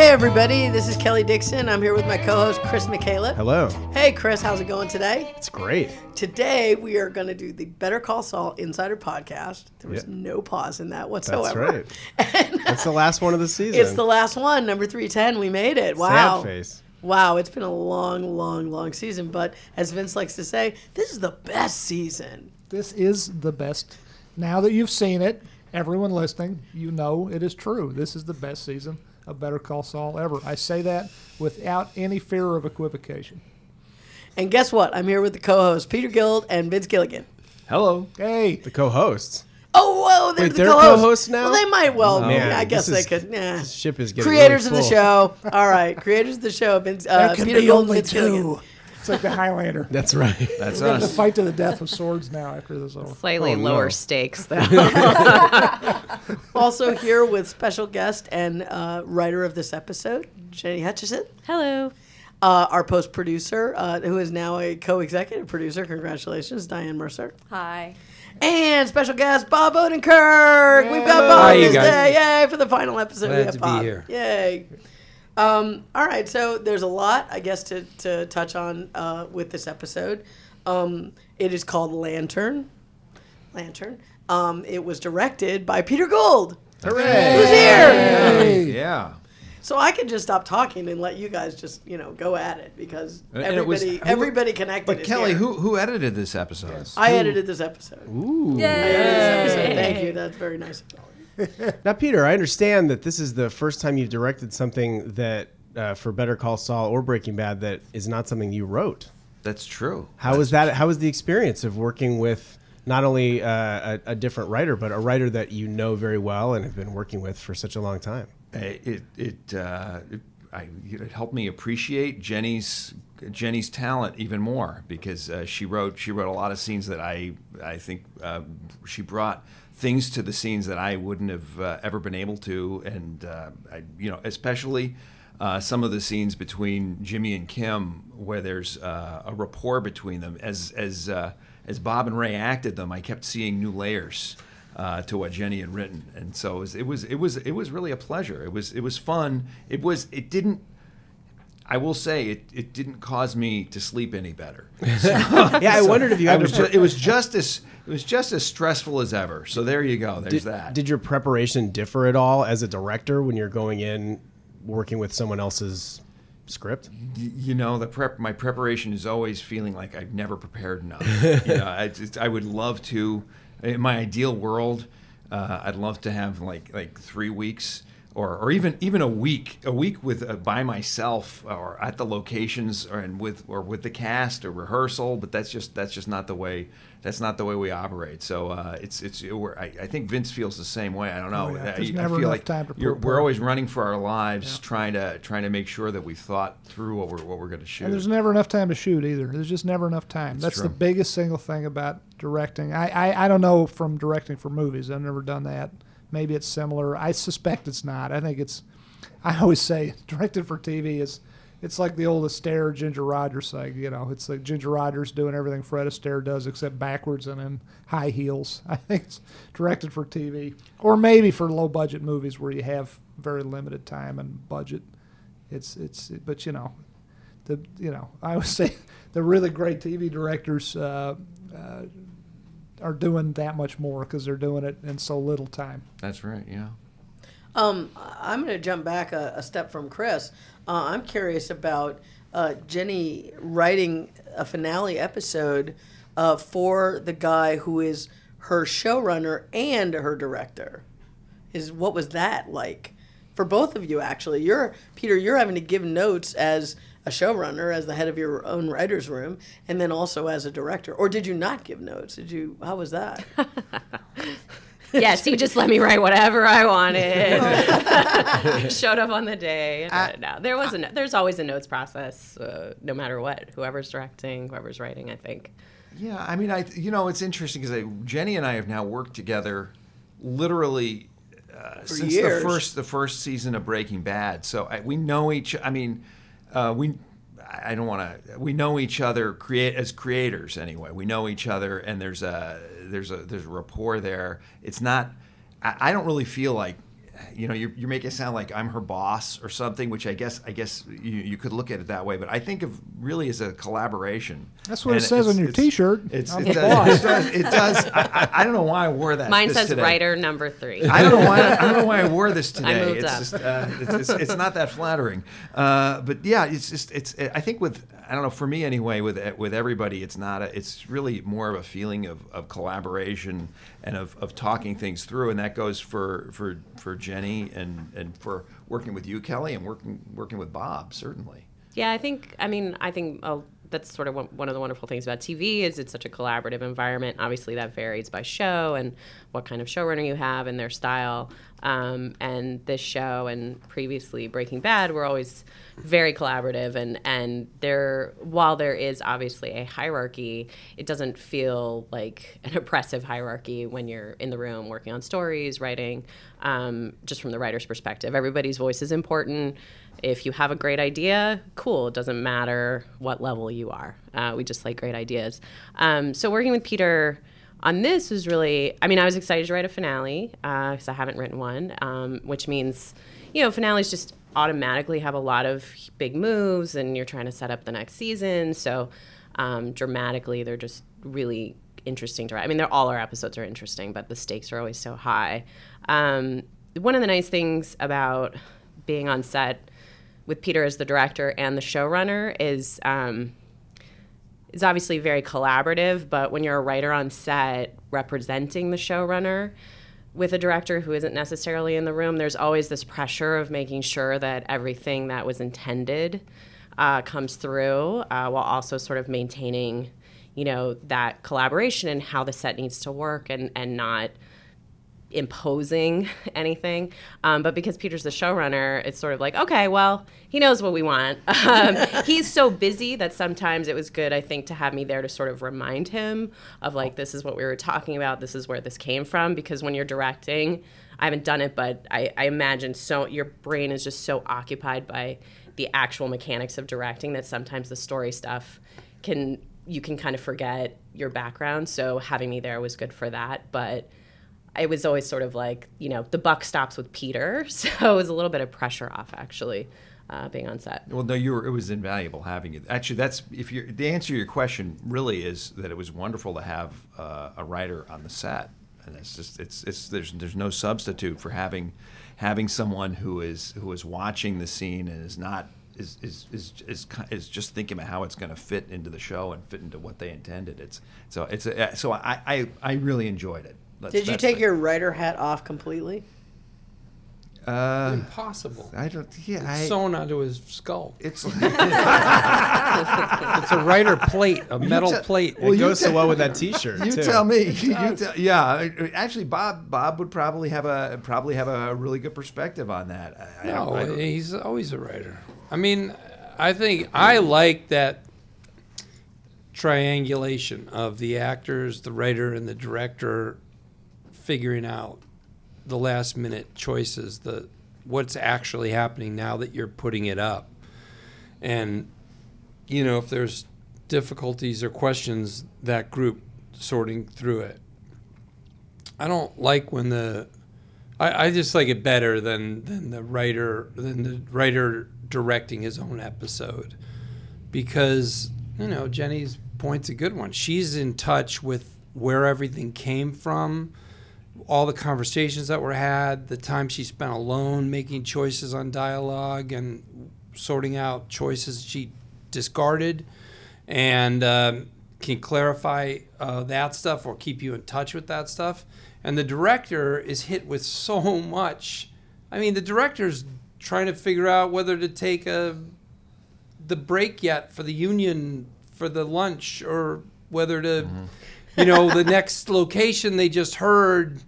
Hey, everybody, this is Kelley Dixon. I'm here with my co host, Chris Michaela. Hello. Hey, Chris, how's it going today? It's great. Today, we are going to do the Better Call Saul Insider podcast. There was Yeah. no pause in that whatsoever. That's right. And That's the last one of the season. it's the last one, number 310. We made it. Wow. Sad face. Wow, it's been a long, long, long season. But as Vince likes to say, this is the best season. This is the best. Now that you've seen it, everyone listening, you know it is true. This is the best season of Better Call Saul ever. I say that without any fear of equivocation. And guess what? I'm here with the co hosts, Peter Gould and Vince Gilligan. Hello. Hey, The co-hosts. Oh, whoa, they're Wait, the they're co-hosts. co-hosts now? Well, they might well. be. Man, I guess this they is- could. Yeah. This ship is getting Creators really of the show. All right, creators of the show. Vince, uh, there can Peter be Gould only Vince Gilligan. Two. It's like the Highlander. That's right. That's We're going to us. fight to the death with swords now after this over. Slightly Oh, no. lower stakes, though. Also here with special guest and uh, writer of this episode, Jenny Hutchison. Hello. Uh, our post producer, uh, who is now a co executive producer. Congratulations, Diane Mercer. Hi. And special guest, Bob Odenkirk. We've got Bob Hi, this day. Yay, for the final episode. we Glad have to be here. Yay. Um, all right, so there's a lot, I guess, to, to touch on uh, with this episode. Um, it is called Lantern. Lantern. Um, it was directed by Peter Gould. Hooray! Who's here? Yeah. So I could just stop talking and let you guys just, you know, go at it because And it was- everybody, who- everybody connected. But is Kelly, here. who who edited this episode? I edited this episode. Ooh. I edited this episode. Thank you. That's very nice of you. Now, Peter, I understand that this is the first time you've directed something that, uh, for Better Call Saul or Breaking Bad, that is not something you wrote. That's true. How was that? How was the experience of working with not only uh, a, a different writer, but a writer that you know very well and have been working with for such a long time? It it it, uh, it, I, it helped me appreciate Jenny's Jenny's talent even more because uh, she wrote she wrote a lot of scenes that I I think uh, she brought things to the scenes that I wouldn't have uh, ever been able to, and uh, I, you know especially. Uh, some of the scenes between Jimmy and Kim, where there's uh, a rapport between them, as as uh, as Bob and Rhea acted them, I kept seeing new layers uh, to what Jenny had written, and so it was, it was it was it was really a pleasure. It was it was fun. It was it didn't. I will say it, it didn't cause me to sleep any better. Yeah, I wondered if you I had was ju- it was just as it was just as stressful as ever. So there you go. There's did, that. did your preparation differ at all as a director when you're going in working with someone else's script? You know the prep my preparation is always feeling like I've never prepared enough. you know, I, just, I would love to in my ideal world uh, I'd love to have like like 3 weeks or, or even even a week a week with uh, by myself or at the locations or and with or with the cast or rehearsal but that's just that's just not the way that's not the way we operate so uh, it's it's we're, I, I think Vince feels the same way I don't know Oh, yeah. I- I, feel like time to you're, we're always running for our lives trying to trying to make sure that we thought through what we're what we're going to shoot And there's never enough time to shoot either. There's just never enough time. That's the biggest single thing about directing. I, I, I don't know from directing for movies. I've never done that. Maybe it's similar. I suspect it's not. I think it's. I always say directed for TV is. It's like the old Astaire Ginger Rogers thing. You know, it's like Ginger Rogers doing everything Fred Astaire does except backwards and in high heels. I think it's directed for TV or maybe for low budget movies where you have very limited time and budget. It's it's but you know the you know I would say the really great TV directors uh, uh, are doing that much more because they're doing it in so little time. that's right yeah Um, I'm going to jump back a, a step from Chris. Uh, I'm curious about uh, Jenny writing a finale episode uh, for the guy who is her showrunner and her director. Is what was that like for both of you? Actually, you're Peter. You're having to give notes as a showrunner, as the head of your own writers' room, and then also as a director. Or did you not give notes? Did you? How was that? Yes, he just let me write whatever I wanted. Showed up on the day. Uh, no, there was a no- there's always a notes process, uh, no matter what. Whoever's directing, whoever's writing, I think. Yeah, I mean, I you know it's interesting because Jenny and I have now worked together, literally uh, since years. the first the first season of Breaking Bad. So I, we know each. I mean, uh, we. I don't want to. We know each other create as creators anyway. We know each other, and there's a there's a there's a rapport there. It's not. I, I don't really feel like you know, you're, you're making it sound like I'm her boss or something, which I guess I guess you, you could look at it that way. But I think of really as a collaboration. That's what it says on your it's- T-shirt. It's, I'm it, does, boss. it does. It does. I, I, I don't know why I wore that. Mine says today. writer number three. I don't know why. I don't know why I wore this today. I moved it's up. just, uh, it's, it's, it's not that flattering. Uh, but yeah, it's just, it's. I think with, I don't know, for me anyway, with eh, with everybody, it's not. A, it's really more of a feeling of, of collaboration and of, of talking things through, and that goes for for for Jenny and and for working with you, Kelly, and working working with Bob certainly. Yeah, I think. I mean, I think oh, that's sort of one of the wonderful things about TV is it's such a collaborative environment. Obviously, that varies by show and what kind of showrunner you have and their style. Um, and this show and previously Breaking Bad were always very collaborative. And and there, while there is obviously a hierarchy, it doesn't feel like an oppressive hierarchy when you're in the room working on stories, writing. Um, just from the writer's perspective, everybody's voice is important if you have a great idea, cool. It doesn't matter what level you are. Uh, we just like great ideas. Um, so working with Peter on this was really, I mean, I was excited to write a finale because I haven't written one, um, which means, you know, finales just automatically have a lot of big moves and you're trying to set up the next season. So um, dramatically, they're just really interesting to write. I mean, all our episodes are interesting, but the stakes are always so high. Um, one of the nice things about being on set with Peter as the director and the showrunner is um, is obviously very collaborative. But when you're a writer on set representing the showrunner with a director who isn't necessarily in the room, there's always this pressure of making sure that everything that was intended uh, comes through, uh, while also sort of maintaining, you know, that collaboration and how the set needs to work, and and not imposing anything. Um, but because Peter's the showrunner, it's sort of like, okay, well, he knows what we want. Um, he's so busy that sometimes it was good, I think, to have me there to sort of remind him of like, this is what we were talking about, this is where this came from. Because when you're directing, I haven't done it, but I, I imagine so your brain is just so occupied by the actual mechanics of directing that sometimes the story stuff can you can kind of forget your background. So having me there was good for that, but it was always sort of like you know the buck stops with Peter, so it was a little bit of pressure off actually uh, being on set. Well, no, you were. It was invaluable having it. Actually, that's if you the answer to your question really is that it was wonderful to have uh, a writer on the set, and it's just it's it's there's there's no substitute for having having someone who is who is watching the scene and is not. Is, is, is, is, is just thinking about how it's going to fit into the show and fit into what they intended. It's so it's a, so I, I I really enjoyed it. That's- Did you that's take the- your writer hat off completely? Uh, Impossible. I don't. Yeah, I. Sewn onto his skull. it's It's a writer plate, a metal te- plate. Well, it you goes so well with that T-shirt. You too. tell me. You tell, yeah, actually, Bob. Bob would probably have a probably have a really good perspective on that. I, I No, I he's always a writer. I mean, I think I like that triangulation of the actors, the writer, and the director figuring out the last minute choices, the what's actually happening now that you're putting it up. And you know, if there's difficulties or questions, that group sorting through it. I don't like when the I, I just like it better than than the writer than the writer directing his own episode because you know Jenny's point's a good one. She's in touch with where everything came from, all the conversations that were had, the time she spent alone making choices on dialogue and sorting out choices she discarded, and um, can clarify uh, that stuff or keep you in touch with that stuff. And the director is hit with so much. I mean, the director's trying to figure out whether to take a the break yet for the union for the lunch or whether to you know the next location they just heard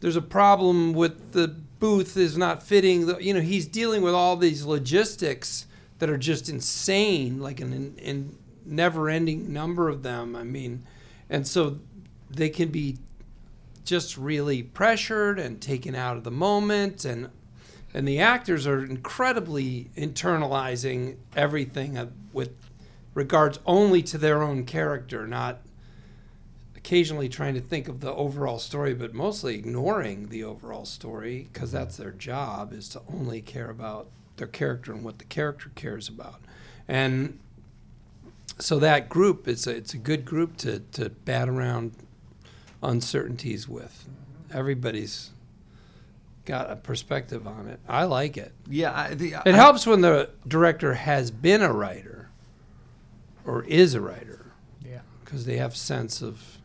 there's a problem with the booth is not fitting the, you know he's dealing with all these logistics that are just insane like an in, in never ending number of them i mean and so they can be just really pressured and taken out of the moment and and the actors are incredibly internalizing everything uh, with regards only to their own character, not occasionally trying to think of the overall story, but mostly ignoring the overall story because mm-hmm. that's their job is to only care about their character and what the character cares about. And so that group, it's a, it's a good group to, to bat around uncertainties with. Mm-hmm. Everybody's got a perspective on it. I like it. Yeah, I, the, It helps when the director has been a writer or is a writer Yeah. because they have sense of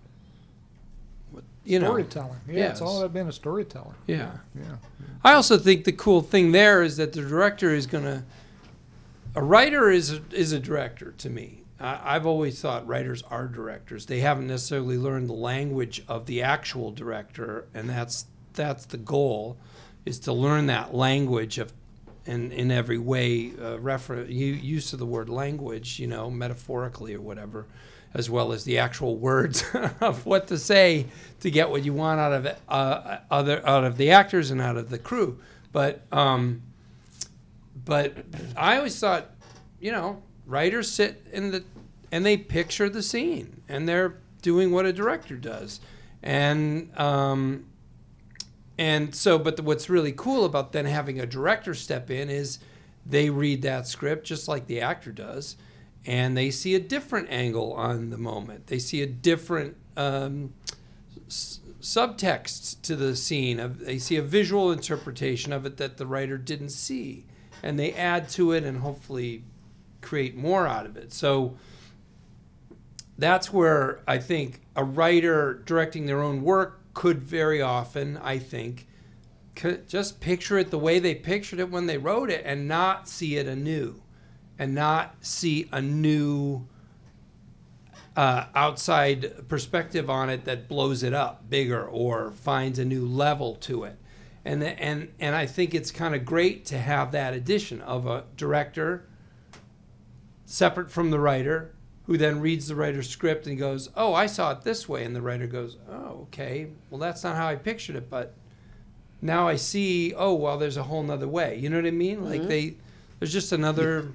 you know. Storytelling. Yeah, it's all about being a storyteller. Yeah. Yeah. I also think the cool thing there is that the director is gonna. A writer is a, is a director to me. I, I've always thought writers are directors. They haven't necessarily learned the language of the actual director, and that's that's the goal, is to learn that language of, in in every way, uh, refer use of the word language, you know, metaphorically or whatever, as well as the actual words of what to say to get what you want out of uh, other out of the actors and out of the crew. But um, but I always thought, you know, writers sit in the and they picture the scene and they're doing what a director does, and um, and so but the, what's really cool about then having a director step in is they read that script just like the actor does, and they see a different angle on the moment. They see a different. Um, s- subtext to the scene of they see a visual interpretation of it that the writer didn't see and they add to it and hopefully create more out of it so that's where i think a writer directing their own work could very often i think just picture it the way they pictured it when they wrote it and not see it anew and not see a new uh, outside perspective on it that blows it up bigger or finds a new level to it. And the, and and I think it's kind of great to have that addition of a director separate from the writer who then reads the writer's script and goes, "Oh, I saw it this way." And the writer goes, "Oh, okay. Well, that's not how I pictured it, but now I see, oh, well, there's a whole nother way." You know what I mean? Like they there's just another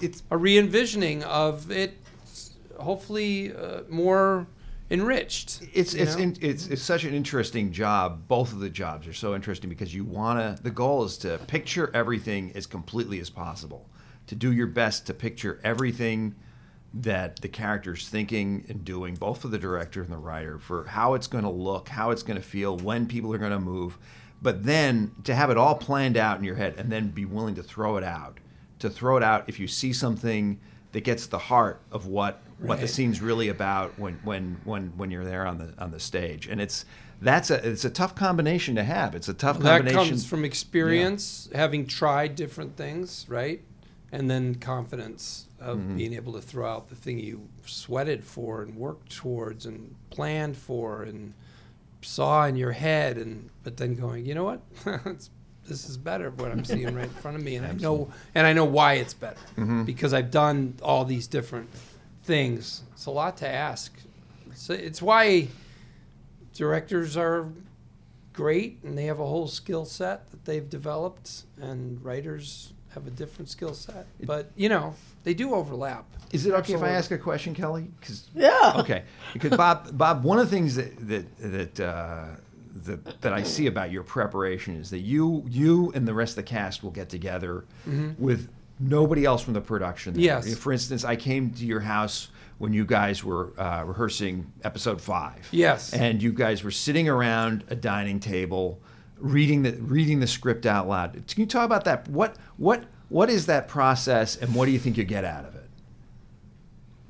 it's a re-envisioning of it hopefully uh, more enriched it's it's, in, it's it's such an interesting job. Both of the jobs are so interesting because you wanna. The goal is to picture everything as completely as possible. To do your best to picture everything that the character's thinking and doing, both for the director and the writer, for how it's going to look, how it's going to feel, when people are going to move. But then to have it all planned out in your head and then be willing to throw it out. To throw it out if you see something that gets the heart of what what the scene's really about when when when when you're there on the on the stage. And it's that's a it's a tough combination to have. It's a tough that combination. comes from experience having tried different things right and then confidence of Mm-hmm. being able to throw out the thing you sweated for and worked towards and planned for and saw in your head and but then going you know what It's- this is better what i'm seeing right in front of me and i know and i know why it's better Mm-hmm. because i've done all these different things it's a lot to ask so it's why directors are great and they have a whole skill set that they've developed and writers have a different skill set but you know they do overlap Is it okay if I ask a question, Kelly? 'Cause- Yeah. Okay. Because Bob, Bob, one of the things that that that uh, that, that I see about your preparation is that you you and the rest of the cast will get together with nobody else from the production. there. Yes. For instance, I came to your house when you guys were uh, rehearsing episode five. Yes. And you guys were sitting around a dining table, reading the reading the script out loud. Can you talk about that? What what what is that process, and what do you think you get out of it?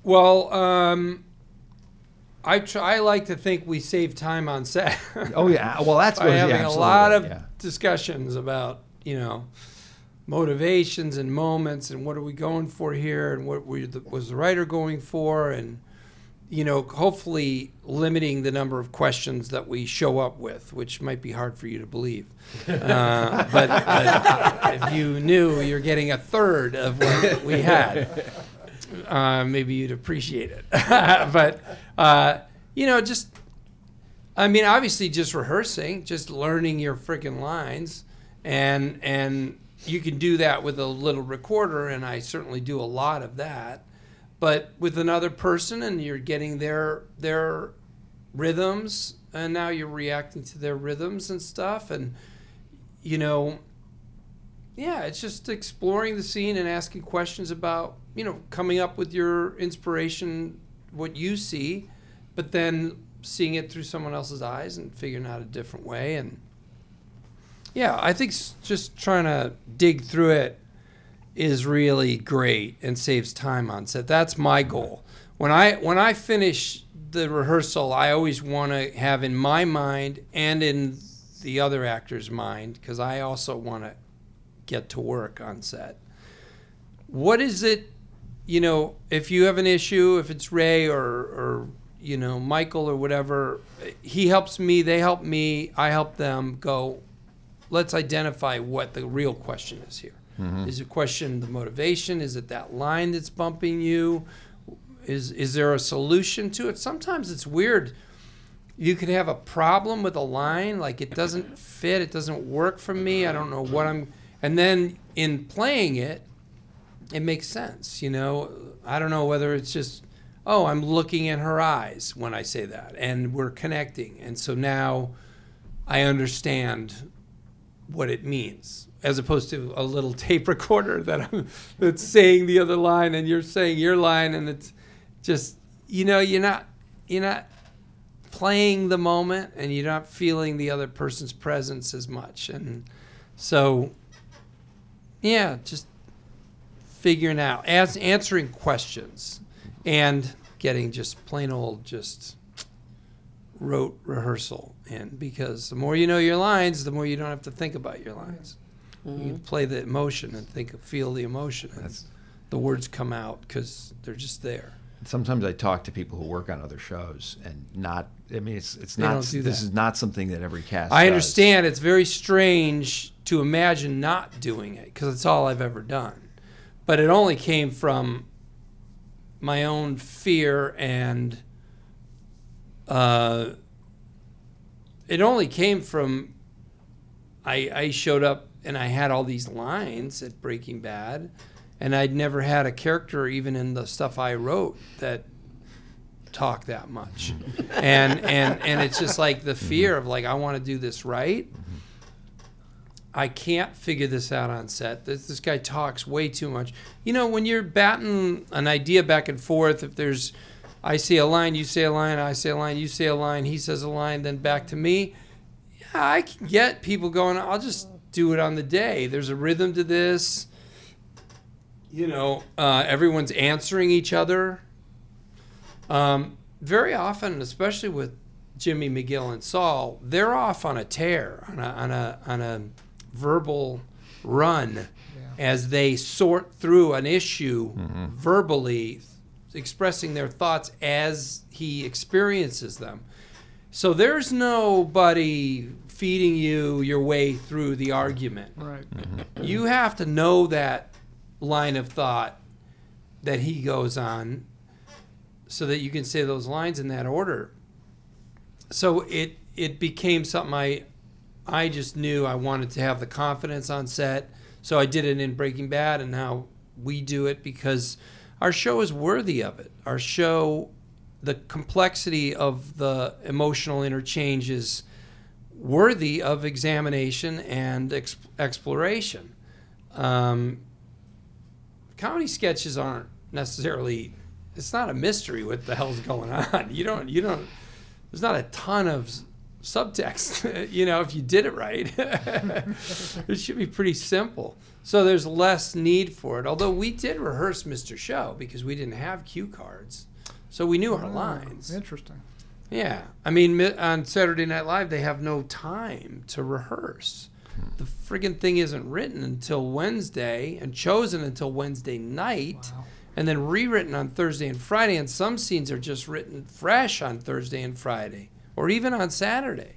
well um I, try, I like to think we save time on set. Oh yeah. Well, that's by yeah, having a lot of yeah. discussions about you know motivations and moments and what are we going for here and what we, the, was the writer going for and you know hopefully limiting the number of questions that we show up with which might be hard for you to believe uh, but, but if you knew you're getting a third of what we had uh, maybe you'd appreciate it but uh, you know just I mean, obviously, just rehearsing, just learning your freaking lines, and and you can do that with a little recorder, and I certainly do a lot of that. But with another person, and you're getting their their rhythms, and now you're reacting to their rhythms and stuff, and you know, yeah, it's just exploring the scene and asking questions about, you know, coming up with your inspiration, what you see, but then seeing it through someone else's eyes and figuring out a different way. And yeah, I think just trying to dig through it is really great and saves time on set. That's my goal. When I when I finish the rehearsal, I always want to have in my mind and in the other actor's mind because I also want to get to work on set. What is it, you know, if you have an issue, if it's Rhea or or you know Michael or whatever, he helps me, they help me, I help them go. Let's identify what the real question is here. Mm-hmm. Is it question the motivation? Is it that line that's bumping you? Is is there a solution to it? Sometimes it's weird. You could have a problem with a line, like it doesn't fit, it doesn't work for me. I don't know what I'm. And then in playing it, it makes sense. You know, I don't know whether it's just, oh, I'm looking in her eyes when I say that, and we're connecting, and so now I understand what it means, as opposed to a little tape recorder that I'm that's saying the other line and you're saying your line, and it's just you know you're not you're not playing the moment and you're not feeling the other person's presence as much, and so yeah, just figuring out, as, answering questions, and getting just plain old just rote rehearsal in because the more you know your lines, the more you don't have to think about your lines. You can play the emotion and think, feel the emotion, and That's- the words come out because they're just there. Sometimes I talk to people who work on other shows and not. I mean, it's it's They not. this that. is not something that every cast. I does. understand it's very strange to imagine not doing it because it's all I've ever done. But it only came from my own fear and uh, it only came from I, I showed up and I had all these lines at Breaking Bad and I'd never had a character even in the stuff I wrote that talk that much. and and and it's just like the fear of like I want to do this right. I can't figure this out on set. This this guy talks way too much. You know, when you're batting an idea back and forth, if there's I say a line, you say a line, I say a line, you say a line, he says a line, then back to me. Yeah, I can get people going, I'll just do it on the day. There's a rhythm to this. You know, uh, everyone's answering each other. Um, very often, especially with Jimmy McGill and Saul, they're off on a tear, on a on a on a verbal run as they sort through an issue mm-hmm. verbally, expressing their thoughts as he experiences them. So there's nobody feeding you your way through the argument. Right. Mm-hmm. you have to know that line of thought that he goes on so that you can say those lines in that order. So it it became something i i just knew i wanted to have the confidence on set so i did it in breaking bad and now we do it because our show is worthy of it our show the complexity of the emotional interchange is worthy of examination and ex- exploration. Um, comedy sketches aren't necessarily. It's not a mystery what the hell's going on. You don't. You don't. There's not a ton of subtext. you know, if you did it right, it should be pretty simple. So there's less need for it. Although we did rehearse Mr. Show because we didn't have cue cards, so we knew our ah, lines. Interesting. Yeah, I mean, on Saturday Night Live, they have no time to rehearse. The friggin' thing isn't written until Wednesday and chosen until Wednesday night, and then rewritten on Thursday and Friday. And some scenes are just written fresh on Thursday and Friday, or even on Saturday.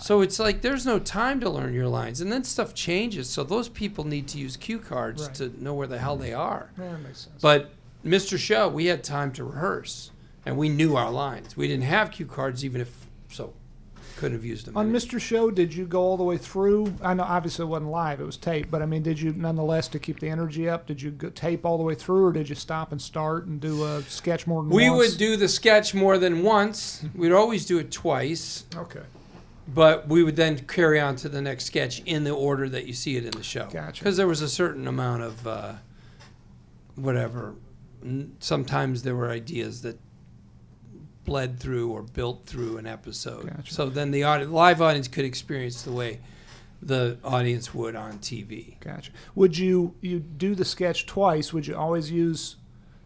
So it's like there's no time to learn your lines, and then stuff changes. So those people need to use cue cards Right. to know where the hell they mm-hmm. are. Yeah, that makes sense. But Mr. Show, we had time to rehearse, and we knew our lines. We didn't have cue cards, even if so. Couldn't have used them. On Mr. Show, did you go all the way through? I know obviously it wasn't live; it was tape. But I mean, did you nonetheless to keep the energy up? Did you go tape all the way through, or did you stop and start and do a sketch more than We once? would do the sketch more than once. We'd always do it twice, Okay. but we would then carry on to the next sketch in the order that you see it in the show. Gotcha. Because there was a certain amount of uh, whatever. N- Sometimes there were ideas that bled through or built through an episode. Gotcha. So then the audi- live audience could experience the way the audience would on TV. Gotcha. Would you you do the sketch twice? Would you always use?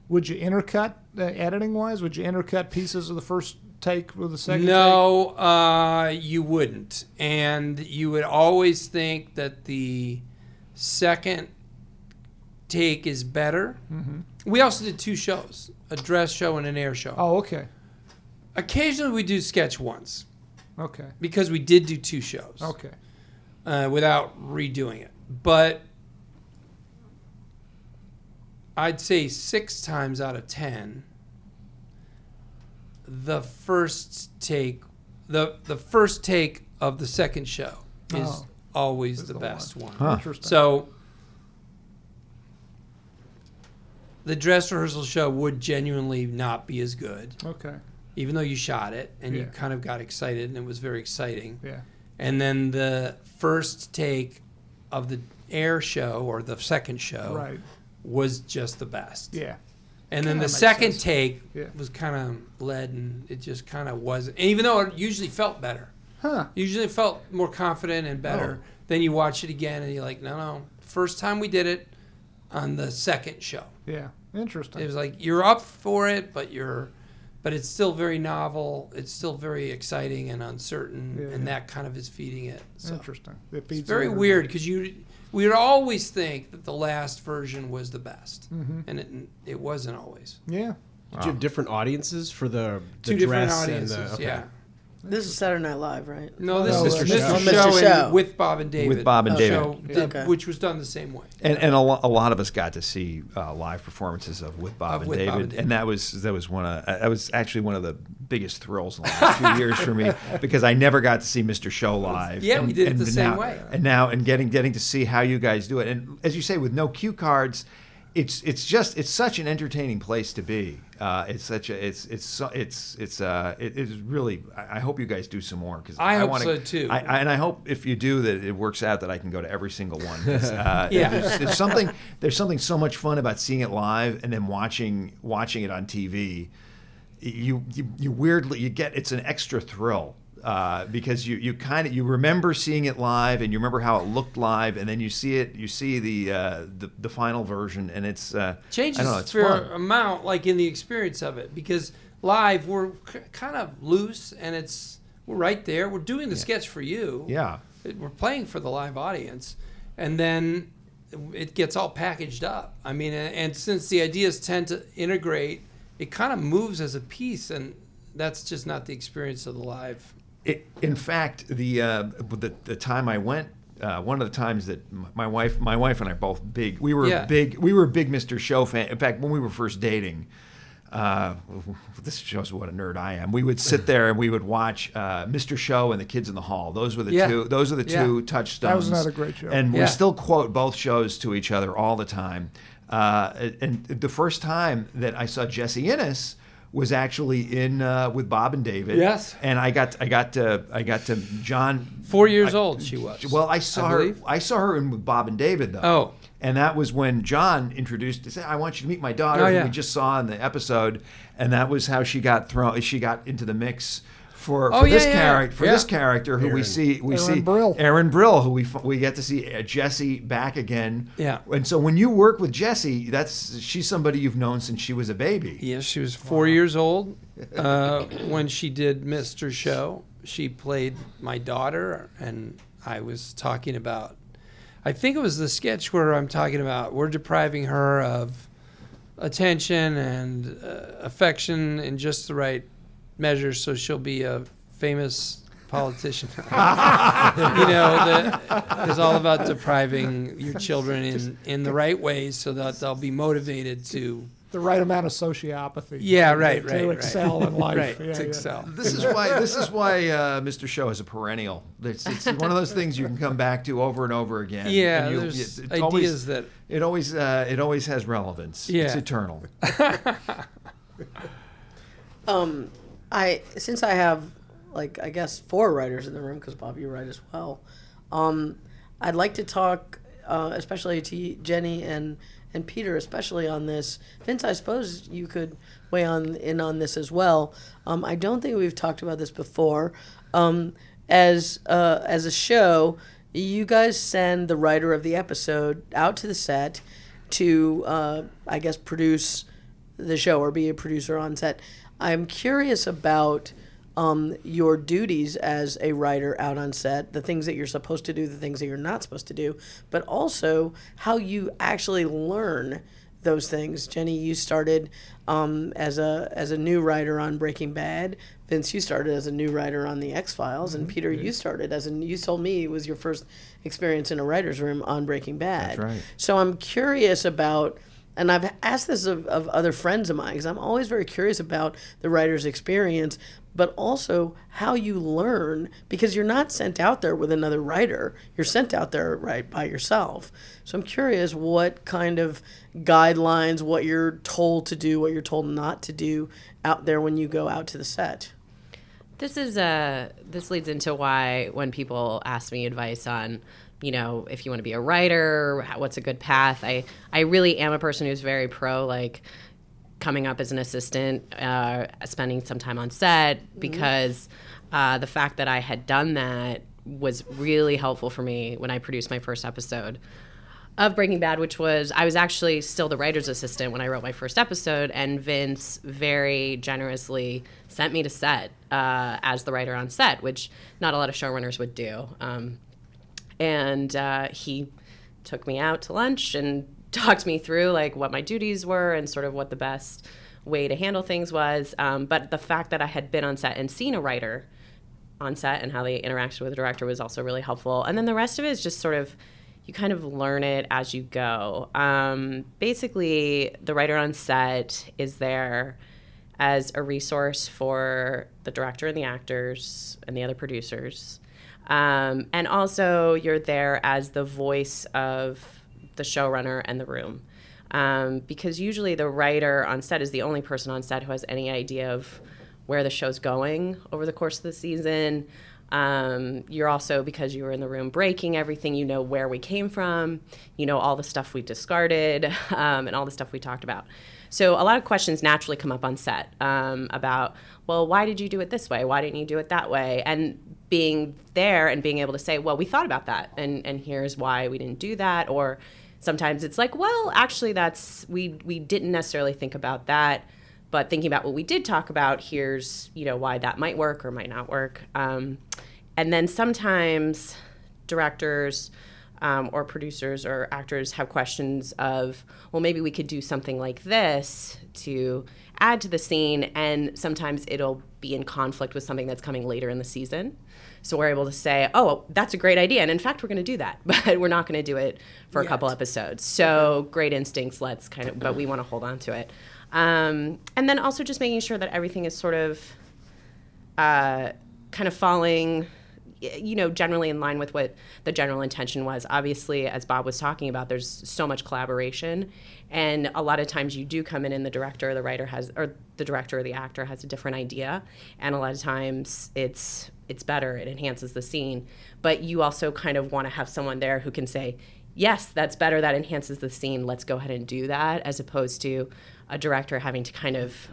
Would you intercut uh, editing wise? Would you intercut pieces of the first take with the second? No, uh, you wouldn't. And you would always think that the second take is better. We also did two shows a dress show and an air show. Oh, okay. Occasionally we do sketch once Okay. because we did do two shows Okay. uh, without redoing it. But I'd say six times out of ten, the first take, the the first take of the second show is Oh. always Is the, the best one. Interesting. So the dress rehearsal show would genuinely not be as good, okay. Even though you shot it and you kind of got excited and it was very exciting. Yeah. And then the first take of the air show or the second show Right. was just the best. Yeah. And then Kinda the second sense. take Yeah. was kind of lead and it just kind of wasn't. Even though it usually felt better, Huh. usually felt more confident and better. Oh. Then you watch it again and you're like, no, no. First time we did it on the second show. Yeah. Interesting. It was like you're up for it, but you're, but it's still very novel. It's still very exciting and uncertain, Yeah, and yeah. that kind of is feeding it. So Interesting. It it's feeds very the- weird because you we would always think that the last version was the best, Mhm. and it it wasn't always. Yeah. Did you have different audiences for the, the Two different audiences. and the okay. yeah. This is Saturday Night Live, right? No, this No, is uh, Mr. Mr. Show, Mr. and Show. with Bob and David. With Bob and uh, David. show Yeah. Okay. which was done the same way. And, and a, lo- a lot of us got to see uh, live performances of with Bob, Of and, With David, Bob and David. and that was that was one of that was actually one of the biggest thrills in the last few years for me because I never got to see Mr. Show live. Yeah, we did it the same now, way. And now and getting getting to see how you guys do it, and as you say, with no cue cards, it's it's just it's such an entertaining place to be. Uh, it's such a it's it's it's it's uh it is really. I I hope you guys do some more because I hope wanna, so, too. I, I, and I hope if you do that it works out that I can go to every single one. Uh, Yeah. there's, there's something there's something so much fun about seeing it live and then watching watching it on TV. You you, you weirdly you get it's an extra thrill. Uh, because you, you kind of you remember seeing it live and you remember how it looked live and then you see it you see the uh, the, the final version and it's uh, changes I don't know it's for fun. amount like in the experience of it because live we're k- kind of loose and it's we're right there. We're doing the sketch for you. Yeah. We're playing for the live audience and then it gets all packaged up. I mean and, and since the ideas tend to integrate it kind of moves as a piece and that's just not the experience of the live It, in fact, the, uh, the the time I went, uh, one of the times that my wife, my wife and I both big, we were Yeah. big, we were big Mr. Show fan. In fact, when we were first dating, uh, this shows what a nerd I am. We would sit there and we would watch uh, Mr. Show and the Kids in the Hall. Those were the Yeah. two. Those are the Yeah. two touchstones. another great show. And Yeah. we still quote both shows to each other all the time. Uh, and the first time that I saw Jessie Ennis was actually in uh, with Bob and David. Yes. And I got I got to I got to John. four years I- old she was Well, I saw I her. believe. I saw her in with Bob and David though. Oh. And that was when John introduced. He said, "I want you to meet my daughter." Oh, yeah. we just saw in the episode, and that was how she got thrown. She got into the mix for, Oh, for yeah, this yeah. character. For Yeah. this character, who we see, we Erin see Brill. Erin Brill, who we we get to see uh, Jessie back again. Yeah. And so when you work with Jessie, that's she's somebody you've known since she was a baby. Yes, she was four years old uh, when she did Mr. Show. She played my daughter, and I was talking about. I think it was the sketch where I'm talking about we're depriving her of attention and uh, affection in just the right measure, so she'll be a famous politician. you know, that is all about depriving your children in, in the right ways so that they'll be motivated to the right amount of sociopathy. Yeah, to- right, to right, right. excel in life. Right, Yeah, to yeah. excel. This is why this is why uh, Mr. Show is a perennial. It's, it's one of those things you can come back to over and over again. Yeah, and you- there's it's ideas always, that it always uh, it always has relevance. Yeah. It's eternal. Um, I since I have like I guess four writers in the room because Bob you write as well. Um, I'd like to talk, uh, especially to Jenny and and Peter, especially on this. Vince, I suppose you could weigh on in on this as well. Um, I don't think we've talked about this before. Um, as uh, as a show, you guys send the writer of the episode out to the set to, uh, I guess, produce the show or be a producer on set. I'm curious about um, your duties as a writer out on set, the things that you're supposed to do, the things that you're not supposed to do, but also how you actually learn those things. Jenny, you started um, as a as a new writer on Breaking Bad. Vince, you started as a new writer on the X Files, and Peter, you started as a you told me it was your first experience in a writer's room on Breaking Bad. That's right. So I'm curious about, and I've asked this of, of other friends of mine because I'm always very curious about the writer's experience, but also how you learn because you're not sent out there with another writer. You're sent out there right by yourself. So I'm curious what kind of guidelines, what you're told to do, what you're told not to do out there when you go out to the set. This is uh this leads into why when people ask me advice on, you know, if you want to be a writer, what's a good path, I I really am a person who's very pro like coming up as an assistant, uh, spending some time on set because uh, the fact that I had done that was really helpful for me when I produced my first episode of Breaking Bad, which was I was actually still the writer's assistant when I wrote my first episode, and Vince very generously sent me to set uh, as the writer on set, which not a lot of showrunners would do. Um, and uh, he took me out to lunch and talked me through like what my duties were and sort of what the best way to handle things was. Um, but the fact that I had been on set and seen a writer on set and how they interacted with the director was also really helpful. And then the rest of it is just sort of you kind of learn it as you go. Um, basically, the writer on set is there as a resource for the director and the actors and the other producers. Um, and also, you're there as the voice of the showrunner and the room. Um, because usually the writer on set is the only person on set who has any idea of where the show's going over the course of the season. Um, you're also, because you were in the room breaking everything, you know where we came from, you know all the stuff we discarded, um, and all the stuff we talked about. So a lot of questions naturally come up on set um, about, well, why did you do it this way? Why didn't you do it that way? And being there and being able to say, well, we thought about that, and and here's why we didn't do that, or sometimes it's like, well, actually, that's we we didn't necessarily think about that but thinking about what we did talk about here's you know why that might work or might not work um, and then sometimes directors um, or producers or actors have questions of well maybe we could do something like this to add to the scene and sometimes it'll be in conflict with something that's coming later in the season. So we're able to say oh that's a great idea and in fact we're going to do that but we're not going to do it for a couple episodes. So great instincts let's kind of but we want to hold on to it. Um, and then also just making sure that everything is sort of uh, kind of falling you know generally in line with what the general intention was. Obviously as bob was talking about there's so much collaboration and a lot of times you do come in and the director or the writer has or the director or the actor has a different idea and a lot of times it's it's better it enhances the scene. But you also kind of want to have someone there who can say yes that's better that enhances the scene let's go ahead and do that as opposed to a director having to kind of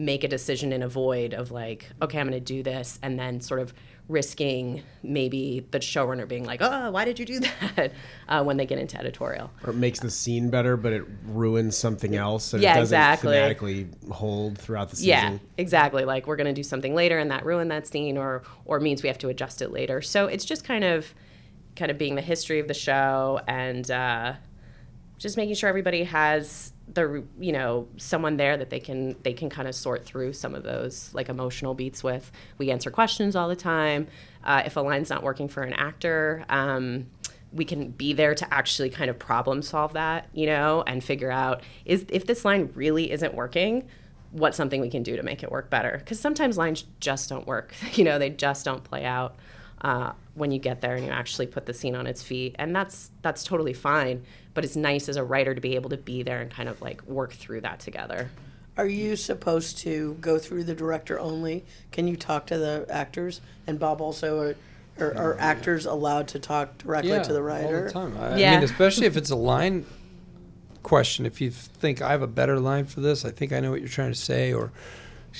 make a decision in a void of like, okay, I'm going to do this, and then sort of risking maybe the showrunner being like, oh, why did you do that uh, when they get into editorial. Or it makes the scene better, but it ruins something else, and Yeah, it doesn't exactly. thematically hold throughout the season. Yeah, exactly. Like we're going to do something later, and that ruined that scene, or or means we have to adjust it later. So it's just kind of, kind of being the history of the show, and uh, just making sure everybody has the you know someone there that they can they can kind of sort through some of those like emotional beats with. We answer questions all the time. Uh, if a line's not working for an actor. Um, we can be there to actually kind of problem solve that, you know, and figure out is if this line really isn't working, what's something we can do to make it work better? Because sometimes lines just don't work. You know, they just don't play out uh, when you get there and you actually put the scene on its feet, and that's that's totally fine. But it's nice as a writer to be able to be there and kind of like work through that together. Are you supposed to go through the director only? Can you talk to the actors? And Bob also, are, are, are actors allowed to talk directly to the writer? all the time. I, I mean, especially if it's a line question. If you think I have a better line for this, I think I know what you're trying to say, or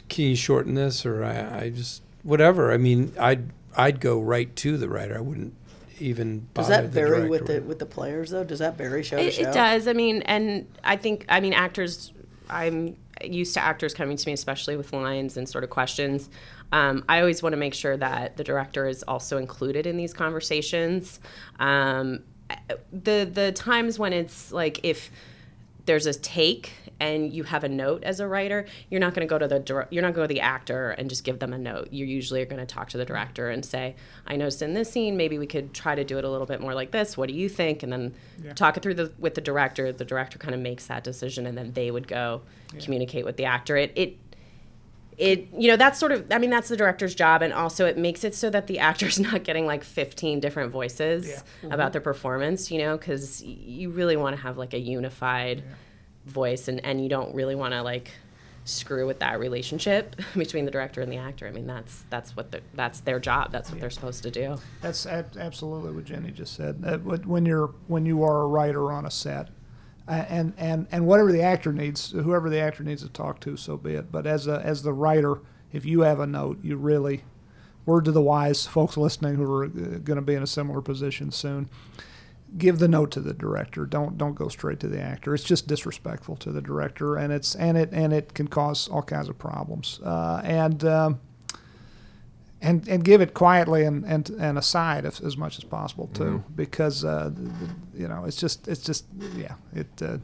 can you shorten this, or I, I just whatever. I mean, I'd I'd go right to the writer. I wouldn't even. Does that the vary with the with the players though? Does that vary show to It, show? it does. I mean, and I think I mean actors. I'm used to actors coming to me, especially with lines and sort of questions. Um, I always want to make sure that the director is also included in these conversations. Um, the the times when it's like if there's a take and you have a note as a writer, you're not going to go to the you're not going to the actor and just give them a note. You usually are going to talk to the director and say, "I noticed in this scene, maybe we could try to do it a little bit more like this. What do you think?" And then talk it through the, with the director. The director kind of makes that decision, and then they would go communicate with the actor. It it it you know that's sort of i mean that's the director's job and also it makes it so that the actor's not getting like 15 different voices about mm-hmm. their performance you know because you really want to have like a unified voice and and you don't really want to like screw with that relationship between the director and the actor i mean that's that's what the, that's their job that's what they're supposed to do That's ab- absolutely what Jenny just said. Uh, when you're when you are a writer on a set, uh, and and and whatever the actor needs, whoever the actor needs to talk to, so be it. But as a as the writer, if you have a note, you really, word to the wise folks listening who are going to be in a similar position soon, give the note to the director. Don't don't go straight to the actor. It's just disrespectful to the director, and it's and it and it can cause all kinds of problems. Uh, and um, and and give it quietly and and, and aside as, as much as possible too, because uh, the, the, you know it's just it's just yeah it. Uh,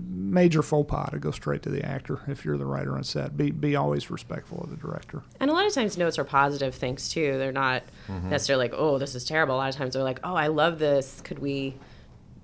Major faux pas to go straight to the actor if you're the writer on set. Be be always respectful of the director. And a lot of times notes are positive things too. They're not necessarily like, oh, this is terrible. A lot of times they're like, oh, I love this. Could we,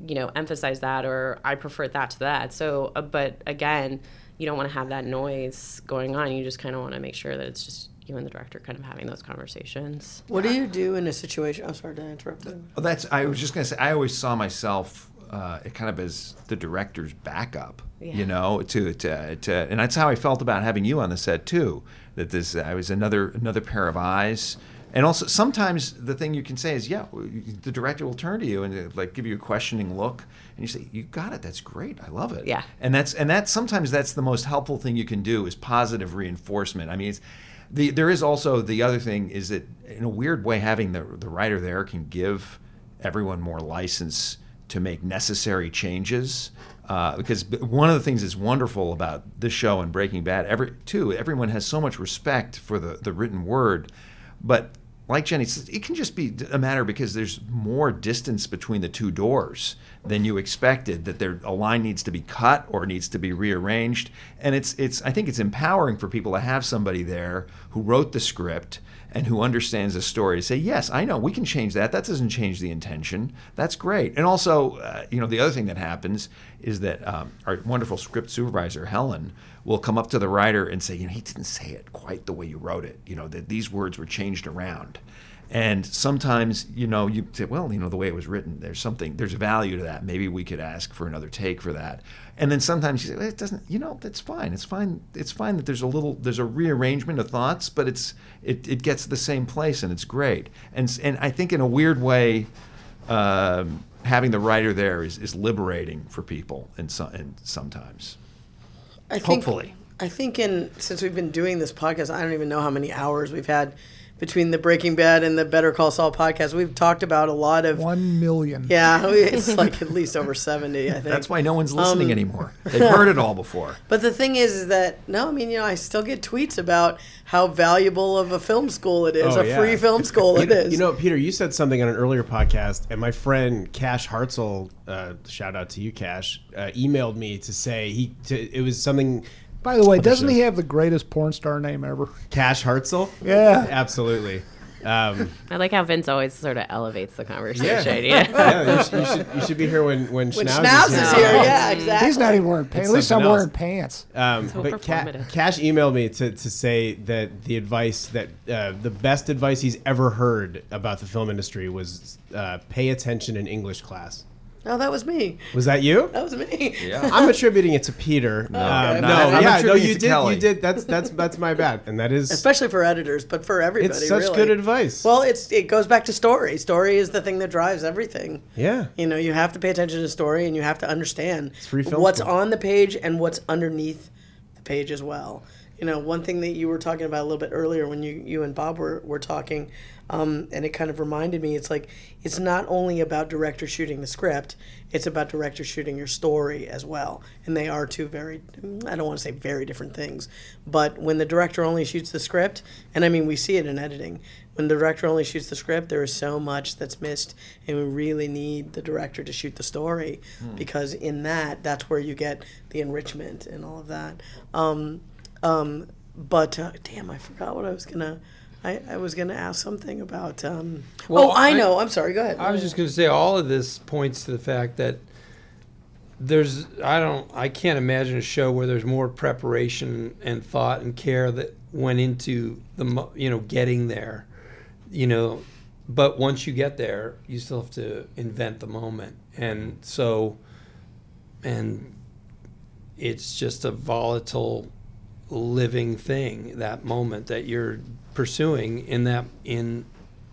you know, emphasize that or I prefer that to that. So, uh, but again, you don't want to have that noise going on. You just kind of want to make sure that it's just you and the director kind of having those conversations. What do you do in a situation? I'm sorry to interrupt. you. Well, that's. I was just gonna say. I always saw myself uh, kind of as the director's backup. Yeah. You know, to, to to and that's how I felt about having you on the set too. That this I was another another pair of eyes. And also, sometimes the thing you can say is, yeah, the director will turn to you and uh, like give you a questioning look, and you say, "You got it. That's great. I love it." Yeah. And that's and that's sometimes that's the most helpful thing you can do is positive reinforcement. I mean, it's, the there is also the other thing is that in a weird way having the the writer there can give everyone more license to make necessary changes. Uh, because one of the things that's wonderful about this show and Breaking Bad, every too, everyone has so much respect for the, the written word, but like Jenny says, it can just be a matter because there's more distance between the two doors than you expected. That there a line needs to be cut or needs to be rearranged, and it's it's I think it's empowering for people to have somebody there who wrote the script and who understands the story to say, yes, I know we can change that. That doesn't change the intention. That's great. And also, uh, you know, the other thing that happens is that um, our wonderful script supervisor Helen will come up to the writer and say, you know, he didn't say it quite the way you wrote it. You know, that these words were changed around. And sometimes, you know, you say, well, you know, the way it was written, there's something, there's value to that. Maybe we could ask for another take for that. And then sometimes you say, well, it doesn't, you know, that's fine. It's fine. It's fine that there's a little, there's a rearrangement of thoughts, but it's, it, it gets to the same place and it's great. And, and I think in a weird way, um, having the writer there is, is liberating for people and, so, and sometimes. I think, Hopefully. I think in since we've been doing this podcast, I don't even know how many hours we've had between the Breaking Bad and the Better Call Saul podcast. We've talked about a lot of One million. yeah, it's like at least over seventy. I think That's why no one's listening Um, anymore. They've heard it all before. But the thing is, is that no, I mean, you know, I still get tweets about how valuable of a film school it is, Oh, a yeah. free film school it You- You know, Peter, you said something on an earlier podcast, and my friend Cash Hartzell, uh, shout out to you, Cash, uh, emailed me to say he. To, it was something. By the way, doesn't he have the greatest porn star name ever? Cash Hartzell. Yeah. absolutely. Um, I like how Vince always sort of elevates the conversation. Yeah. Yeah. yeah, you should, you, should, you should be here when when, When Schnauz, Schnauz is is here. here, yeah, exactly. He's not even wearing pants. At least I'm something wearing pants. Um, So but Ca- Cash emailed me to, to say that the advice that uh, the best advice he's ever heard about the film industry was uh, pay attention in English class. Oh, that was me. Was that you? That was me. Yeah. I'm attributing it to Peter. No, okay. no, No, I'm yeah, no, you did. Kelley. You did. That's that's that's my bad, and that is Especially for editors, but for everybody. it's such really. good advice. Well, it's it goes back to story. Story is the thing that drives everything. yeah, You know, you have to pay attention to story, and you have to understand what's school. on the page and what's underneath the page as well. You know, one thing that you were talking about a little bit earlier when you you and Bob were were talking, um, and it kind of reminded me. It's like it's not only about director shooting the script; it's about director shooting your story as well. And they are two very I don't want to say very different things, but when the director only shoots the script, and I mean we see it in editing. When the director only shoots the script, there is so much that's missed, and we really need the director to shoot the story because in that, that's where you get the enrichment and all of that. Um, um, but uh, damn, I forgot what I was gonna. I, I was gonna ask something about. Um, Well, oh, I, I- know. I'm sorry. Go ahead. I was just going to say all of this points to the fact that there's I don't I can't imagine a show where there's more preparation and thought and care that went into the you know getting there, you know, but once you get there, you still have to invent the moment, and so, and it's just a volatile living thing that moment that you're pursuing in that in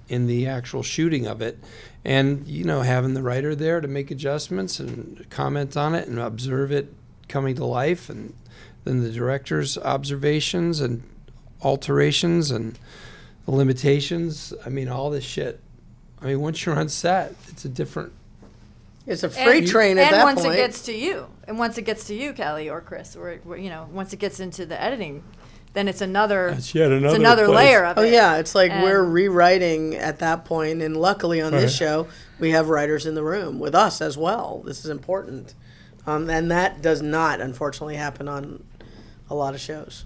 in the actual shooting of it. And you know having the writer there to make adjustments and comment on it and observe it coming to life and then the director's observations and alterations and the limitations. I mean all this shit. I mean once you're on set it's a different it's a freight and, train at and that once point. it gets to you, and once it gets to you, Kelley or Chris, or, or, you know, once it gets into the editing, then it's another. That's yet another, it's another another place. layer of it. Oh it. yeah, it's like we're And- rewriting at that point, and luckily on this show we have writers in the room with us as well. This is important, um, and that does not unfortunately happen on a lot of shows.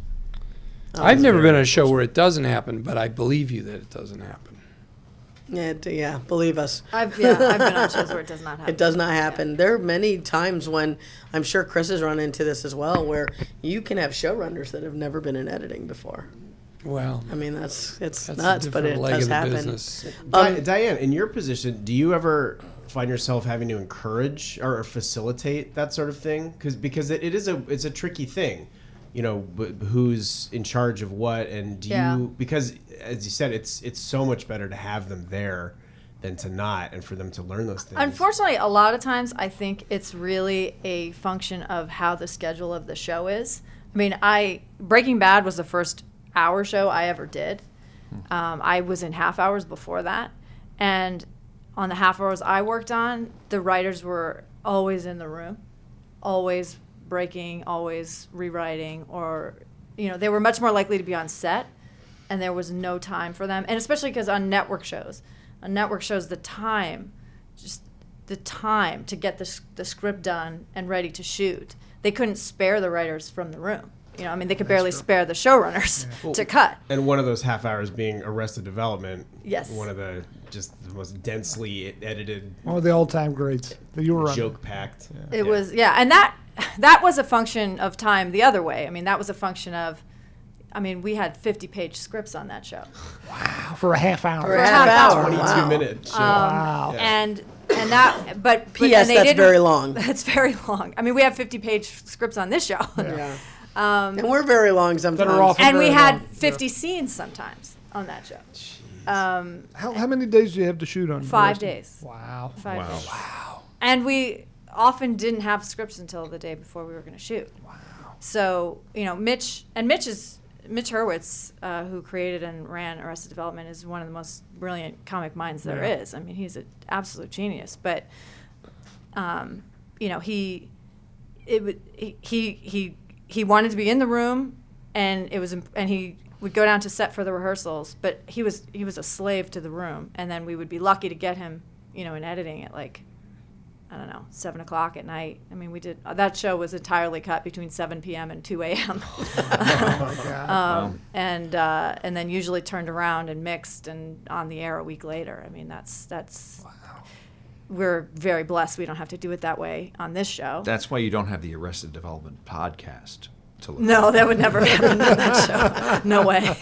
i've never been on a show where it doesn't happen but i believe you that it doesn't happen Yeah, yeah, believe us. I've yeah, I've been on shows where it does not happen. It does not happen. There are many times when I'm sure Chris has run into this as well, where you can have showrunners that have never been in editing before. well I mean, that's it's that's nuts, but it does happen. business Di- Um, Diane, in your position, do you ever find yourself having to encourage or facilitate that sort of thing? Because because it, it is a it's a tricky thing, you know, b- who's in charge of what, and do Yeah. you because as you said, it's it's so much better to have them there than to not, and for them to learn those things. Unfortunately, a lot of times I think it's really a function of how the schedule of the show is. I mean, I Breaking Bad was the first hour show I ever did. Um, I was in half hours before that, and on the half hours I worked on, the writers were always in the room, always breaking, always rewriting, or you know, they were much more likely to be on set, and there was no time for them. And especially because on network shows, on network shows, the time, just the time to get the, the script done and ready to shoot, they couldn't spare the writers from the room. You know, I mean, they could barely spare the showrunners to cut. and one of those half hours being Arrested Development. Yes. One of the just the most densely edited, One of the all-time greats that you were running. joke packed. yeah. It was yeah, and that that was a function of time the other way. I mean, that was a function of, I mean, we had fifty page scripts on that show, Wow, for a half hour. For a half half hour. hour, Twenty-two wow. minutes. wow. and and that but, but P.S. That's very long. That's very long. I mean, we have fifty page scripts on this show, Yeah. um, And we're very long sometimes. are often and we had long. fifty scenes sometimes on that show. Um, How, how many days do you have to shoot on? five days. Wow. Five Wow. days. Wow. And we often didn't have scripts until the day before we were going to shoot. Wow. So you know, Mitch and Mitch is Mitch Hurwitz, uh, who created and ran Arrested Development, is one of the most brilliant comic minds there is. Yeah. I mean, he's an absolute genius. But um, you know, he it would he he he he wanted to be in the room, and it was imp- and he would go down to set for the rehearsals. But he was he was a slave to the room, and then we would be lucky to get him, you know, in editing at like I don't know, seven o'clock at night. I mean, we did that show was entirely cut between 7 p.m. and 2 a.m. um, and uh, and then usually turned around and mixed and on the air a week later. I mean, that's that's. Wow. We're very blessed. We don't have to do it that way on this show. That's why you don't have the Arrested Development podcast to look no, that would never happen on that show. No way.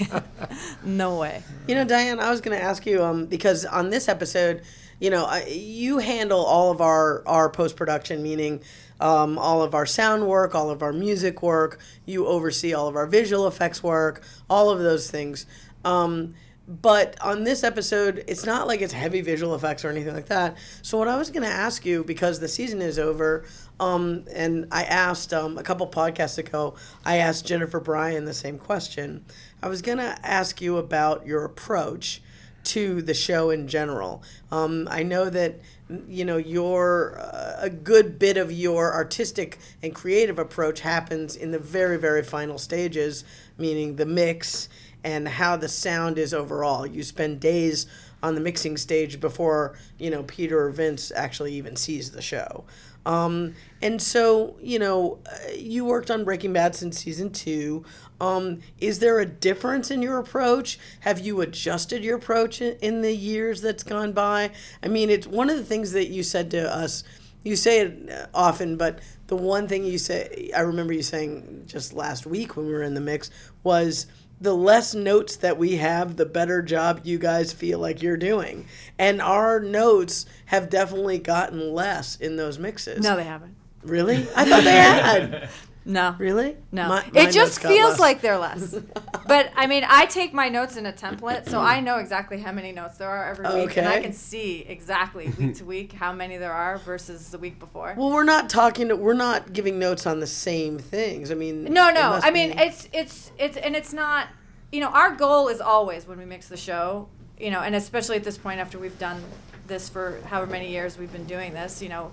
no way. You know, Diane, I was going to ask you um, because on this episode, you know, you handle all of our our post production, meaning um, all of our sound work, all of our music work. You oversee all of our visual effects work, all of those things. Um, but on this episode, it's not like it's heavy visual effects or anything like that. So what I was going to ask you, because the season is over, um, and I asked um, a couple podcasts ago, I asked Jennifer Bryan the same question. I was going to ask you about your approach to the show in general. Um, I know that you know your uh, a good bit of your artistic and creative approach happens in the very very final stages, meaning the mix and how the sound is overall. You spend days on the mixing stage before you know Peter or Vince actually even sees the show. Um, and so, you know, uh, you worked on Breaking Bad since season two. Um, is there a difference in your approach? Have you adjusted your approach in, the years that's gone by? I mean, it's one of the things that you said to us. You say it uh, often, but the one thing you say, I remember you saying just last week when we were in the mix, was the less notes that we have, the better job you guys feel like you're doing. And our notes have definitely gotten less in those mixes. No, they haven't. Really? I thought they had. No. Really? No. My- my it just feels less. like they're less. but I mean, I take my notes in a template, so I know exactly how many notes there are every week, and I can see exactly week to week how many there are versus the week before. Well, we're not talking. To, we're not giving notes on the same things. I mean, No, no. I mean, be- it's it's it's and it's not. You know, our goal is always when we mix the show. You know, and especially at this point after we've done this for however many years we've been doing this. You know,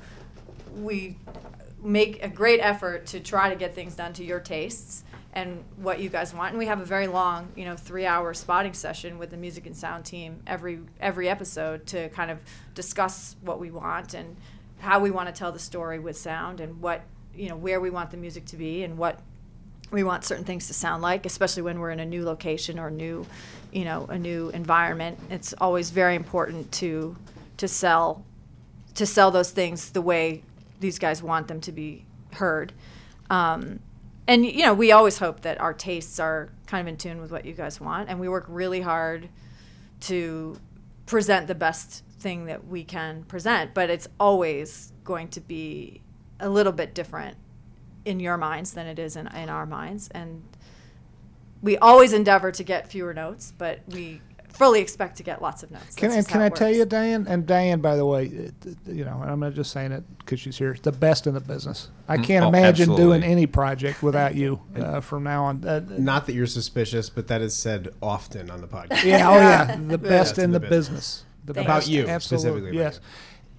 we make a great effort to try to get things done to your tastes and what you guys want. And we have a very long, you know, three-hour spotting session with the music and sound team every every episode to kind of discuss what we want and how we want to tell the story with sound and what you know where we want the music to be and what we want certain things to sound like, especially when we're in a new location or new, you know, a new environment. It's always very important to to sell to sell those things the way these guys want them to be heard. Um, and you know, we always hope that our tastes are kind of in tune with what you guys want, and we work really hard to present the best thing that we can present. But it's always going to be a little bit different in your minds than it is in, in our minds, and we always endeavor to get fewer notes, but we fully expect to get lots of notes. Can, and can I it tell you, Diane? And Diane, by the way, it- it- you know, and I'm not just saying it because she's here. The best in the business. I can't Oh, imagine doing any project without you uh, from now on. Uh, Not that you're suspicious, but that is said often on the podcast. yeah, oh yeah, the best That's in in the the business. The Thank best- you. About you, absolutely, specifically about yes.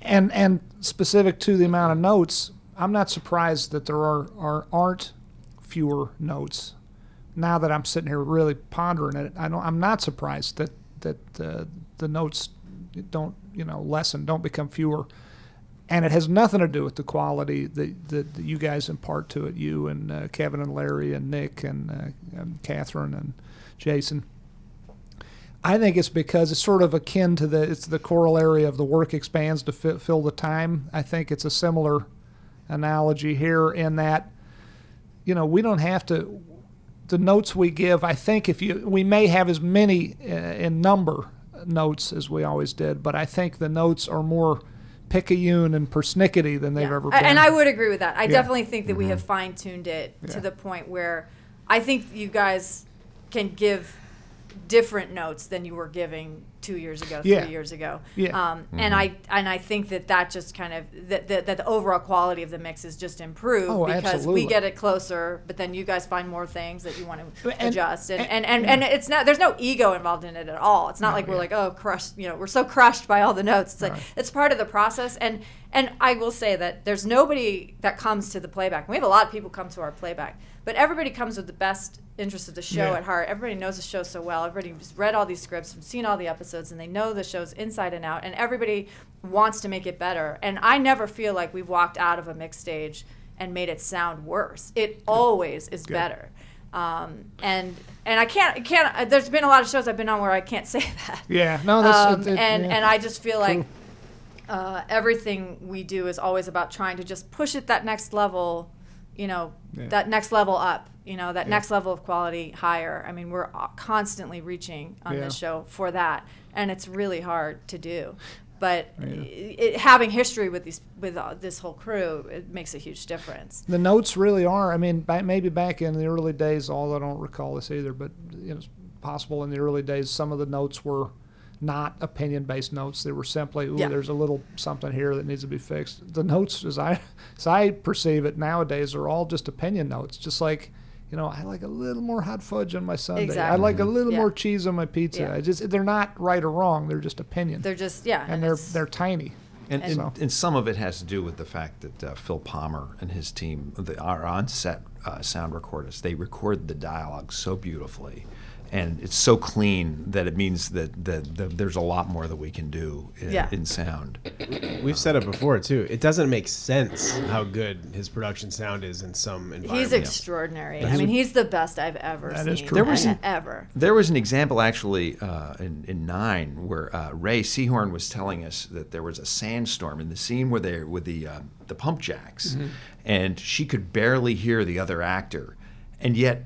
And and specific to the amount of notes, I'm not surprised that there are, are aren't fewer notes. Now that I'm sitting here really pondering it, I don't. I'm not surprised that that uh, the notes don't you know lessen, don't become fewer. And it has nothing to do with the quality that, that, that you guys impart to it, you and uh, Kevin and Larry and Nick and, uh, and Catherine and Jason. I think it's because it's sort of akin to the it's the corollary of the work expands to fi- fill the time. I think it's a similar analogy here in that you know we don't have to the notes we give. I think if you we may have as many uh, in number notes as we always did, but I think the notes are more picayune and persnickety than they've Yeah. ever been. And I would agree with that. I Yeah. definitely think that we have fine tuned it Yeah. to the point where I think you guys can give different notes than you were giving two years ago, three Yeah. years ago. Yeah. Um, And I and I think that that just kind of that, that, that the overall quality of the mix is just improved Oh, because absolutely. we get it closer, but then you guys find more things that you want to And- adjust. And and- and, and, and it's not there's no ego involved in it at all. It's not like we're yeah. like oh crushed, you know, we're so crushed by all the notes. It's like Right. it's part of the process and and I will say that there's nobody that comes to the playback. We have a lot of people come to our playback, but everybody comes with the best interest of the show Yeah. at heart. Everybody knows the show so well. Everybody's read all these scripts, and seen all the episodes. and they know the show's inside and out, and everybody wants to make it better. And I never feel like we've walked out of a mixed stage and made it sound worse. It always is better. Um, and and I can't can't. uh, There's been a lot of shows I've been on where I can't say that. Yeah, no, that's Um, it- it- and yeah. and I just feel like True. uh, everything we do is always about trying to just push it that next level, you know, Yeah. that next level up, you know, that next level of quality higher. I mean, we're constantly reaching on this show for that, and it's really hard to do. But it, having history with these with uh, this whole crew, it makes a huge difference. The notes really are. I mean, back, maybe back in the early days, although I don't recall this either, but you know, it's possible in the early days some of the notes were not opinion-based notes. They were simply, "Ooh, Yeah. there's a little something here that needs to be fixed." The notes, as I as I perceive it nowadays, are all just opinion notes. Just like, you know, I like a little more hot fudge on my sundae. I like a little Yeah. more cheese on my pizza. Yeah. I just they're not right or wrong. They're just opinion, They're just yeah, and they're they're tiny. And, and, So- and some of it has to do with the fact that uh, Phil Palmer and his team, the, our on-set uh, sound recorders, they record the dialogue so beautifully, and it's so clean that it means that, that, that there's a lot more that we can do in, Yeah. in sound. We've said it before too. It doesn't make sense how good his production sound is in some He's environments. extraordinary. I mean, he's the best I've ever That seen. is true. There was an- ever. There was an example actually uh, in, in nine where uh, Rhea Seehorn was telling us that there was a sandstorm in the scene where they with the uh, the pump jacks, and she could barely hear the other actor, and yet.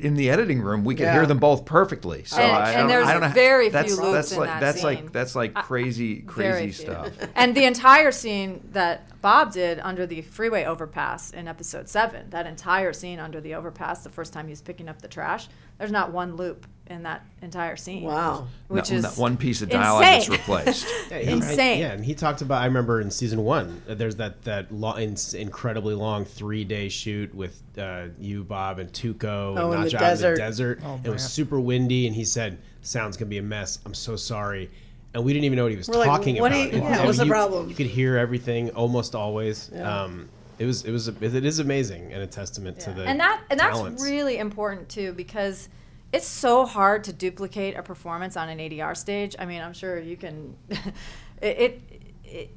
In the editing room, we could Yeah. hear them both perfectly. So And- I, and don't, there's I don't know. very few that's, loops that's in like that that's scene. like that's like crazy Very crazy stuff. and the entire scene that Bob did under the freeway overpass in episode seven, that entire scene under the overpass, the first time he's picking up the trash, there's not one loop in that entire scene. Wow. Which not, is not one piece of dialogue that's replaced. Yeah, he- Insane. yeah, and he talked about. I remember in season one, uh, there's that that lo- in, incredibly long three day shoot with uh, you, Bob, and Tuco, Oh, in and the Nacho out in desert. the desert. Oh, it was super windy, and he said, "Sound's gonna be a mess. I'm so sorry." And we didn't even know what he was We're like, talking what about. do you- And- yeah, and what's the you- problem? You could hear everything almost always. Yeah. Um, it was it was it is amazing and a testament to the and that and that's talents. really important too because it's so hard to duplicate a performance on an ADR stage. I mean, I'm sure you can. it, it, it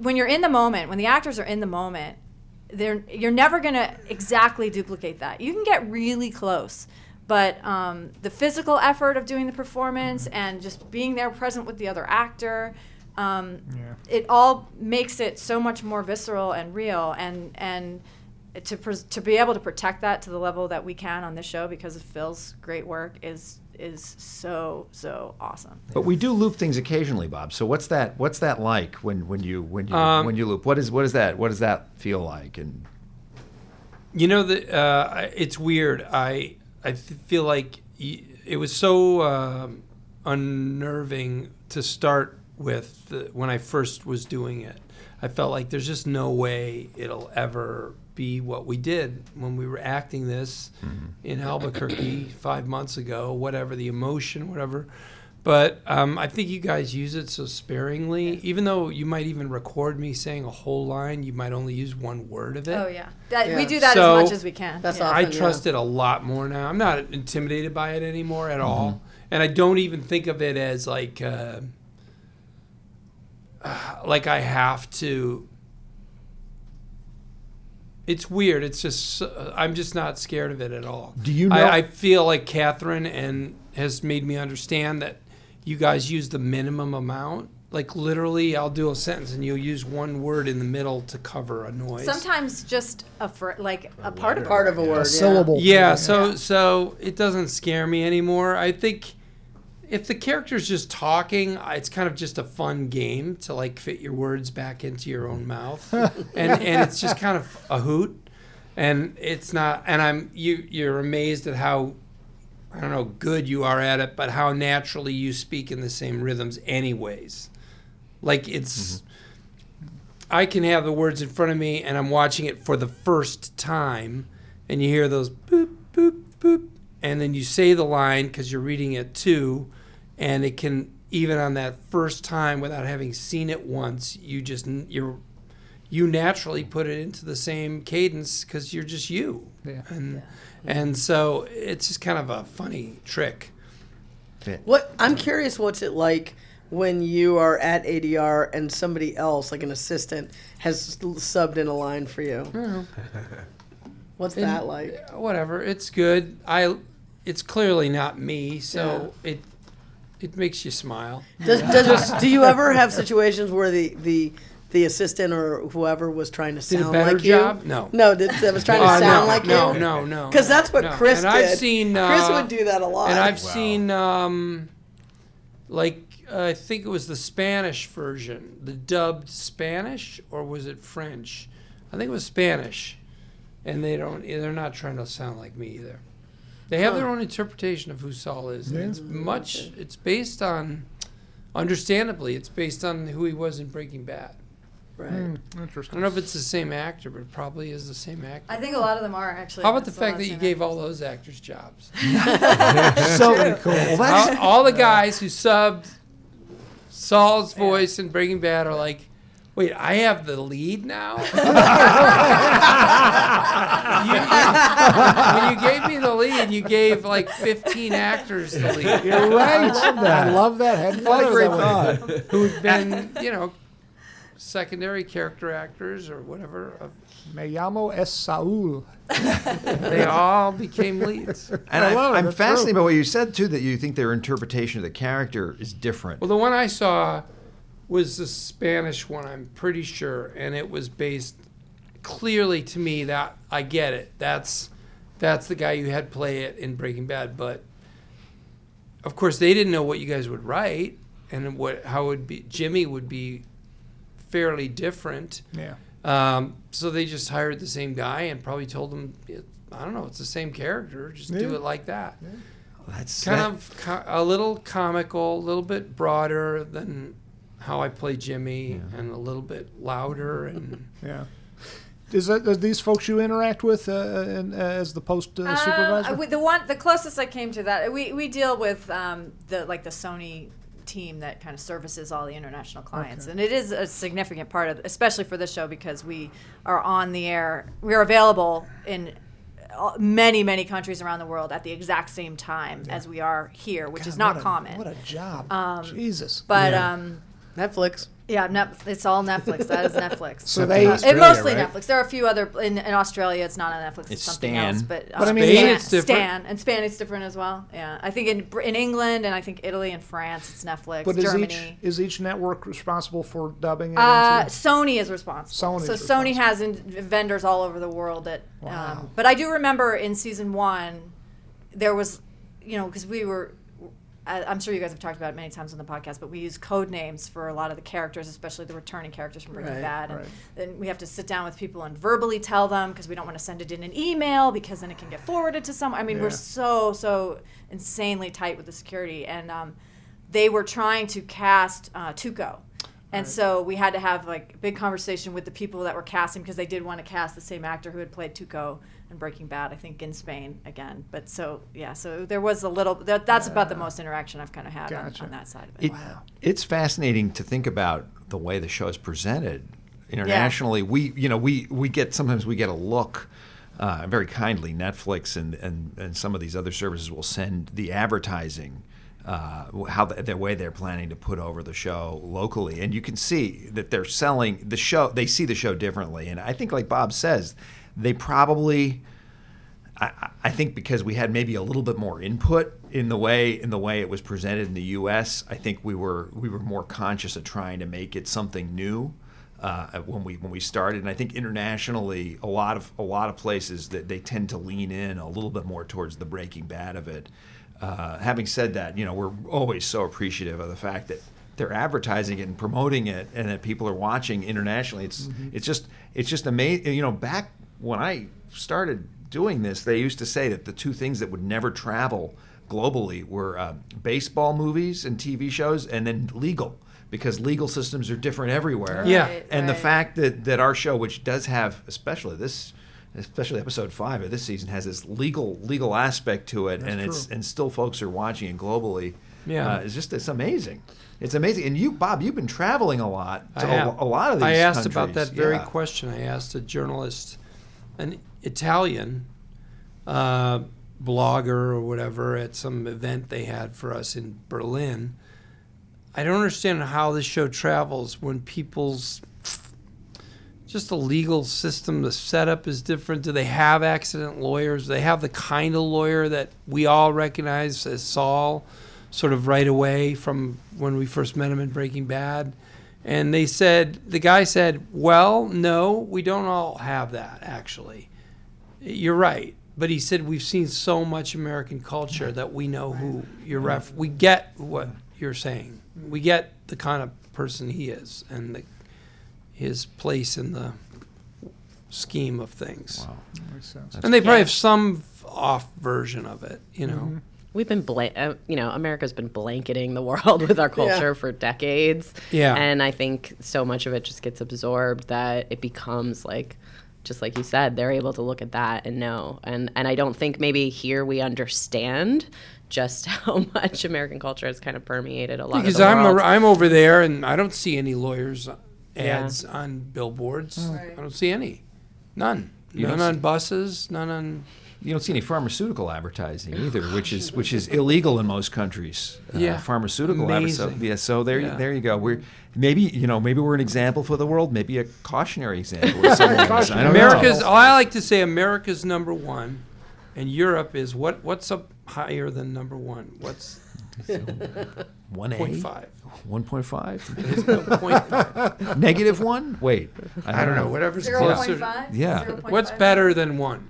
when you're in the moment, when the actors are in the moment, they're you're never gonna exactly duplicate that. You can get really close. But um, the physical effort of doing the performance and just being there present with the other actor, um, Yeah. it all makes it so much more visceral and real and and to pres to be able to protect that to the level that we can on this show because of Phil's great work is is so so awesome. But we do loop things occasionally, Bob. So what's that? What's that like when, when you when you Um, when you loop? What is what is that? What does that feel like? And You know that uh, it's weird. I I feel like it was so um, unnerving to start with the, when I first was doing it. I felt like there's just no way it'll ever be what we did when we were acting this in Albuquerque five months ago. Whatever the emotion, whatever. But um, I think you guys use it so sparingly. Even though you might even record me saying a whole line, you might only use one word of it. Oh yeah, that, we do that So- as much as we can. That's yeah. awesome. I Often, yeah. trust it a lot more now. I'm not intimidated by it anymore at all, and I don't even think of it as like uh, like I have to. It's weird. It's just uh, I'm just not scared of it at all. Do you know- I, I feel like Catherine and has made me understand that you guys use the minimum amount. Like literally, I'll do a sentence and you'll use one word in the middle to cover a noise. Sometimes just a fr- like a part of a Part of a word. A yeah. syllable. Yeah, so so it doesn't scare me anymore. I think if the character's just talking, it's kind of just a fun game to like fit your words back into your own mouth, and and it's just kind of a hoot, and it's not. And I'm you you're amazed at how I don't know good you are at it, but how naturally you speak in the same rhythms, anyways. Like it's. I can have the words in front of me and I'm watching it for the first time, and you hear those boop, boop, boop, and then you say the line because you're reading it too, and it can, even on that first time without having seen it once, you just, you're, you naturally put it into the same cadence because you're just you. Yeah. And, and so it's just kind of a funny trick. What I'm curious, what's it like when you are at ADR and somebody else, like an assistant, has subbed in a line for you? What's And, that like? Whatever, it's good. I, it's clearly not me, so it, it makes you smile. Does, does do you ever have situations where the the the assistant or whoever was trying to sound Did a sound better like you? job? No. No, that, that was trying to Uh, sound no, like no, you. no, no. No, because that's what no. Chris and did. I've seen uh, Chris would do that a lot. And I've seen, um, like, uh, I think it was the Spanish version, the dubbed Spanish, or was it French? I think it was Spanish, and they don't. They're not trying to sound like me either. They have their own interpretation of who Saul is. and It's much. It's based on, understandably, it's based on who he was in Breaking Bad. right. Hmm, I don't know if it's the same actor, but it probably is the same actor. I think a lot of them are actually. How about the That's a lot fact that you gave actors. all those actors jobs? so cool. all, all the guys who subbed Saul's voice in Breaking Bad are like, wait, I have the lead now? You- when you gave me the lead, you gave like 15 actors the lead You're right. I love that. Hadn't thought of it that way. who'd been, you know, secondary character actors or whatever. Of, Me llamo es Saul. they all became leads. And I, I'm fascinated true. by what you said too. That you think their interpretation of the character is different. Well, the one I saw was the Spanish one, I'm pretty sure, and it was based clearly to me that I get it. That's that's the guy you had play it in Breaking Bad, but of course they didn't know what you guys would write and what how it would be. Jimmy would be fairly different. Yeah. Um, so they just hired the same guy and probably told him, I don't know, it's the same character. Just do it like that Yeah. That's kind that- of co- a little comical, a little bit broader than how I play Jimmy, and a little bit louder. And Yeah. Is that are these folks you interact with uh, in, uh, as the post uh, supervisor? Um, the one, the closest I came to that, we, we deal with um, the like the Sony team that kind of services all the international clients, Okay. and it is a significant part of, especially for this show because we are on the air. We are available in uh, many many countries around the world at the exact same time as we are here, which is not what a- common. What a job. Um, Jesus. but um, Netflix. yeah, Net, it's all Netflix. That is Netflix. So they- Uh, it mostly right? Netflix. There are a few other in, in Australia. It's not on Netflix. It's, It's something Stan. else. But, But I uh, mean, Stan, it's different. Stan and Span is different as well. Yeah, I think in in England and I think Italy and France it's Netflix. but is each Germany. is each network responsible for dubbing it Uh, into? Sony is responsible. Sony's so Sony has in, vendors all over the world that. Wow. Um, but I do remember in season one, there was, you know, because we were. I- I'm sure you guys have talked about it many times on the podcast, but we use code names for a lot of the characters, especially the returning characters from Breaking Right, Bad. And right. then we have to sit down with people and verbally tell them because we don't want to send it in an email because then it can get forwarded to someone. I mean, we're so so insanely tight with the security, and um, they were trying to cast uh, Tuco. And so we had to have like a big conversation with the people that were casting because they did want to cast the same actor who had played Tuco in Breaking Bad, I think in Spain again. But so yeah, so there was a little. That, that's about the most interaction I've kind of had on, Gotcha. on that side of it. It, It's fascinating to think about the way the show is presented internationally. We, you know, we we get sometimes we get a look. Uh, very kindly, Netflix and, and, and some of these other services will send the advertising, uh, how the, the way they're planning to put over the show locally, and you can see that they're selling the show. They see the show differently, and I think, like Bob says, they probably I, I think because we had maybe a little bit more input in the way in the way it was presented in the U.S. I think we were we were more conscious of trying to make it something new uh, when we when we started. And I think internationally, a lot of a lot of places that they tend to lean in a little bit more towards the Breaking Bad of it. Uh, having said that, you know we're always so appreciative of the fact that they're advertising it and promoting it, and that people are watching internationally. It's it's just it's just amazing. You know, back when I started doing this, they used to say that the two things that would never travel globally were uh, baseball movies and TV shows, and then legal, because legal systems are different everywhere. Yeah. Right, and the fact that that our show, which does have, especially this. Especially episode five of this season has this legal legal aspect to it, and it's true. and still folks are watching it globally. Yeah. uh, it's just it's amazing. It's amazing. And you, Bob, you've been traveling a lot to I a, have- a lot of these. I asked about countries. that very Yeah. question. I asked a journalist, an Italian, uh, blogger or whatever at some event they had for us in Berlin. I don't understand how this show travels when people's just the legal system, the setup is different. Do they have accident lawyers? Do they have the kind of lawyer that we all recognize as Saul, sort of right away from when we first met him in Breaking Bad? And they said, the guy said, well, no, we don't all have that, actually. You're right. But he said, we've seen so much American culture that we know who you're ref. We get what you're saying. We get the kind of person he is and the, his place in the scheme of things. Makes sense. And they probably Yeah. have some off version of it, you know. Mm-hmm. We've been, bla- uh, you know, America's been blanketing the world with our culture for decades. Yeah. And I think so much of it just gets absorbed that it becomes like, just like you said, they're able to look at that and know. And and I don't think maybe here we understand just how much American culture has kind of permeated a lot Because of the I'm world. a, I'm over there and I don't see any lawyers Yeah. ads on billboards. Right. I don't see any. None. You none on see- buses, none on You don't see any pharmaceutical advertising either, which is which is illegal in most countries. Uh, Yeah. pharmaceutical advertising. Yeah, so there, Yeah. there you go. We're maybe you know maybe we're an example for the world, maybe a cautionary example. in some ways. I America's know. I like to say America's number one and Europe is what what's up higher than number one? What's one point A, five? one point five, Point five. negative one. Wait, I don't know, whatever's Zero closer. point five. Yeah. What's better than one?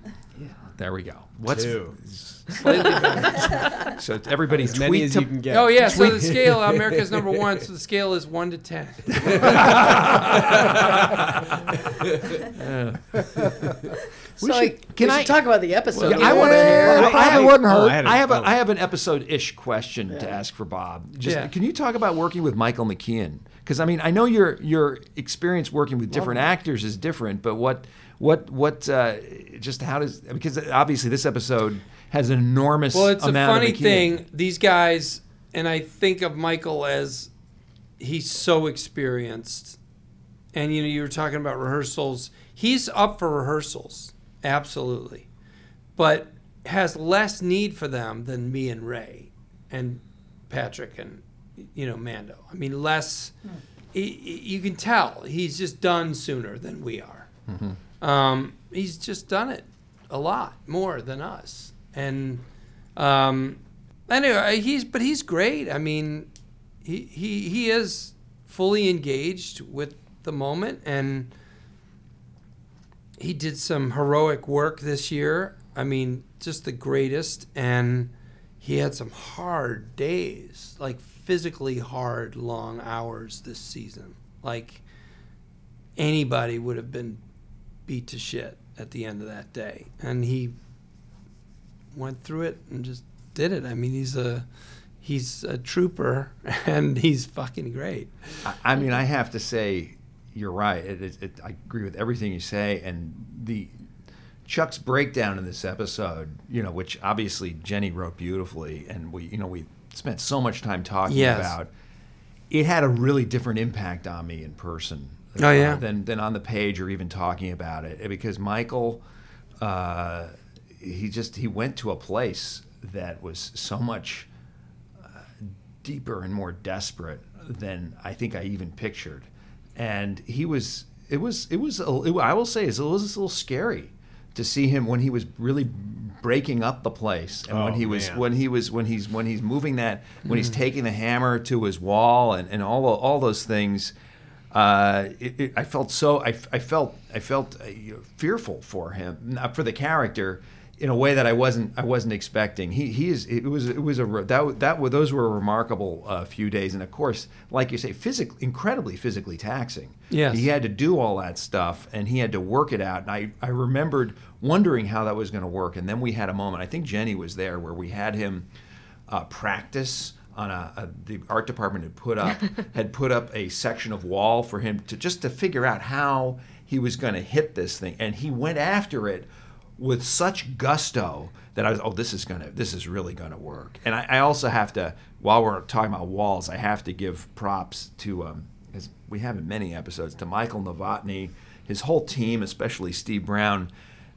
There we go. What's Two. Slightly better. so everybody's As many tweet as to you can get. Oh yeah, so the scale America's number one, so the scale is one to ten. So like, can we I- should talk about the episode. Yeah, I wanna- hear? Well, I- I probably have- wouldn't oh, hurt. I had I have a I have an episode ish question to ask for Bob. Just Yeah. can you talk about working with Michael McKean? Because I mean I know your your experience working with different actors is different, but what what what uh, just how does because obviously this episode has an enormous Well, it's a funny thing. These guys, and I think of Michael as he's so experienced. And you know, you were talking about rehearsals. He's up for rehearsals, absolutely, but has less need for them than me and Rhea, and Patrick and you know Mando. I mean, less. he- he- you can tell he's just done sooner than we are. Um, he's just done it a lot more than us, and um, anyway, he's but he's great. I mean, he he he is fully engaged with the moment, and he did some heroic work this year. I mean, just the greatest, and he had some hard days, like physically hard, long hours this season. Like anybody would have been beat to shit at the end of that day, and he went through it and just did it. I mean, he's a he's a trooper, and he's fucking great. I, I mean, I have to say, you're right. It, it, it, I agree with everything you say, and the Chuck's breakdown in this episode, you know, which obviously Jenny wrote beautifully, and we, you know, we spent so much time talking Yes. about. It had a really different impact on me in person. Oh, yeah? uh, than than on the page or even talking about it because Michael, uh, he just he went to a place that was so much deeper and more desperate than I think I even pictured. And he was, it was, it was, a, it, I will say, it was a little scary to see him when he was really breaking up the place and when Oh, he was, man. when he was, when he's, when he's moving that, when he's taking the hammer to his wall and, and all, all those things. Uh, it, it, I felt so, I, I felt, I felt uh, fearful for him, not for the character, in a way that I wasn't I wasn't expecting. He he is it was it was a that that were those were a remarkable uh, few days, and of course, like you say, physically incredibly physically taxing. Yes. he had to do all that stuff, and he had to work it out. And I I remembered wondering how that was going to work, and then we had a moment. I think Jenny was there where we had him uh, practice. On a, a, the art department had put up had put up a section of wall for him to just to figure out how he was going to hit this thing, and he went after it with such gusto that I was, oh, this is gonna, this is really gonna work. And I, I also have to, while we're talking about walls, I have to give props to, um, as we have in many episodes, to Michael Novotny, his whole team, especially Steve Brown,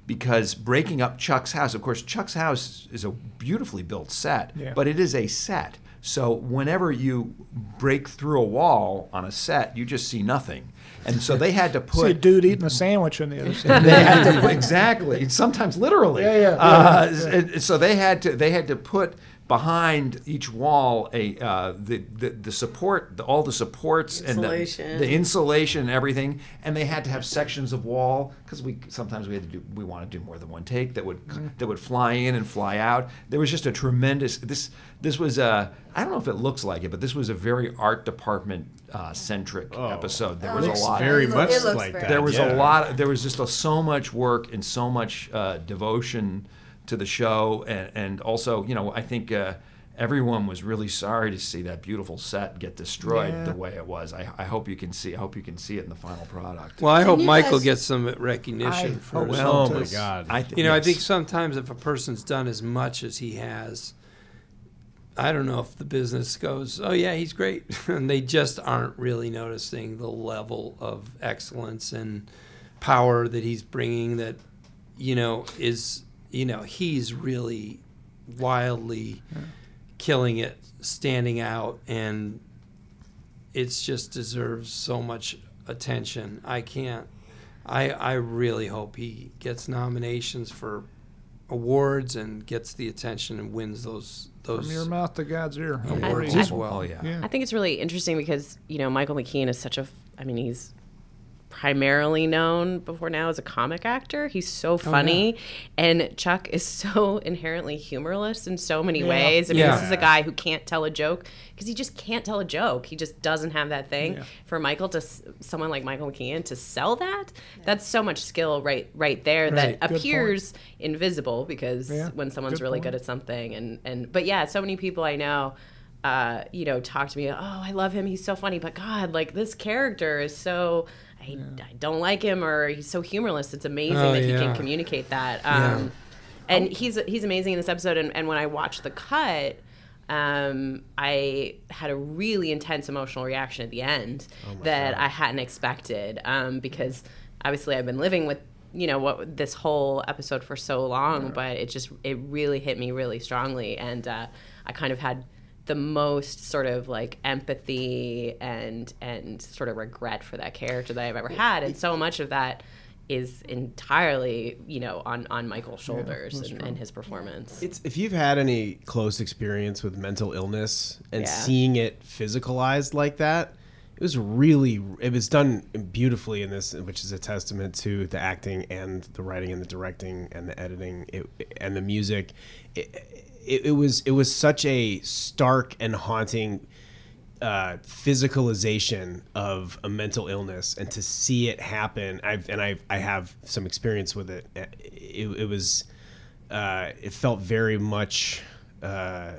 because breaking up Chuck's house, of course, Chuck's house is a beautifully built set, Yeah. but it is a set. So whenever you break through a wall on a set, you just see nothing. And so they had to See a put dude eating a sandwich on the other side. they had to put, exactly sometimes literally Yeah, yeah, uh, yeah, so they had to they had to put behind each wall a uh, the, the the support the, all the supports and the, the insulation and everything and they had to have sections of wall because we sometimes we had to do we want to do more than one take that would Mm-hmm. that would fly in and fly out there was just a tremendous this this was a I don't know if it looks like it but this was a very art department uh, centric episode there was a looks lot very It loo- much it looks like that. there was yeah. a lot there was just a, so much work and so much uh, devotion to the show and, and also you know i think uh, everyone was really sorry to see that beautiful set get destroyed Yeah. the way it was I, I hope you can see i hope you can see it in the final product Well, I hope Michael guys- gets some recognition I for hope his so, Oh my god. I th- You know, I think sometimes if a person's done as much as he has, I don't know if the business goes, oh, yeah, he's great. and they just aren't really noticing the level of excellence and power that he's bringing that, you know, is, you know, he's really wildly killing it, standing out, and it's just deserves so much attention. I can't. I I really hope he gets nominations for awards and gets the attention and wins those those From your mouth to God's ear. Awards I- as well. oh yeah, Yeah. I think it's really interesting because you know Michael McKean is such a. I mean, he's primarily known before now as a comic actor. He's so funny, and Chuck is so inherently humorless in so many Yeah. ways. I mean, Yeah. this is a guy who can't tell a joke because he just can't tell a joke. He just doesn't have that thing. Yeah. For Michael to someone like Michael McKean to sell that, that's so much skill right right there that Right. Good point. appears invisible because Yeah. when someone's Good really point. good at something and and but yeah, so many people I know uh, you know, talk to me, oh, I love him, he's so funny, but God, like this character is so I, I don't like him or he's so humorless. It's amazing Oh, that he yeah. can communicate that. Yeah. Um, and he's he's amazing in this episode and, and when I watched the cut um, I had a really intense emotional reaction at the end that I hadn't expected um, because obviously I've been living with you know what this whole episode for so long, but it just it really hit me really strongly, and uh, I kind of had the most sort of like empathy and and sort of regret for that character that I've ever had, and so much of that is entirely you know on on Michael's shoulders and, and his performance. It's if you've had any close experience with mental illness and Yeah. seeing it physicalized like that, it was really it was done beautifully in this, which is a testament to the acting and the writing and the directing and the editing it, and the music. It, it, it was it was such a stark and haunting uh, physicalization of a mental illness and to see it happen I've and I I have some experience with it it, it was uh, it felt very much uh,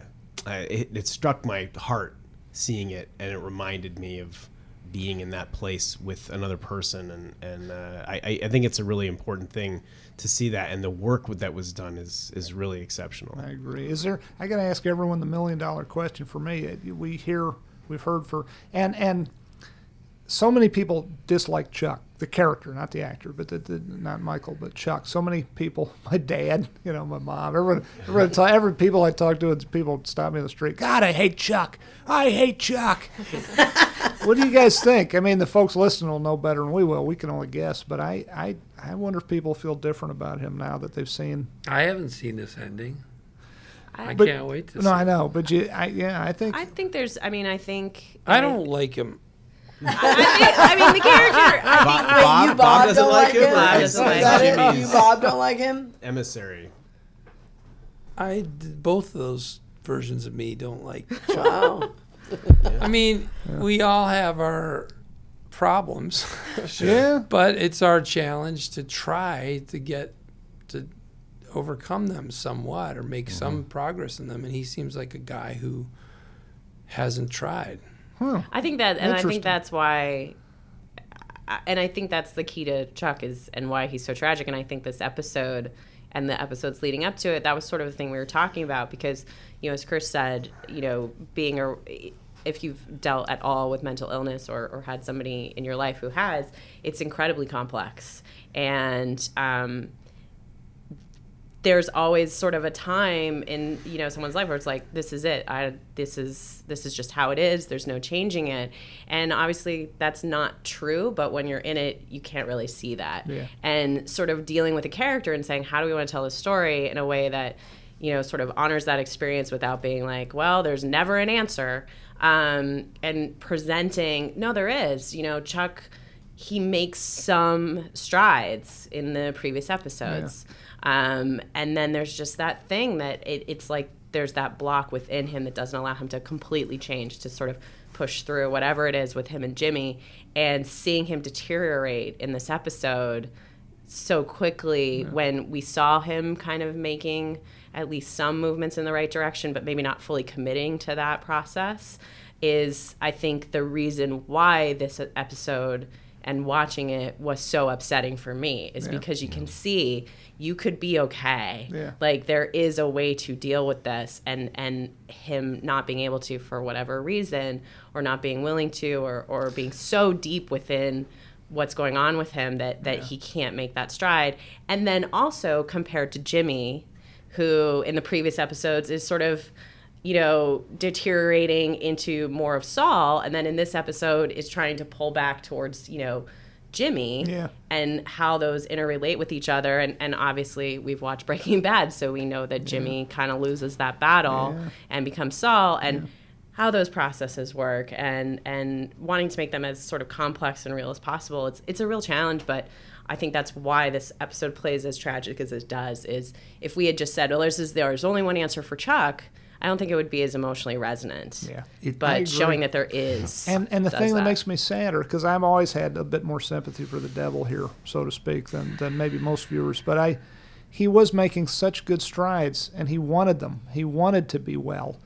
uh, it, it struck my heart seeing it and it reminded me of being in that place with another person and and uh, I- I think it's a really important thing to see that and the work that was done is is really exceptional I agree. Is there? I got to ask everyone the million dollar question for me. Uh, We hear, we've heard for, and and so many people dislike Chuck, the character, not the actor, but the, the not Michael, but Chuck. So many people, my dad, you know, my mom, everyone, everyone, ta- every people I talk to, it's people stop me in the street. God, I hate Chuck. I hate Chuck. what do you guys think? I mean, the folks listening will know better than we will. We can only guess, but I, I, I wonder if people feel different about him now that they've seen I haven't seen this ending. I But- can't wait to No, see. I know, but you, I, yeah, I think I think there's. I mean, I think. I don't like him. I, think, I mean, the character. I think, Bob, you, Bob doesn't don't like him? him? Bob doesn't like Is that is it? Jimmy's You, Bob, don't like him? emissary I both of those versions of me don't like. Wow. I mean, we all have our problems, yeah. but it's our challenge to try to get to overcome them somewhat or make some mm-hmm. progress in them. And he seems like a guy who hasn't tried. I think that, and I think that's why, and I think that's the key to Chuck is and why he's so tragic. And I think this episode and the episodes leading up to it, that was sort of the thing we were talking about because, you know, as Chris said, you know, being a if you've dealt at all with mental illness or, or had somebody in your life who has, it's incredibly complex. And um, there's always sort of a time in you know someone's life where it's like this is it. I this is this is just how it is. There's no changing it. And obviously that's not true but when you're in it you can't really see that. Yeah. and sort of dealing with a character and saying how do we want to tell the story in a way that you know sort of honors that experience without being like well there's never an answer. Um, and presenting no there is. You know chuck he makes some strides in the previous episodes um, and then there's just that thing that it, it's like there's that block within him that doesn't allow him to completely change to sort of push through whatever it is with him and jimmy. And seeing him deteriorate in this episode so quickly when we saw him kind of making at least some movements in the right direction, but maybe not fully committing to that process, is I think the reason why this episode and watching it was so upsetting for me is because you can see you could be okay. Yeah. Like there is a way to deal with this and and him not being able to for whatever reason or not being willing to or or being so deep within what's going on with him that that he can't make that stride and then also compared to Jimmy who in the previous episodes is sort of you know deteriorating into more of Saul and then in this episode is trying to pull back towards you know Jimmy Yeah. and how those interrelate with each other and, and obviously we've watched Breaking Bad so we know that Jimmy kind of loses that battle Yeah. and becomes Saul and how those processes work and and wanting to make them as sort of complex and real as possible it's it's a real challenge but I think that's why this episode plays as tragic as it does is if we had just said well there's there's only one answer for Chuck I don't think it would be as emotionally resonant Yeah. It- but showing that there is And and the thing that. makes me sadder because I've always had a bit more sympathy for the devil here, so to speak, than than maybe most viewers. But I, he was making such good strides, and he wanted them. He wanted to be well,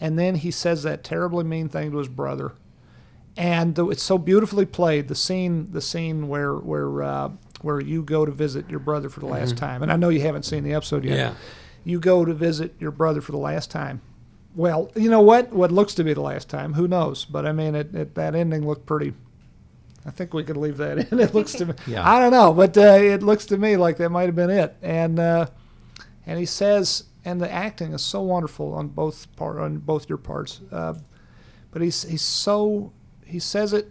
and then he says that terribly mean thing to his brother, and the, it's so beautifully played. The scene, the scene where where uh, where you go to visit your brother for the last time, and I know you haven't seen the episode yet. Yeah. You go to visit your brother for the last time. Well, you know what? What looks to be the last time. Who knows? But I mean, it, it, that ending looked pretty. I think we could leave that in. It looks to me. Yeah. I don't know, but uh, it looks to me like that might have been it. And uh, and he says, and the acting is so wonderful on both part on both your parts. Uh, but he's he's so he says it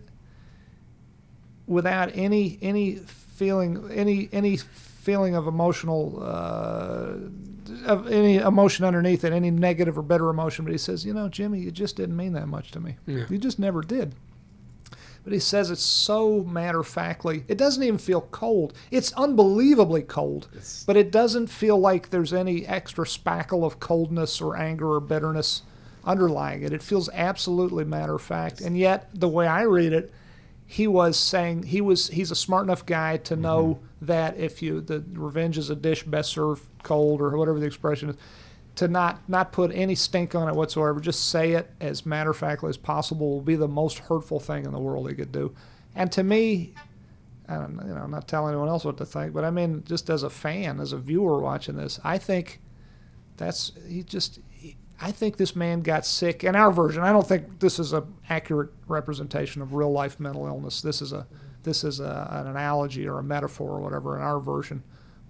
without any any feeling any any feeling of emotional uh, any emotion underneath it, any negative or better emotion. But he says, you know, Jimmy, you just didn't mean that much to me. Yeah. You just never did. But he says it so matter of factly. It doesn't even feel cold. It's unbelievably cold. But it doesn't feel like there's any extra spackle of coldness or anger or bitterness underlying it. It feels absolutely matter of fact. And yet, the way I read it, he was saying he was he's a smart enough guy to mm-hmm. know that if you the revenge is a dish best served cold or whatever the expression is to not not put any stink on it whatsoever. Just say it as matter of factly as possible. Will be the most hurtful thing in the world he could do. And to me I don't know, you know, I'm not telling anyone else what to think, but I mean, just as a fan, as a viewer watching this, I think that's he just. I think this man got sick. In our version, I don't think this is an accurate representation of real life mental illness. This is a this is a, an analogy or a metaphor or whatever in our version,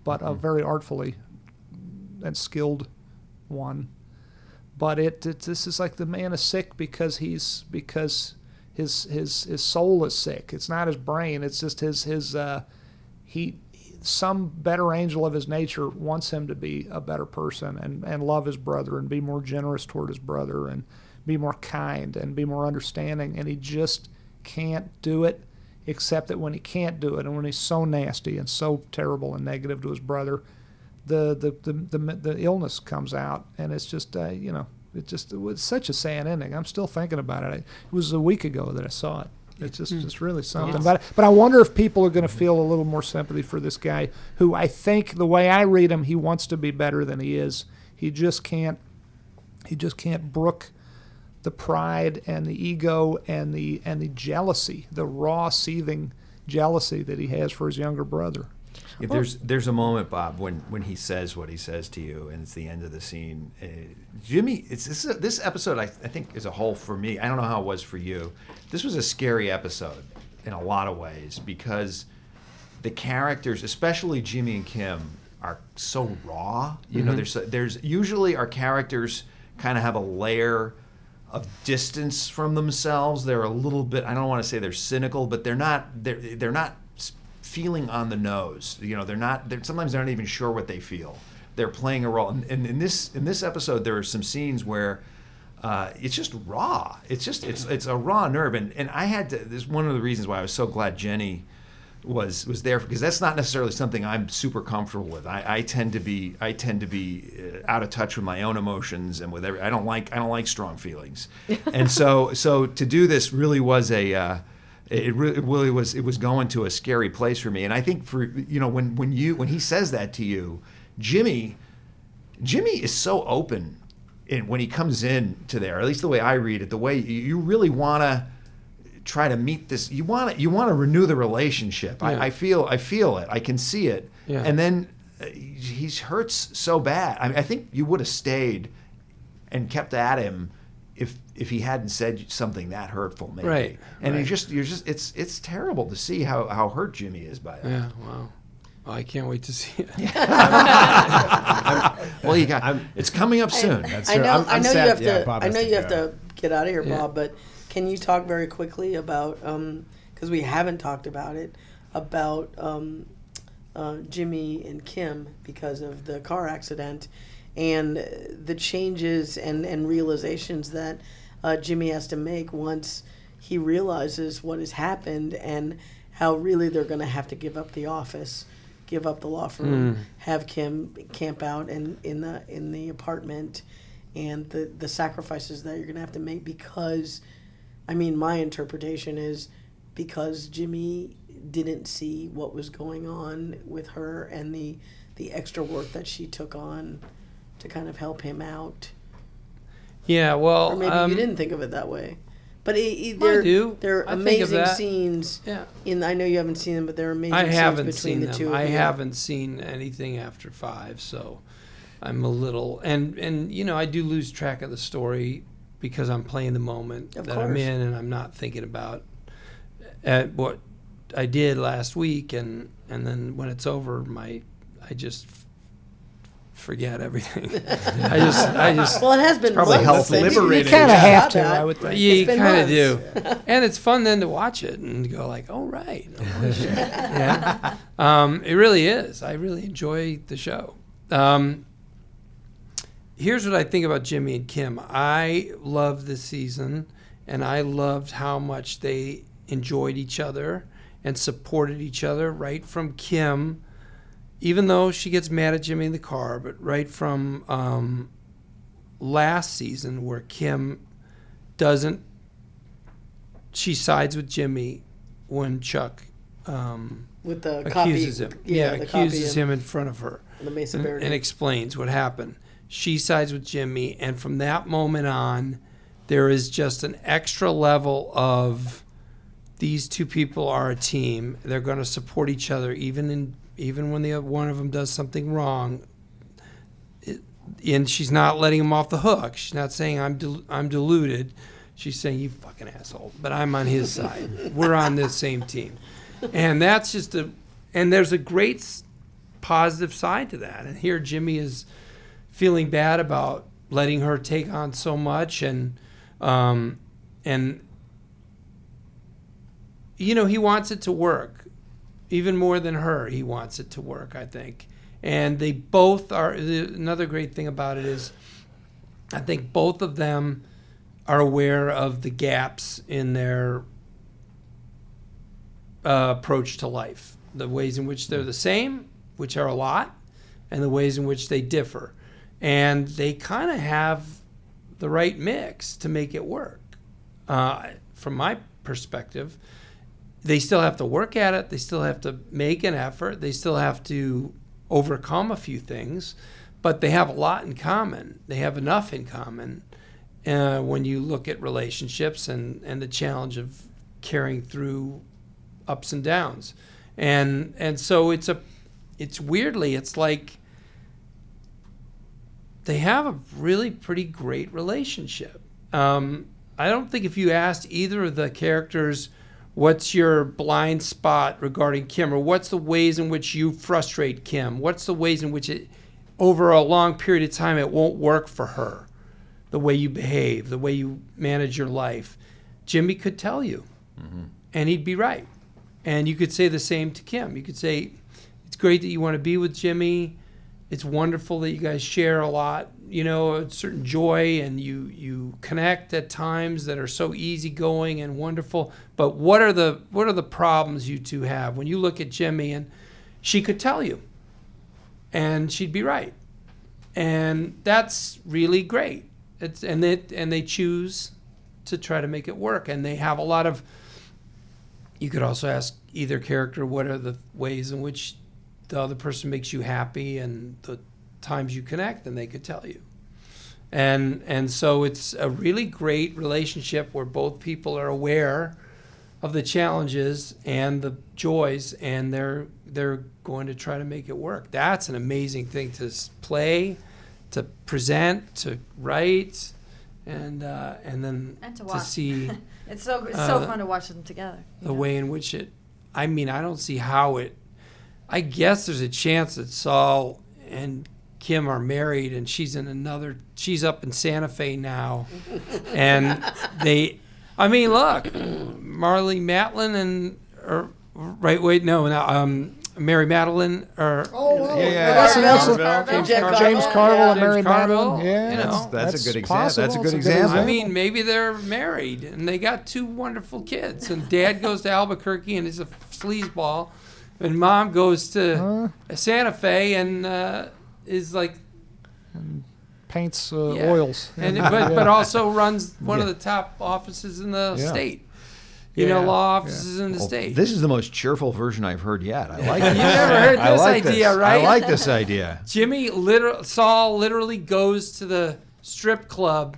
but a very artfully and skilled one. But it, it this is like the man is sick because he's because his his his soul is sick. It's not his brain. It's just his his uh, he some better angel of his nature wants him to be a better person and, and love his brother and be more generous toward his brother and be more kind and be more understanding. And he just can't do it except that when he can't do it and when he's so nasty and so terrible and negative to his brother the the the, the, the illness comes out. And it's just uh, you know it just it was such a sad ending. I'm still thinking about it. It was a week ago that i saw it it's just, hmm. just really something. But but I wonder if people are going to feel a little more sympathy for this guy, who I think the way I read him, he wants to be better than he is. He just can't. He just can't brook the pride and the ego and the and the jealousy, the raw, seething jealousy that he has for his younger brother. If there's there's a moment, Bob, when when he says what he says to you, and it's the end of the scene. Uh, Jimmy, it's this this episode. I, I think is a whole for me, I don't know how it was for you. This was a scary episode in a lot of ways because the characters, especially Jimmy and Kim, are so raw. You know, there's there's usually our characters kind of have a layer of distance from themselves. They're a little bit. I don't want to say they're cynical, but they're not. They're they're not feeling on the nose. You know, they're not. They're, sometimes they're not even sure what they feel. They're playing a role. And, and in this in this episode, there are some scenes where. Uh, it's just raw. It's just it's it's a raw nerve, and and I had to. This is one of the reasons why I was so glad Jenny was was there because that's not necessarily something I'm super comfortable with. I, I tend to be I tend to be uh, out of touch with my own emotions and with every. I don't like I don't like strong feelings, and so so to do this really was a. Uh, it really, it really was it was going to a scary place for me, and I think for you know when when you when he says that to you, Jimmy, Jimmy is so open, in, when he comes in to there, at least the way I read it, the way you, you really want to try to meet this you want to you want to renew the relationship. Yeah. I, I feel i feel it. I can see it. Yeah. and then uh, he hurts so bad. I, mean, I think you would have stayed and kept at him if if he hadn't said something that hurtful maybe Right, and you just you're just it's it's terrible to see how how hurt jimmy is by that Yeah, wow. Well, I can't wait to see it. well you got it's coming up soon That's I know. I'm- i I'm know sad- you have yeah, to. Bob I has know to you have to get out of here, Yeah. Bob. But can you talk very quickly about because we haven't talked about it about um, uh, Jimmy and Kim because of the car accident and the changes and and realizations that uh, Jimmy has to make once he realizes what has happened and how really they're going to have to give up the office, give up the law firm, have Kim camp out in, in the in the apartment, and the the sacrifices that you're going to have to make because, I mean, my interpretation is because Jimmy didn't see what was going on with her and the the extra work that she took on to kind of help him out. Yeah, well, Or maybe um, you didn't think of it that way. But it, it, I they're, do. they're I amazing scenes. Yeah. In I know you haven't seen them, but they're amazing I haven't between seen the them. two. of I haven't seen anything after five, so I'm a little and and you know I do lose track of the story because I'm playing the moment Of that I'm in, and I'm not thinking about at what I did last week, and and then when it's over, my I just forget everything. I just I just Well, it has been probably months. healthy. You- you Liberating. kind of can't have to. I would think. you been kind of do, and it's fun then to watch it and go like, "Oh right, oh, shit." yeah." Um, it really is. I really enjoy the show. Um, here's what I think about Jimmy and Kim. I love this season, and I loved how much they enjoyed each other and supported each other. Right from Kim, even though she gets mad at Jimmy in the car, but right from um, last season where Kim doesn't she sides with Jimmy when Chuck um, with the copy. accuses him. Yeah, Yeah, accuses him in front of her and, and explains what happened. She sides with Jimmy, and from that moment on, there is just an extra level of these two people are a team. They're going to support each other, even in even when the one of them does something wrong. It, and she's not letting him off the hook. She's not saying I'm del- I'm deluded. She's saying you fucking asshole, but I'm on his side. We're on the same team, and that's just a. And there's a great positive side to that. And here Jimmy is feeling bad about letting her take on so much, and um, and you know he wants it to work even more than her. He wants it to work, I think. And they both are. Another great thing about it is, I think both of them are aware of the gaps in their uh, approach to life, the ways in which they're the same, which are a lot, and the ways in which they differ. And they kind of have the right mix to make it work. Uh, from my perspective, they still have to work at it. They still have to make an effort. They still have to overcome a few things, but they have a lot in common. They have enough in common uh, when you look at relationships and, and the challenge of carrying through ups and downs. And and so it's a it's weirdly it's like they have a really pretty great relationship. Um, I don't think if you asked either of the characters What's your blind spot regarding Kim, or what's the ways in which you frustrate Kim? What's the ways in which it, over a long period of time, it won't work for her? The way you behave, the way you manage your life. Jimmy could tell you, mm-hmm. and he'd be right. And you could say the same to Kim. You could say, "It's great that you want to be with Jimmy. It's wonderful that you guys share a lot, you know, a certain joy, and you you connect at times that are so easygoing and wonderful. But what are the what are the problems you two have when you look at Jimmy and she could tell you, and she'd be right, and that's really great. It's and they and they choose to try to make it work, and they have a lot of you could also ask either character what are the ways in which the other person makes you happy and the times you connect and they could tell you and and so it's a really great relationship where both people are aware of the challenges and the joys and they're they're going to try to make it work that's an amazing thing to play to present to write and uh, and then And to to see It's so it's so Uh, fun to watch them together. the know? way in which it i mean i don't see how it i guess there's a chance that saul and kim are married and she's in another she's up in santa fe now and they i mean look Marlee Matlin and or right wait no no um Mary Matalin or Oh, Yeah, yeah. that's an excellent- Carville. James, Carville. James Carville Yeah. and Mary James Carville, Matalin. Yeah, you know. That's a good example. That's a good example. I mean, maybe they're married and they got two wonderful kids. And dad goes to Albuquerque and is a sleazeball, and mom goes to Santa Fe and uh, is like, paints uh, Yeah. oils. and Yeah. but, but also runs one of the top offices in the Yeah. state. You know, law offices in the Well, state. This is the most cheerful version I've heard yet. I like it. You never heard this like idea, this. right? I like this idea. Jimmy liter- Saul literally goes to the strip club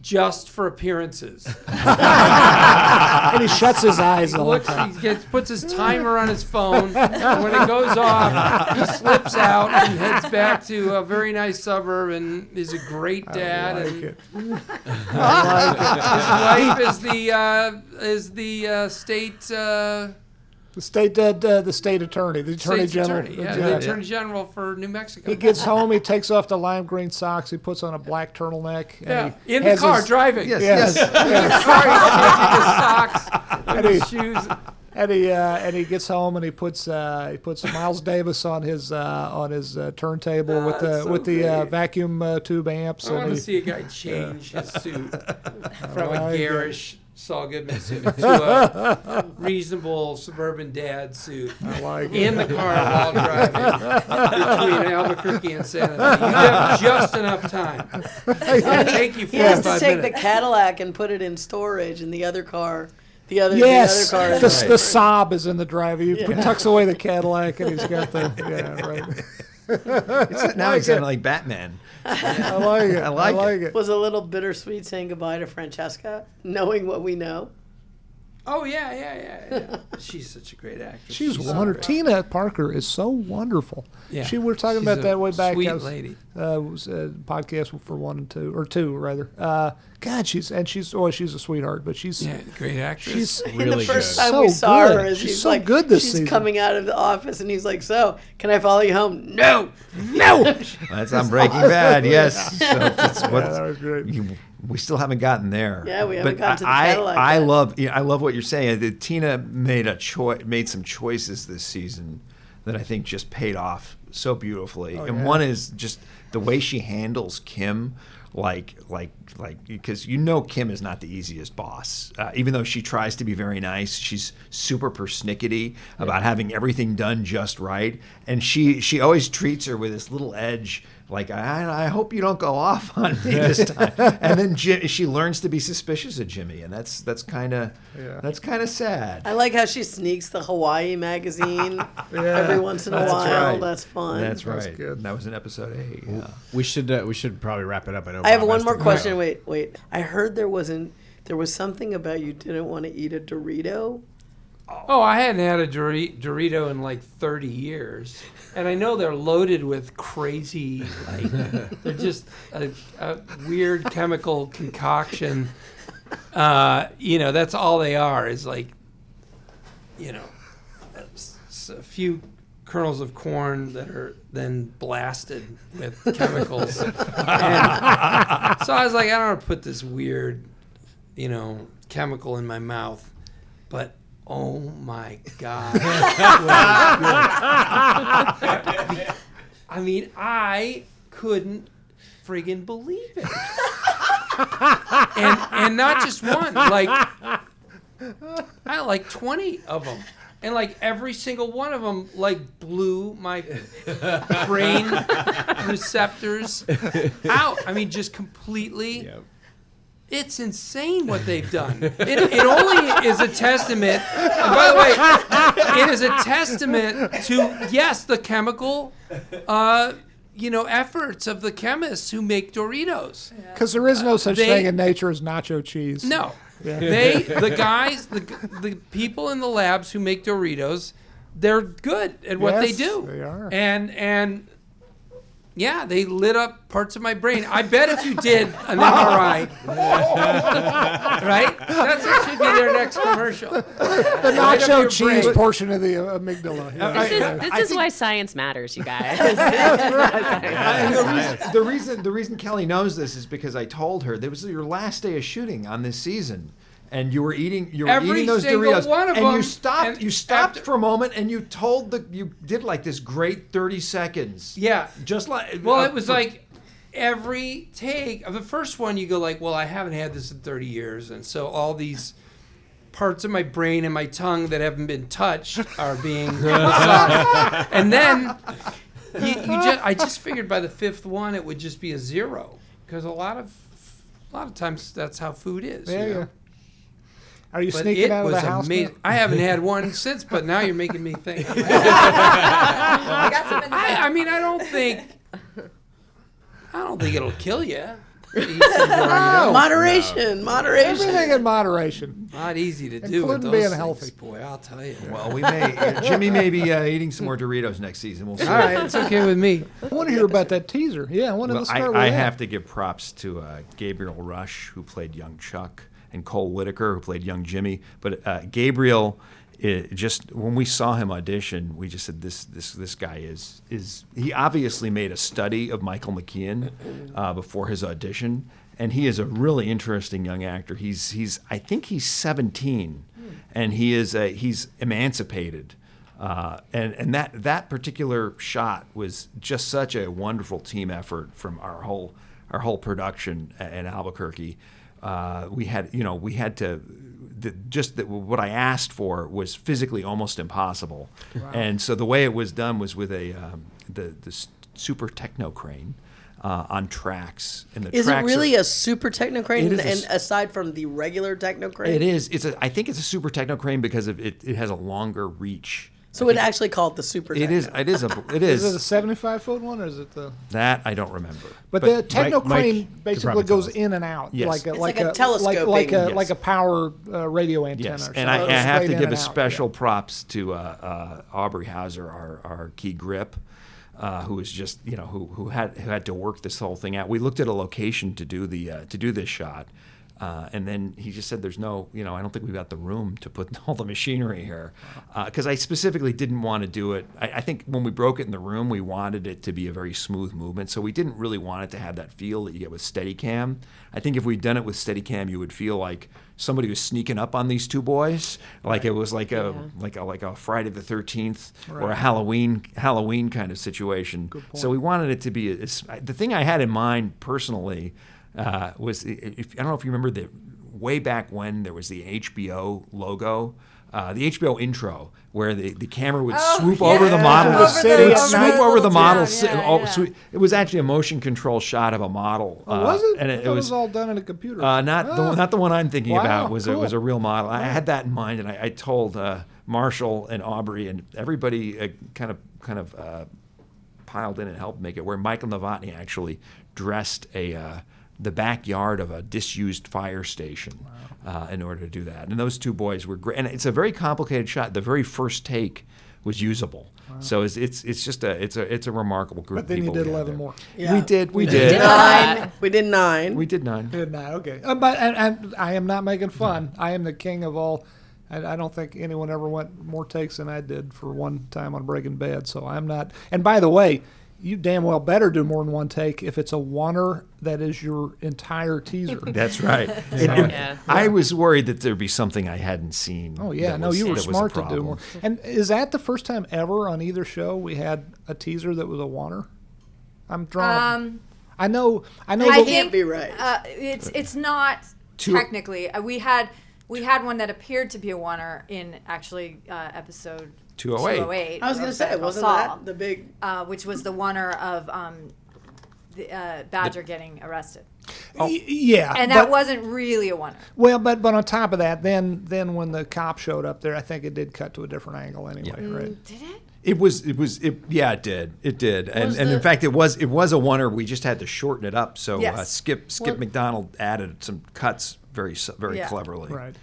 just for appearances. and he shuts his eyes all the looks, he gets, puts his timer on his phone, and when it goes off, he slips out and heads back to a very nice suburb and is a great dad. like and it. his wife is the uh, is the uh, state uh, The state, uh, uh, the state attorney, the attorney state's general. attorney, yeah, Yeah. the attorney general for New Mexico. He gets home, he takes off the lime green socks, he puts on a black turtleneck. And yeah, he in the has car his- driving. Yes, Yes, yes. yes. Sorry, taking his socks and And he- his shoes. and he uh, and he gets home and he puts uh, he puts Miles Davis on his uh, on his uh, turntable with the that's so with the uh, great. vacuum uh, tube amps. I want and to he, see a guy change his suit from a like it. garish Saul Goodman suit to uh, a reasonable suburban dad suit I like in the car while driving between Albuquerque and Santa Fe. You have just enough time. It's going to take you He has to take minutes. the Cadillac and put it in storage, and the other car, the other, Yes, the other car. the, is the sob is in the driver. He tucks away the Cadillac and he's got the yeah right. It's, now he's sounding like Batman. I like it. I like like, it. it. was a little bittersweet saying goodbye to Francesca, knowing what we know. Oh, yeah, yeah, yeah, yeah. She's such a great actress. She's so wonderful. great. Tina Parker is so wonderful. Yeah. She we were talking She's about a that way back. sweet I was, lady. Uh, was a podcast for one and two or two rather. Uh, God, she's and she's oh she's a sweetheart, but she's Yeah, great actress. she's and Really the first good. time So we saw good. her, is She's he's so like, good this she's season. coming out of the office, and he's like, "So, can I follow you home?" No, no. That's on Breaking Bad. Yes. So that's what, yeah, that was great. you, we still haven't gotten there. Yeah, we haven't but gotten to the I, Cadillac I yet. love, you know, I love what you're saying. That Tina made a choice, made some choices this season that I think just paid off so beautifully. and yeah. one is just the way she handles Kim, like, like, like, because you know Kim is not the easiest boss. Uh, even though she tries to be very nice, she's super persnickety about having everything done just right, and she she always treats her with this little edge. Like I, I hope you don't go off on me this time. And then Ji- she learns to be suspicious of Jimmy, and that's that's kind of Yeah. that's kind of sad. I like how she sneaks the Hawaii magazine every once in a That's while. right. That's fun. That's That's right. good. That was in episode eight. Yeah. We should uh, we should probably wrap it up. I know. I have Bob one more question. Wait, wait. I heard there wasn't. There was something about you didn't want to eat a Dorito. Oh, I hadn't had a Dorito in like 30 years. And I know they're loaded with crazy, like, they're just a, a weird chemical concoction. Uh, you know, that's all they are is like you know, a few kernels of corn that are then blasted with chemicals. so I was like, I don't want to put this weird, you know, chemical in my mouth, but. Oh my God. I mean, I couldn't friggin' believe it. and and not just one, like I like 20 of them. And like every single one of them like blew my brain receptors out. I mean just completely Yep. It's insane what they've done. It, it only is a testament. and by the way, it is a testament to yes, the chemical, uh, you know, efforts of the chemists who make Doritos. Because there is no such They- thing in nature as nacho cheese. No, they, the guys, the the people in the labs who make Doritos, they're good at what they Yes, do. they are. And and yeah, they lit up parts of my brain. I bet if you did an MRI, right? That's what should be their next commercial. The Light up your nacho cheese brain. portion of the uh, amygdala. yeah. This is, this I is think- why science matters, you guys. And the, reason, the reason the reason Kelley knows this is because I told her there was your last day of shooting on this season, and you were eating you were Every eating those single Doritos, one of and you stopped and you stopped after- for a moment, and you told the you did like this great thirty seconds. Yeah. just like Well, uh, it was for- like every take of the first one, you go like, "Well, I haven't had this in 30 years," and so all these parts of my brain and my tongue that haven't been touched are being and then you, you just, I just figured by the fifth one it would just be a zero because a lot of a lot of times that's how food is. you know? yeah. Are you But sneaking it out of the house? now? I haven't had one since, but now you're making me think. I got some in the I, I mean, I don't think. I don't think it'll kill you. Eat some Doritos. Moderation, moderation. Everything in moderation. Not easy to do with Including those being things, healthy. boy. I'll tell you. well, we may Jimmy may be uh, eating some more Doritos next season. We'll see. All right, it's okay with me. I want to hear about that teaser. Yeah, I want to Well, start I, with I that. have to give props to uh, Gabriel Rush, who played young Chuck, and Cole Whitaker, who played young Jimmy. But uh, Gabriel, just when we saw him audition, we just said this this this guy is is he obviously made a study of Michael McKean uh, before his audition, and he is a really interesting young actor. He's he's I think he's 17, and he is a, he's emancipated. Uh, and and that that particular shot was just such a wonderful team effort from our whole our whole production in Albuquerque. Uh, we had you know we had to the, just that what I asked for was physically almost impossible, and so the way it was done was with a um, the the super techno crane uh, on tracks. And the Is it really are, a super techno crane? And, a and aside from the regular techno crane, It is. It's a. I think it's a super techno crane because of it. It has a longer reach. So it actually called the super. It is. It is a. It Is is. it a 75 foot one or is it the? that I don't remember. But, the techno Mike- Mike crane could basically probably goes us. in and out, Yes. like a It's like, like a a, like telescoping. like a Yes. like a power uh, radio antenna. Yes, or and I, something. I It goes have right to in give a and out, special yeah. props to uh, uh, Aubrey Hauser, our, our key grip, uh, who was just you know who, who had who had to work this whole thing out. We looked at a location to do the uh, to do this shot, uh, and then he just said, "There's no you know I don't think we've got the room to put all the machinery here," because I specifically didn't want to do it. I, I think when we broke it in the room, we wanted it to be a very smooth movement, so we didn't really want it to have that feel that you get with Steadicam. I think if we'd done it with Steadicam, you would feel like somebody was sneaking up on these two boys, like it was like a like a like a Friday the Thirteenth or a Halloween Halloween kind of situation. So we wanted it to be. A, the thing I had in mind personally uh, was if, I don't know if you remember the way back when there was the HBO logo. Uh, the HBO intro, where the, the camera would Oh, swoop yeah. over the model, Over it the- would over swoop the over the model. town, si- yeah, oh, yeah. sweet- It was actually a motion control shot of a model. Oh, was it? And I it, thought it was all done in a computer. uh, not Ah. the not the one I'm thinking Wow, about was a, was a real model. I had that in mind, and I, I told uh, Marshall and Aubrey and everybody uh, kind of kind of uh, piled in and helped make it. Where Michael Novotny actually dressed a uh, the backyard of a disused fire station uh, in order to do that. And those two boys were great. And it's a very complicated shot. The very first take was usable. So it's, it's it's just a it's a it's a remarkable group. but then of you people did we 11 there. more. Yeah. We did. We, We did. did nine. We did nine. We did nine. Good night. Okay. Uh, but and, and I am not making fun. I am the king of all I, I don't think anyone ever went more takes than I did for one time on Breaking Bad. So I'm not. And by the way, you damn well better do more than one take if it's a oneer that is your entire teaser. That's right. And- and Yeah. I was worried that there'd be something I hadn't seen. Oh yeah, no, was- you were that was a smart to do more. And is that the first time ever on either show we had a teaser that was a oneer? I'm drawing. Um, I know. I know. I the- think be right. Uh, it's it's not Two- technically. Uh, we had we had one that appeared to be a oneer in actually uh, episode 208. 208 I was gonna say, wasn't Saul, that the big? uh, which was the oneer of um, the, uh, Badger getting arrested, y- yeah, and that but- wasn't really a oneer. Well, but but on top of that, then then when the cop showed up there, I think it did cut to a different angle anyway, right? Did it? It was. It was. It, yeah, it did. It did. And, Was and in fact, it was. It was a oneer. We just had to shorten it up. So uh, Skip Skip Well- MacDonald added some cuts very very Yeah. cleverly. Right.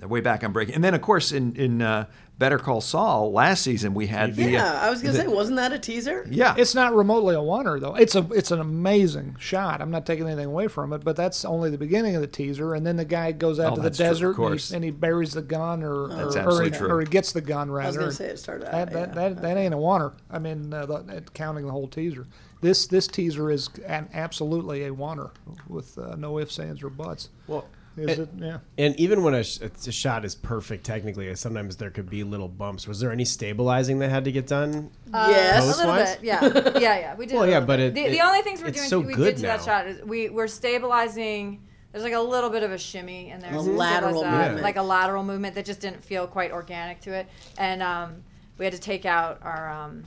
Way back on breaking. And then of course in in uh, Better Call Saul last season we had the. uh, Yeah, I was gonna the- say, wasn't that a teaser? Yeah. It's not remotely a oneer though. It's a it's an amazing shot. I'm not taking anything away from it, but that's only the beginning of the teaser. And then the guy goes out Oh, to the that's true, desert and, he, and he buries the gun, or That's or, or, absolutely he, true. or he gets the gun rather. I was rather. gonna say it started out. That, that, yeah. that, that ain't a oneer. I mean, uh, the, counting the whole teaser. This this teaser is an, absolutely a oneer with uh, no ifs, ands, or buts. Well, Is and, it? Yeah. and even when a, sh- a shot is perfect technically, sometimes there could be little bumps. Was there any stabilizing that had to get done? yes. A little bit, yeah, yeah, yeah. We did. Well, yeah, but it- the, it- the only things we're it's doing so we good did to that now. shot is we we're stabilizing. There's like a little bit of a shimmy in there. A since lateral uh, movement. like a lateral movement that just didn't feel quite organic to it, and um, we had to take out our. Um,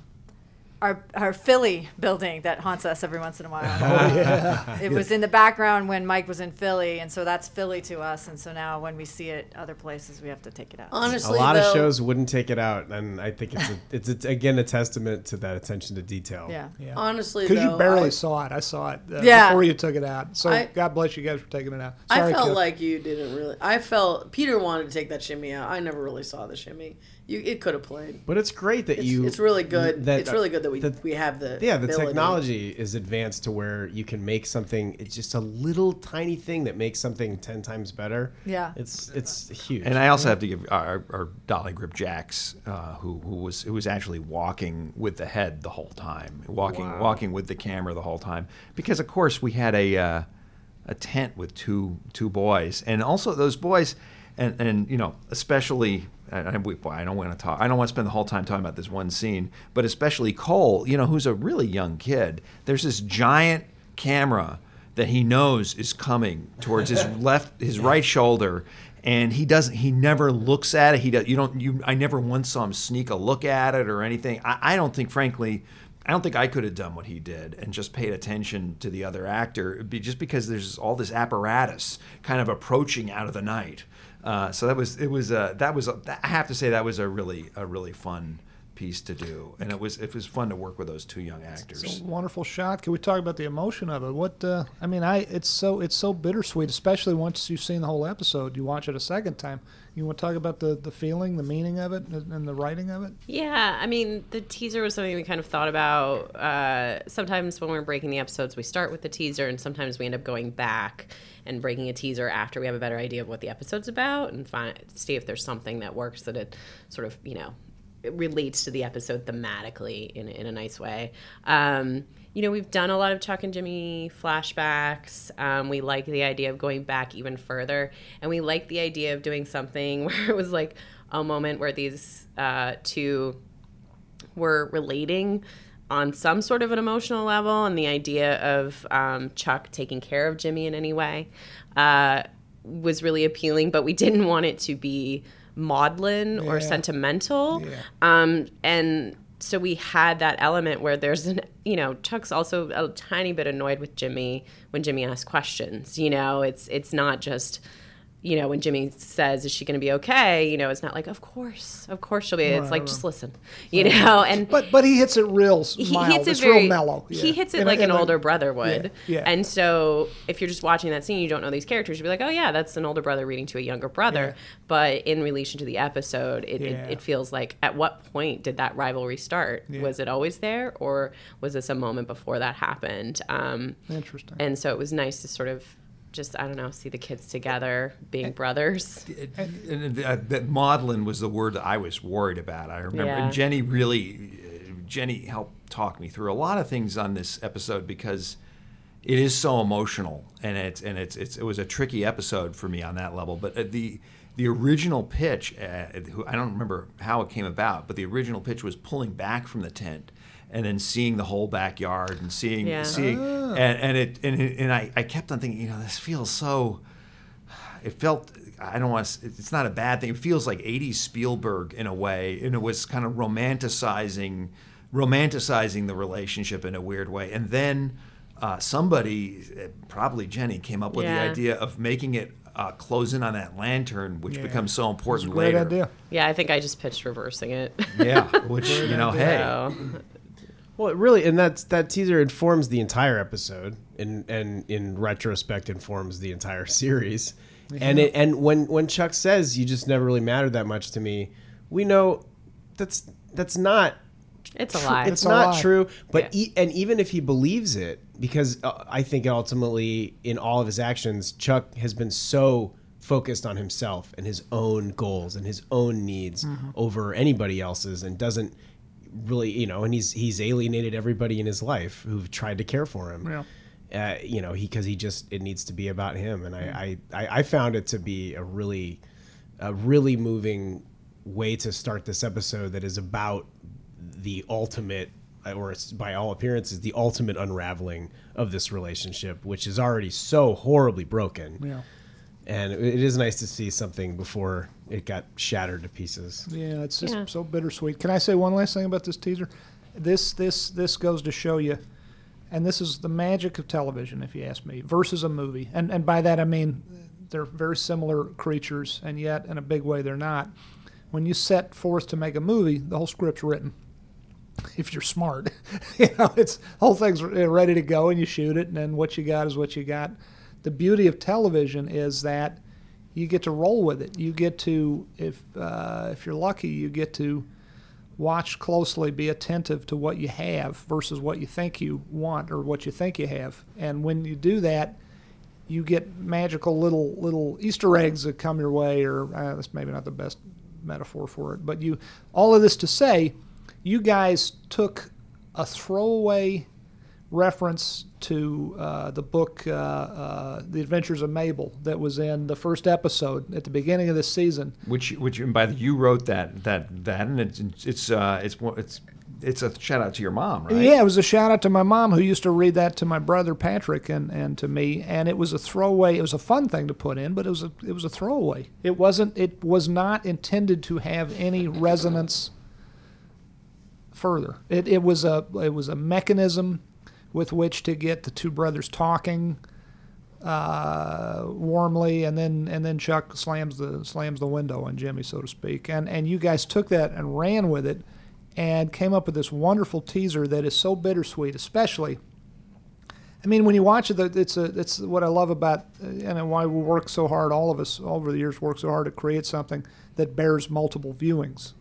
our, our Philly building that haunts us every once in a while. It was in the background when Mike was in Philly, and so that's Philly to us. And so now when we see it other places, we have to take it out. Honestly, A lot though, of shows wouldn't take it out, and I think it's a, it's, it's again a testament to that attention to detail. yeah. Yeah. Honestly, Because you barely I- saw it. I saw it uh, Yeah. before you took it out. So I- God bless you guys for taking it out. I felt Kip. like you didn't really. I felt Peter wanted to take that shimmy out. I never really saw the shimmy. You, it could have played. But it's great that It's, you. it's really good. that- it's really good that we that- we have the Yeah, the ability. technology is advanced to where you can make something. It's just a little tiny thing that makes something ten times better. Yeah. it's it's huge. And I also have to give our, our Dolly Grip Jacks, uh, who who was who was actually walking with the head the whole time, walking walking with the camera the whole time, because of course we had a uh, a tent with two two boys, and also those boys, and and you know especially. I, we- I don't want to talk. I don't want to spend the whole time talking about this one scene, but especially Cole, you know, who's a really young kid. There's this giant camera that he knows is coming towards his left, his right shoulder, and he doesn't. He never looks at it. He does. You don't. You. I never once saw him sneak a look at it or anything. I, I don't think, frankly, I don't think I could have done what he did and just paid attention to the other actor, be just because there's all this apparatus kind of approaching out of the night. Uh, so that was it was uh, that was a, I have to say that was a really a really fun piece to do, and it was it was fun to work with those two young actors. It's a wonderful shot. Can we talk about the emotion of it? What uh, I mean, I it's so it's so bittersweet, especially once you've seen the whole episode. You watch it a second time. You want to talk about the, the feeling, the meaning of it, and the writing of it? Yeah, I mean, the teaser was something we kind of thought about. Uh, sometimes when we're breaking the episodes, we start with the teaser, and sometimes we end up going back and breaking a teaser after we have a better idea of what the episode's about and find see if there's something that works that it sort of you know relates to the episode thematically in, in a nice way. Um, you know, we've done a lot of Chuck and Jimmy flashbacks. Um, we like the idea of going back even further, and we like the idea of doing something where it was like a moment where these uh, two were relating on some sort of an emotional level, and the idea of um, Chuck taking care of Jimmy in any way uh, was really appealing. But we didn't want it to be maudlin or sentimental, Yeah. um, and so we had that element where there's an you know Chuck's also a tiny bit annoyed with Jimmy when Jimmy asks questions. You know, it's it's not just you know when Jimmy says is she going to be okay. You know, it's not like of course, of course she'll be. It's like just listen. You know, and But but he hits it real s- he mild. hits it it's very real mellow. He hits it In a- like in an a- older brother would. Yeah, yeah. And so if you're just watching that scene, you don't know these characters, You'd be like, oh yeah, that's an older brother reading to a younger brother. Yeah. But in relation to the episode, it, Yeah. it, it feels like at what point did that rivalry start? Was it always there, or was this a moment before that happened? Um, Interesting. and so it was nice to sort of just I don't know, see the kids together, being brothers. And, and that, that maudlin was the word that I was worried about. I remember Yeah. and Jenny really, uh, Jenny helped talk me through a lot of things on this episode because it is so emotional and it's and it's, it's it was a tricky episode for me on that level. But uh, the the original pitch, uh, I don't remember how it came about, but the original pitch was pulling back from the tent. And then seeing the whole backyard and seeing Yeah. seeing and, and it and, and I, I kept on thinking, you know, this feels so it felt I don't want to. It's not a bad thing. It feels like '80s Spielberg in a way, and it was kind of romanticizing, romanticizing the relationship in a weird way. And then uh, somebody, uh, probably Jenny, came up with Yeah. the idea of making it uh, close in on that lantern, which becomes so important Great later. idea. Yeah, I think I just pitched reversing it. Yeah, which you know, hey, So, Well, it really, and that's that teaser informs the entire episode, and and in retrospect informs the entire series. And it and when when Chuck says you just never really mattered that much to me, we know that's that's not it's a lie. It's It's not lie. true. But Yeah. e- and even if he believes it, because uh, I think ultimately in all of his actions, Chuck has been so focused on himself and his own goals and his own needs over anybody else's, and doesn't really, you know, and he's he's alienated everybody in his life who've tried to care for him. Yeah. Uh, you know, he because he just it needs to be about him, and I, I I I found it to be a really a really moving way to start this episode that is about the ultimate or it's by all appearances the ultimate unraveling of this relationship which is already so horribly broken Yeah. and it is nice to see something before it got shattered to pieces Yeah, it's just Yeah. so bittersweet. Can I say one last thing about this teaser? This this this goes to show you, and this is the magic of television, if you ask me, versus a movie. And and by that I mean they're very similar creatures, and yet in a big way they're not. When you set forth to make a movie, the whole script's written. If you're smart, you know it's whole thing's ready to go, and you shoot it, and then what you got is what you got. The beauty of television is that you get to roll with it. You get to, if uh, if you're lucky, you get to watch closely, be attentive to what you have versus what you think you want or what you think you have. And when you do that, you get magical little little Easter eggs that come your way. Or uh, that's maybe not the best metaphor for it, but you. All of this to say, you guys took a throwaway reference to uh, the book uh, uh, "The Adventures of Mabel" that was in the first episode at the beginning of this season. which which and by the you wrote that that that and it's it's uh, it's it's it's a shout out to your mom, right? Yeah, it was a shout out to my mom who used to read that to my brother Patrick and, and to me, and it was a throwaway. It was a fun thing to put in, but it was a it was a throwaway. It wasn't. It was not intended to have any resonance further. It it was a it was a mechanism with which to get the two brothers talking uh, warmly, and then and then Chuck slams the slams the window on Jimmy, so to speak. And and you guys took that and ran with it, and came up with this wonderful teaser that is so bittersweet, especially. I mean, when you watch it, it's a it's what I love about uh, and why we work so hard. All of us over the years work so hard to create something that bears multiple viewings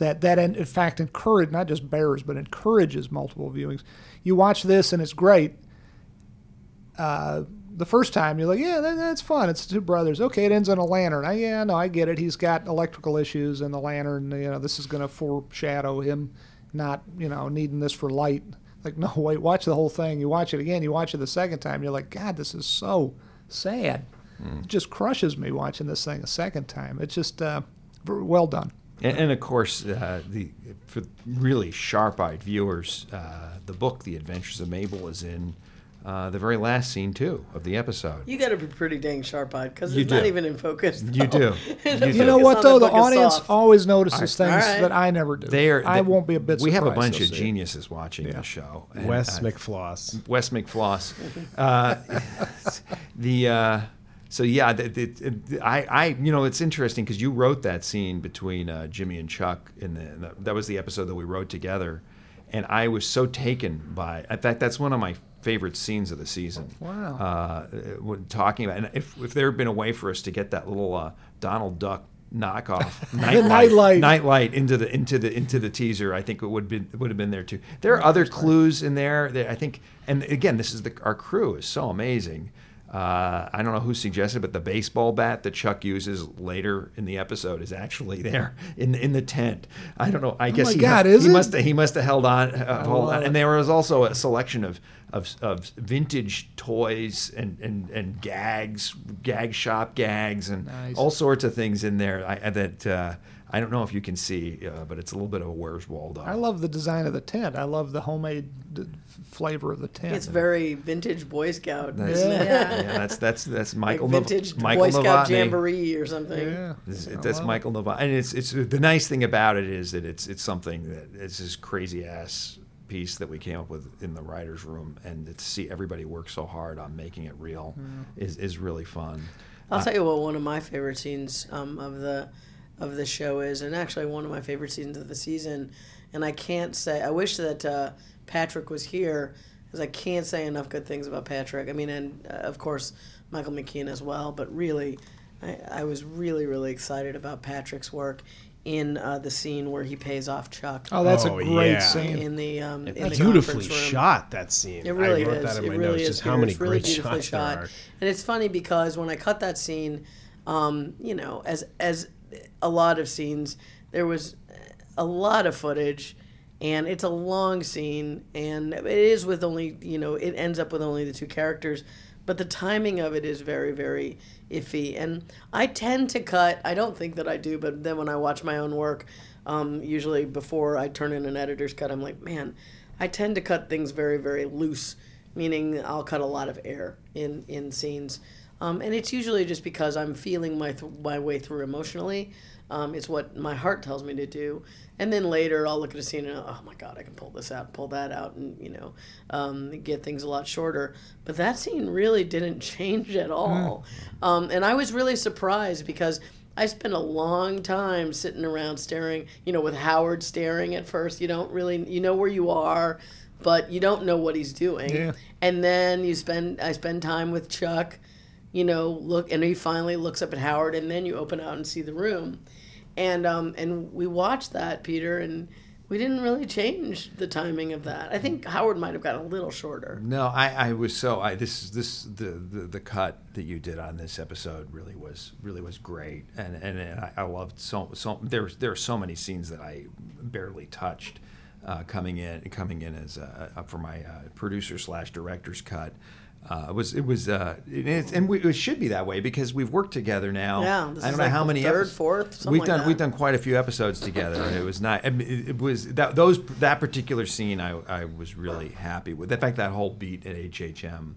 that that in, fact encourage not just bears but encourages multiple viewings. You watch this and it's great. Uh, the first time you're like, yeah, that, that's fun. It's two brothers. Okay, it ends on a lantern. I, yeah, no, I get it. He's got electrical issues, and the lantern. You know, this is going to foreshadow him not, you know, needing this for light. Like, no, wait, watch the whole thing. You watch it again. You watch it the second time. You're like, God, this is so sad. It just crushes me watching this thing a second time. It's just uh, well done. And, and of course, uh, the for really sharp-eyed viewers, uh, the book "The Adventures of Mabel" is in uh, the very last scene too of the episode. You got to be pretty dang sharp-eyed because You it's not even in focus. You do. The You You know what though? The book is audience soft. always notices All things right. that I never do. They are. I won't be a bit. Surprised. We have a bunch of see it. geniuses watching Yeah. the show. and, wes uh, mcfloss Wes McFloss. Uh, the uh, so yeah, I, I you know it's interesting because you wrote that scene between uh, Jimmy and Chuck in the, in the that was the episode that we wrote together, and I was so taken by. In fact, that's one of my favorite scenes of the season. Wow. Uh, when talking about and if if there had been a way for us to get that little uh, Donald Duck knockoff nightlight, Nightlight. nightlight into the into the into the teaser, I think it would be would have been there too. There are other clues in there that I think, and again, this is the our crew is so amazing. Uh, I don't know who suggested, but the baseball bat that Chuck uses later in the episode is actually there in in the tent. I don't know. I guess Oh my he, God, he must he must have held on, uh, hold on. And there was also a selection of of, of vintage toys and, and, and gags, gag shop gags, and Nice. all sorts of things in there I, that uh, I don't know if you can see, uh, but it's a little bit of a Where's Waldo. I love the design of the tent. I love the homemade d- f- flavor of the tent. It's very vintage Boy Scout, That's, isn't it? Yeah. yeah, that's that's that's Michael Nov- vintage Michael Boy Scout Novotny. jamboree or something. yeah. This- I That's. Michael Novotny, and it's it's the nice thing about it is that it's it's something that it's this crazy ass piece that we came up with in the writers' room, and to see everybody work so hard on making it real is is really fun. I'll tell you what one of my favorite scenes um, of the of the show is, and actually one of my favorite seasons of the season. And I can't say I wish that uh, Patrick was here because I can't say enough good things about Patrick. I mean, and uh, of course Michael McKean as well. But really, I, I was really really excited about Patrick's work in uh, the scene where he pays off Chuck. Oh, that's Oh, a great yeah. scene. in the um, in the Beautifully room. shot that scene. It really I wrote is. that in it my really notes. is. Just how many It's really great beautifully shots shot. there are. And it's funny because when I cut that scene, um, you know, as as a lot of scenes, there was a lot of footage, and it's a long scene, and it is with only you know it ends up with only the two characters, but the timing of it is very very iffy, and I tend to cut. I don't think that I do, but then when I watch my own work, um, usually before I turn in an editor's cut, I'm like, man, I tend to cut things very very loose meaning I'll cut a lot of air in in scenes, um, and it's usually just because I'm feeling my th- my way through emotionally. Um, it's what my heart tells me to do, and then later I'll look at a scene and oh my god, I can pull this out, pull that out, and you know, um, get things a lot shorter. But that scene really didn't change at all, um, and I was really surprised because. I spent a long time sitting around staring, you know, with Howard staring at first. You don't really, you know where you are, but you don't know what he's doing. Yeah. And then you spend I spend time with Chuck, you know, look and he finally looks up at Howard and then you open out and see the room. And um and we watched that, Peter, and we didn't really change the timing of that. I think Howard might have got a little shorter. No, I, I was so I this this the, the the cut that you did on this episode really was really was great and and, and I, I loved so so there's there are so many scenes that I barely touched uh, coming in coming in as uh, for my uh, producer slash director's cut. Uh, it was it was uh, it, it's- and we, it should be that way because we've worked together now. Yeah, this I don't know like how many third, epis- fourth, something we've like done that. we've done quite a few episodes together. and It was not. It, it was that those that particular scene. I I was really happy with. In fact, that whole beat at HHM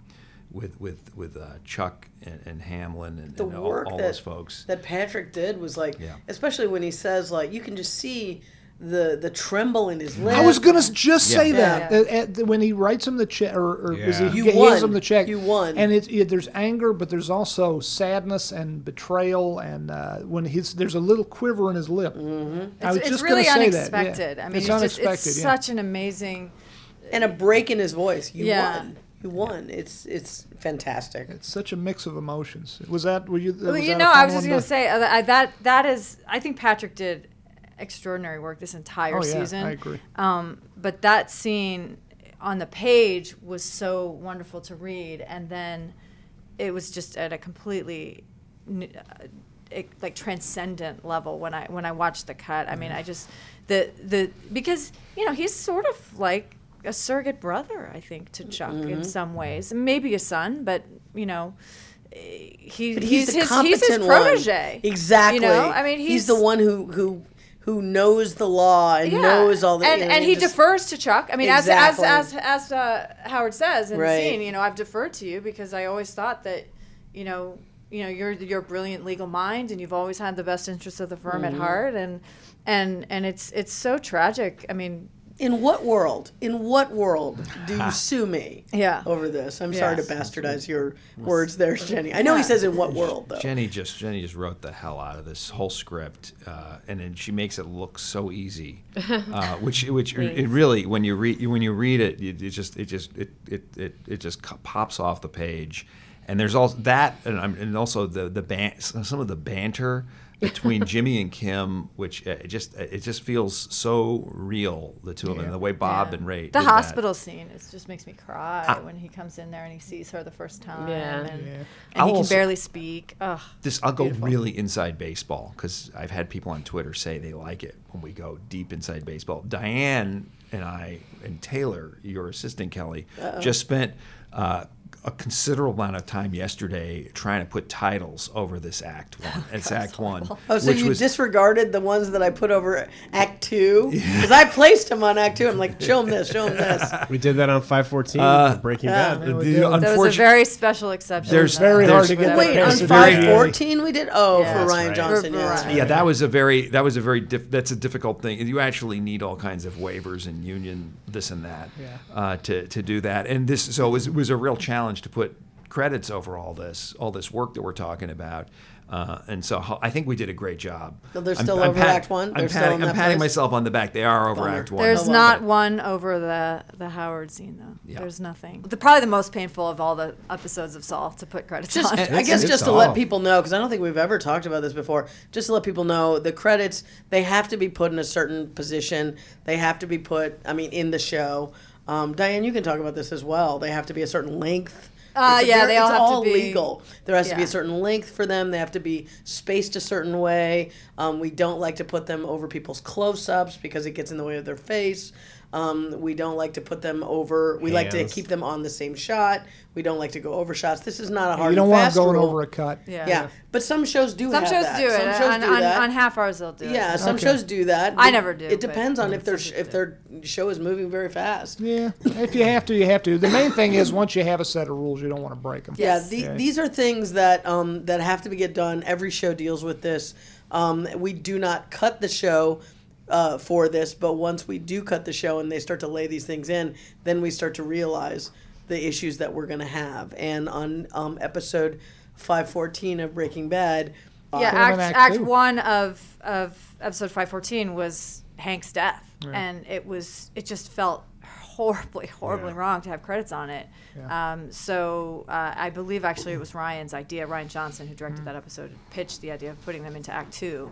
with with with uh, Chuck and, and Hamlin and, the and all, all that, those folks. that Patrick did was like, Yeah. especially when he says like, you can just see the the tremble in his lips. I was gonna just say Yeah. that uh, at- when he writes him the check, or, or is he, Yeah. he You hands him the check. You won. and it, it, there's anger, but there's also sadness and betrayal, and uh, when he's there's a little quiver in his lip. Mm-hmm. I was It's, it's just really gonna say that, yeah. unexpected. I mean, it's it's, unexpected. just it's yeah. such an amazing. and a break in his voice. You Yeah. won. You won. It's it's fantastic. It's such a mix of emotions. Was that were you? Well, was you that a know, fun I was just one going to- to say uh, I, that that is. I think Patrick did extraordinary work this entire Oh yeah, season. I agree. Um, but that scene on the page was so wonderful to read, and then it was just at a completely n- uh, it, like transcendent level when I when I watched the cut. I mean, I just the the because you know he's sort of like a surrogate brother, I think, to Chuck in some ways, maybe a son, but you know. eh, He, he's, he's, the his, he's his one. protege. Exactly. You know, I mean, he's, he's, the one who who who knows the law and yeah. knows all the and you know, and he just- defers to Chuck. I mean, Exactly. as as as as uh, Howard says in Right. the scene, you know, I've deferred to you because I always thought that, you know, you know, you're you're a brilliant legal mind and you've always had the best interests of the firm Mm-hmm. at heart, and and and it's it's so tragic. I mean, In what world? In what world do you sue me? Yeah. Over this, I'm sorry to bastardize your words there, Jenny. I know he says in what world though. Jenny just Jenny just wrote the hell out of this whole script, uh, and then she makes it look so easy, uh, which which it really when you read when you read it, it, it just it just it it, it, it just pops off the page, and there's also that and, and also the the ban- some of the banter between Jimmy and Kim, which uh, it just it just feels so real. The two of them, the way Bob Yeah. and Rhea. The did that. hospital scene it just makes me cry when he comes in there and he sees her the first time Yeah. and, Yeah. and I'll he can barely speak. Ugh. This I'll go Beautiful. really inside baseball because I've had people on Twitter say they like it when we go deep inside baseball. Diane and I and Taylor, your assistant Kelley, just spent uh, a considerable amount of time yesterday trying to put titles over this Act One. It's Act One, Oh, so which you was disregarded the ones that I put over Act Two? Because I placed them on Act Two. I'm like, show them this, show them this. We did that on 514 Uh, Breaking yeah. Bad. Yeah, the. That was a very special exception. There's- though. Very hard to get Wait, on past the five DA. fourteen we did. Oh, Yeah. for Rian right. Johnson. For Yeah, that's Rian. Yeah, that was a very that was a very diff, that's a difficult thing. You actually need all kinds of waivers and union this and that Yeah. uh, to to do that. And this so it was it was a real challenge to put credits over all this all this work that we're talking about. Uh, and so I think we did a great job. So they're I'm- still I'm over pat- Act One? I'm, They're still patting, in I'm patting myself on the back. They are over Bummer. Act One. There's wow. not one over the the Howard scene though. Yeah. There's nothing. The, probably the most painful of all the episodes of Saul to put credits Just, on. I guess it's just to all. let people know, because I don't think we've ever talked about this before. Just to let people know, the credits they have to be put in a certain position. They have to be put, I mean, in the show. Um, Diane, you can talk about this as well. They have to be a certain length. Uh, It's yeah, they all have to all be- legal. There has to be a certain length for them. They have to be spaced a certain way. Um, we don't like to put them over people's close-ups because it gets in the way of their face. Um, we don't like to put them over. We like to Hands. keep them on the same shot. We don't like to go over shots. This is not a hard. One. You don't and want fast them going rule. over a cut. yeah. Yeah, but some shows do. Some have shows that. do it. Some shows on, do on, that. on half hours they'll do it. yeah, some Okay. shows do that. I It- never do, It but depends on if their sh- if their show is moving very fast. Yeah, if you have to, you have to. The main thing is once you have a set of rules, you don't want to break them. Yeah, Yes. the, Yeah. these are things that um, that have to be get done. Every show deals with this. Um, we do not cut the show uh, for this, but once we do cut the show and they start to lay these things in, then we start to realize the issues that we're going to have. And on um, episode five fourteen of Breaking Bad, Yeah, Put 'em act, in act act one of of episode five fourteen was Hank's death, and it was it just felt horribly, horribly Yeah. wrong to have credits on it. Yeah. Um, so uh, I believe actually it was Rian's idea. Rian Johnson, who directed that episode, pitched the idea of putting them into Act Two.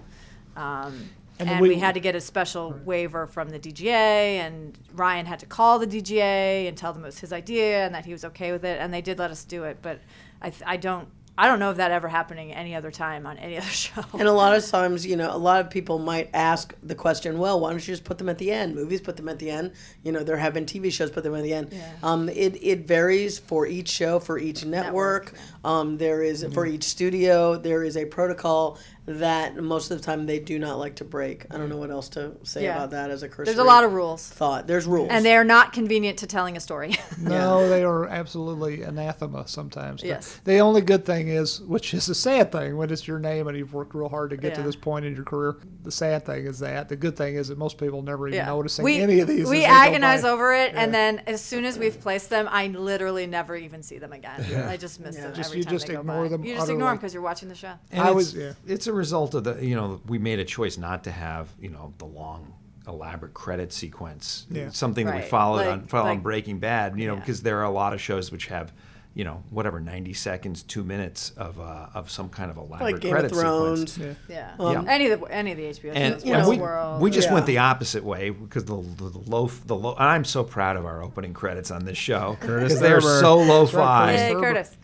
Um, And and we- we, had to get a special waiver from the DGA, and Rian had to call the DGA and tell them it was his idea and that he was okay with it, and they did let us do it. But I, th- I don't, I don't know of that ever happening any other time on any other show. And a lot of times, you know, a lot of people might ask the question, well, why don't you just put them at the end? Movies put them at the end. You know, there have been TV shows put them at the end. Yeah. Um, it, it varies for each show, for each network. Network, Um, there is, for each studio, there is a protocol that most of the time they do not like to break. I don't know what else to say Yeah. about that as a cursory There's a lot of rules, thought. There's rules. and they are not convenient to telling a story. No, they are absolutely anathema sometimes. The- Yes. The only good thing is, which is a sad thing when it's your name and you've worked real hard to get to Yeah. this point in your career. The sad thing is that. The good thing is that most people never even Yeah. noticing we, any of these. We as they go agonize by. over it, and then as soon as we've placed them, I literally never even see them again. I just miss Yeah. them Just- every you time just they go ignore by. them You just utterly. ignore them because you're watching the show. And I it's, was- yeah. it's a result of the you know we made a choice not to have you know the long elaborate credit sequence Yeah. something that we followed Like- on followed on like- Breaking Bad you know Yeah. because there are a lot of shows which have you know whatever 90 seconds 2 minutes of uh, of some kind of elaborate like Game of credit Thrones. sequence Yeah. Yeah. Um, any of the any of the HBO and, shows, you and know, we, Westworld, we just Yeah. went the opposite way because the, the, the low the low and I'm so proud of our opening credits on this show Curtis because they're so low-fi Curtis Hey, Curtis.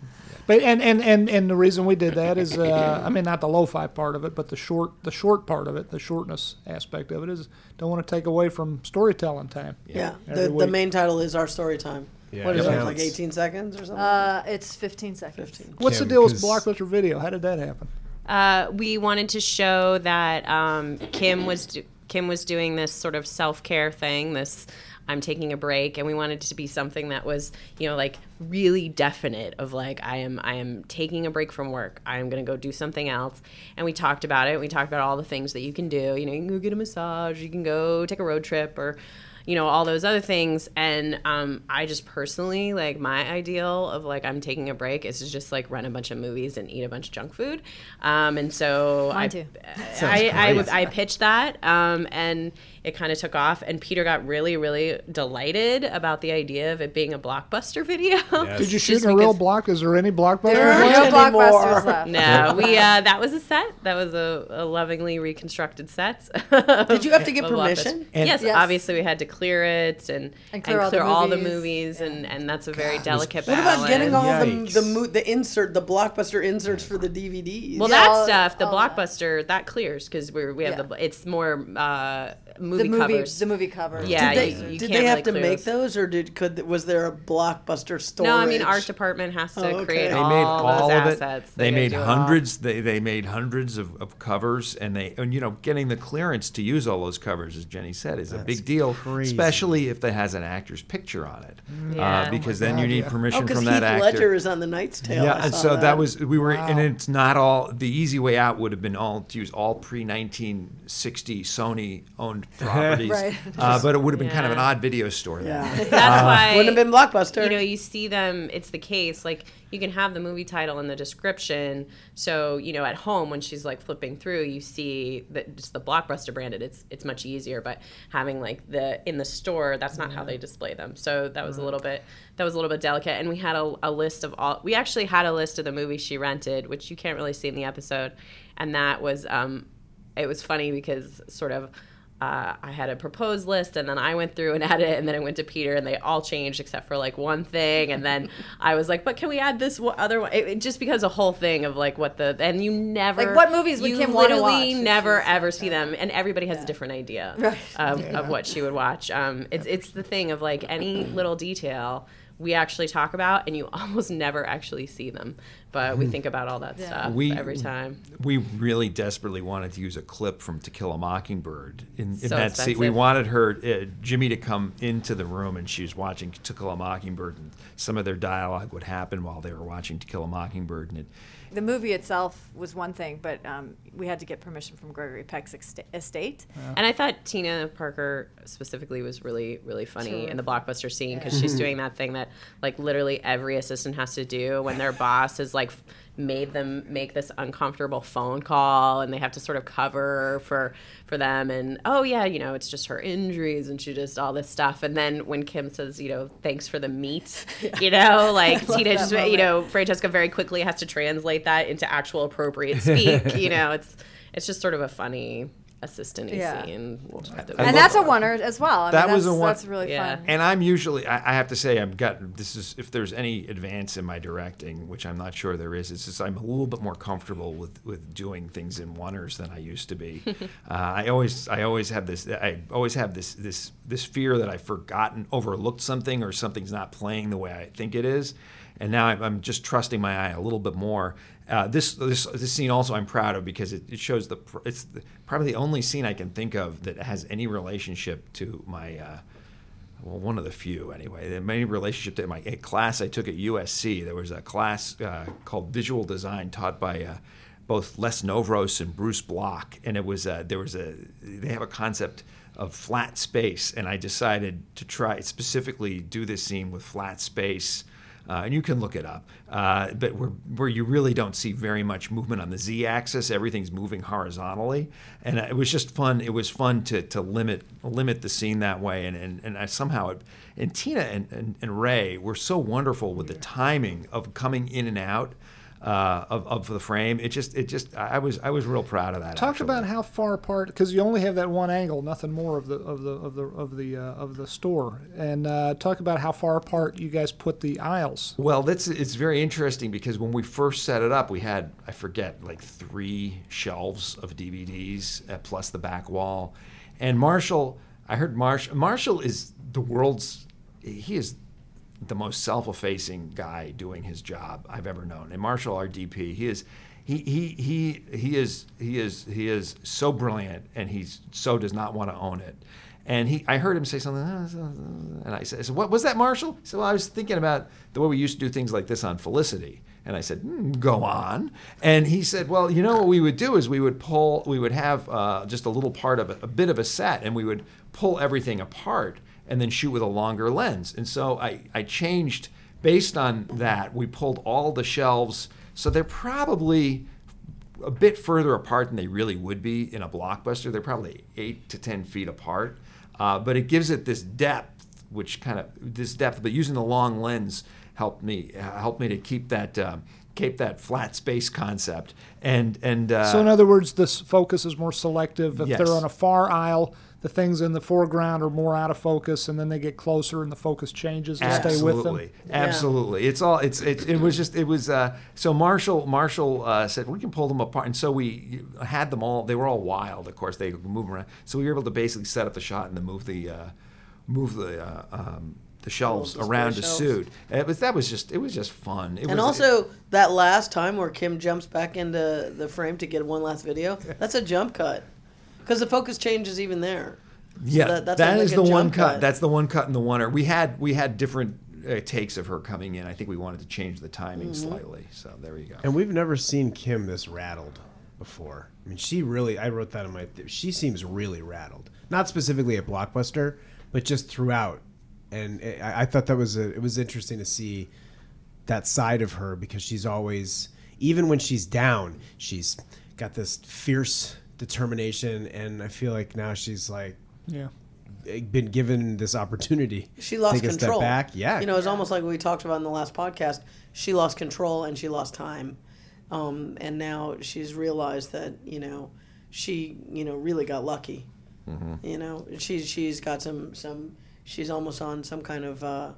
But and, and, and, and the reason we did that is, uh, I mean, not the lo-fi part of it, but the short the short part of it, the shortness aspect of it is don't want to take away from storytelling time. Yeah, Every the, the main title is Our Story Time. Yeah, what is it like 18 seconds or something? Uh, it's 15 seconds. 15. What's Kim, the deal with 'cause- Blockbuster Video? How did that happen? Uh, we wanted to show that um, Kim was do- Kim was doing this sort of self care thing. This I'm taking a break, and we wanted it to be something that was you know like really definite of like I am I am taking a break from work. I am going to go do something else. And we talked about it. We talked about all the things that you can do. You know, you can go get a massage. You can go take a road trip or you know all those other things and um, i just personally like my ideal of like i'm taking a break is to just like run a bunch of movies and eat a bunch of junk food um, and so Mine I, too. I, I, would- I pitched that um, and it kind of took off, and Peter got really, really delighted about the idea of it being a blockbuster video. Did you shoot in a real block? Is there any blockbuster? There are left? no blockbusters left. No, we uh, that was a set. That was a, a lovingly reconstructed set. Did you have to get permission? Yes, Yes. obviously we had to clear it and And clear all the all the movies. movies, and, and that's a very delicate What about getting all the Yikes. the mo- the insert the blockbuster inserts for the DVDs? Well, Yeah, that all- stuff, the all that. blockbuster, that clears because we're we have Yeah. the. It's more uh, movie, The movie, covers. the movie covers. Yeah, did they, you- you did they have really to make those. those, or did could was there a blockbuster storage? no, I mean art department has to Oh, okay. create They They all, made all those of it. assets. They made do it all. hundreds. They, they made hundreds of, of covers, and they and you know getting the clearance to use all those covers, as Jenny said, is a big deal, crazy. especially if it has an actor's picture on it, Yeah. uh, Oh because my then you need yeah. permission Oh, because from Heath that actor. Ledger is on the Knight's Tale. Yeah, and so that. was we were, and it's not all. The easy way out would have been all to use all pre nineteen sixty Sony owned properties, Right. uh, but it would have been kind of an odd video store. Then. Yeah. That's why Wouldn't have been blockbuster. You know, you see them. It's the case. Like you can have the movie title in the description. So you know, at home when she's like flipping through, you see that just the blockbuster branded. It's it's much easier. But having like the in the store, that's not how they display them. So that was a little bit that was a little bit delicate. And we had a, a list of all. We actually had a list of the movies she rented, which you can't really see in the episode. And that was um, it was funny because sort of uh, I had a proposed list, and then I went through and added it, and then I went to Peter, and they all changed except for like one thing, and then I was like, "But can we add this other one?" It, it just because a whole thing of like what the and you never Like, what movies would Kim literally watch? never ever see them, and everybody has a different idea Right. of, of what she would watch. Um, it's it's the thing of like any little detail we actually talk about, and you almost never actually see them, but we think about all that stuff We- every time. We really desperately wanted to use a clip from To Kill a Mockingbird in, in So that scene. We wanted her, uh, Jimmy, to come into the room, and she was watching To Kill a Mockingbird, and some of their dialogue would happen while they were watching To Kill a Mockingbird, and it, The movie itself was one thing, but um, we had to get permission from Gregory Peck's ext- estate. And I thought Tina Parker specifically was really, really funny in the blockbuster scene because she's doing that thing that like literally every assistant has to do when their boss is like f- made them make this uncomfortable phone call and they have to sort of cover for for them. And oh yeah you know it's just her injuries and she just all this stuff. And then when Kim says you know thanks for the meat you know like Tina just you know Francesca very quickly has to translate that into actual appropriate speak you know it's it's just sort of a funny assistant Yeah. scene. I And love- that's a winner as well. I That mean, was that's, a one- That's really Yeah. fun. And I'm usually, I, I have to say, I've got this is if there's any advance in my directing, which I'm not sure there is. It's just I'm a little bit more comfortable with with doing things in oneers than I used to be. uh, I always, I always have this, I always have this this this fear that I've forgotten, overlooked something, or something's not playing the way I think it is. And now I'm, I'm just trusting my eye a little bit more. Uh, this, this this scene also I'm proud of because it, it shows the it's the, probably the only scene I can think of that has any relationship to my uh, well, one of the few anyway. The main relationship to my class I took at USC. There was a class uh, called Visual Design taught by uh, both Les Novros and Bruce Block, and it was uh, there was a they have a concept of flat space, and I decided to try specifically do this scene with flat space. Uh, and you can look it up, uh, but where, where you really don't see very much movement on the z-axis, everything's moving horizontally, and it was just fun. It was fun to, to limit limit the scene that way, and and, and I somehow it, and Tina and, and, and Rhea were so wonderful with the timing of coming in and out uh, of, of the frame. It just it just I was I was real proud of that. Talk actually. about how far apart because you only have that one angle, nothing more of the of the of the of the uh, of the store, and uh, talk about how far apart you guys put the aisles. Well, that's it's very interesting because when we first set it up, we had I forget like three shelves of DVDs uh, plus the back wall, and Marshall. I heard Marshall. Marshall is the world's. He is the most self-effacing guy doing his job I've ever known. And Marshall, our DP, he is. He, he, he, he is he is he is so brilliant and he so does not want to own it. And he, I heard him say something, "Uh, and I said, "What was that, Marshall?" He said, "Well, I was thinking about the way we used to do things like this on Felicity." And I said, "Hmm, "Go on." And he said, "Well, you know what we would do is we would pull, we would have uh, just a little part of a, a bit of a set, and we would pull everything apart and then shoot with a longer lens." And so I, I changed based on that. We pulled all the shelves, so they're probably a bit further apart than they really would be in a blockbuster. They're probably eight to ten feet apart, uh, but it gives it this depth, which kind of this depth. But using the long lens helped me helped me to keep that. Uh, keep that flat space concept and and uh, So in other words, this focus is more selective. If Yes. they're on a far aisle, the things in the foreground are more out of focus, and then they get closer, and the focus changes to stay with them. Absolutely, absolutely. It's all. It's it's. It was just. It was. Uh, so Marshall Marshall uh, said we can pull them apart, and so we had them all. They were all wild, of course. They move around. So we were able to basically set up the shot and then move the uh, move the. Uh, um, the shelves display around to shelves. suit. It was that was just it was just fun. It And was, also that last time where Kim jumps back into the frame to get one last video, that's a jump cut, because the focus changes even there. Yeah, that- that's that like is the one cut. cut. That's the one cut in the oneer. We had we had different uh, takes of her coming in. I think we wanted to change the timing Mm-hmm. slightly. So there you go. And we've never seen Kim this rattled before. I mean, she really, I wrote that in my, she seems really rattled. Not specifically at Blockbuster, but just throughout. And I, I thought that was a, it was interesting to see that side of her because she's always, even when she's down, she's got this fierce determination. And I feel like now she's like, Yeah. been given this opportunity. She lost take a control. step back. Yeah. You know, it's almost like we talked about in the last podcast. She lost control and she lost time. Um, and now she's realized that, you know, she, you know, really got lucky. Mm-hmm. You know, she's she's got some some she's almost on some kind of uh,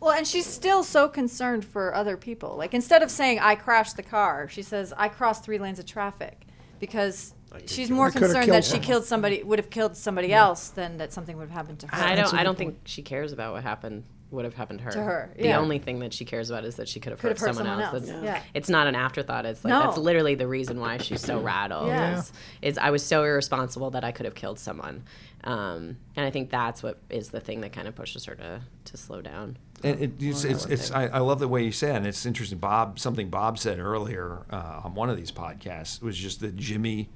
Well, and she's still so concerned for other people. Like instead of saying I crashed the car, she says I crossed three lanes of traffic because she's more I could've concerned killed that she someone. killed somebody would have killed somebody else than that something would have happened to her. I don't. a I good don't think she cares about what happened. Would have happened to her. To her, The yeah. only thing that she cares about is that she could have Could hurt, have hurt someone, someone else. else, That's- yeah. It's not an afterthought. It's like No. that's literally the reason why she's so rattled. Yeah. Is, is I was so irresponsible that I could have killed someone, um, and I think that's what is the thing that kind of pushes her to to slow down. And it, it's, it's, it's I, I love the way you say it. And it's interesting. Bob, something Bob said earlier uh, on one of these podcasts was just that Jimmy,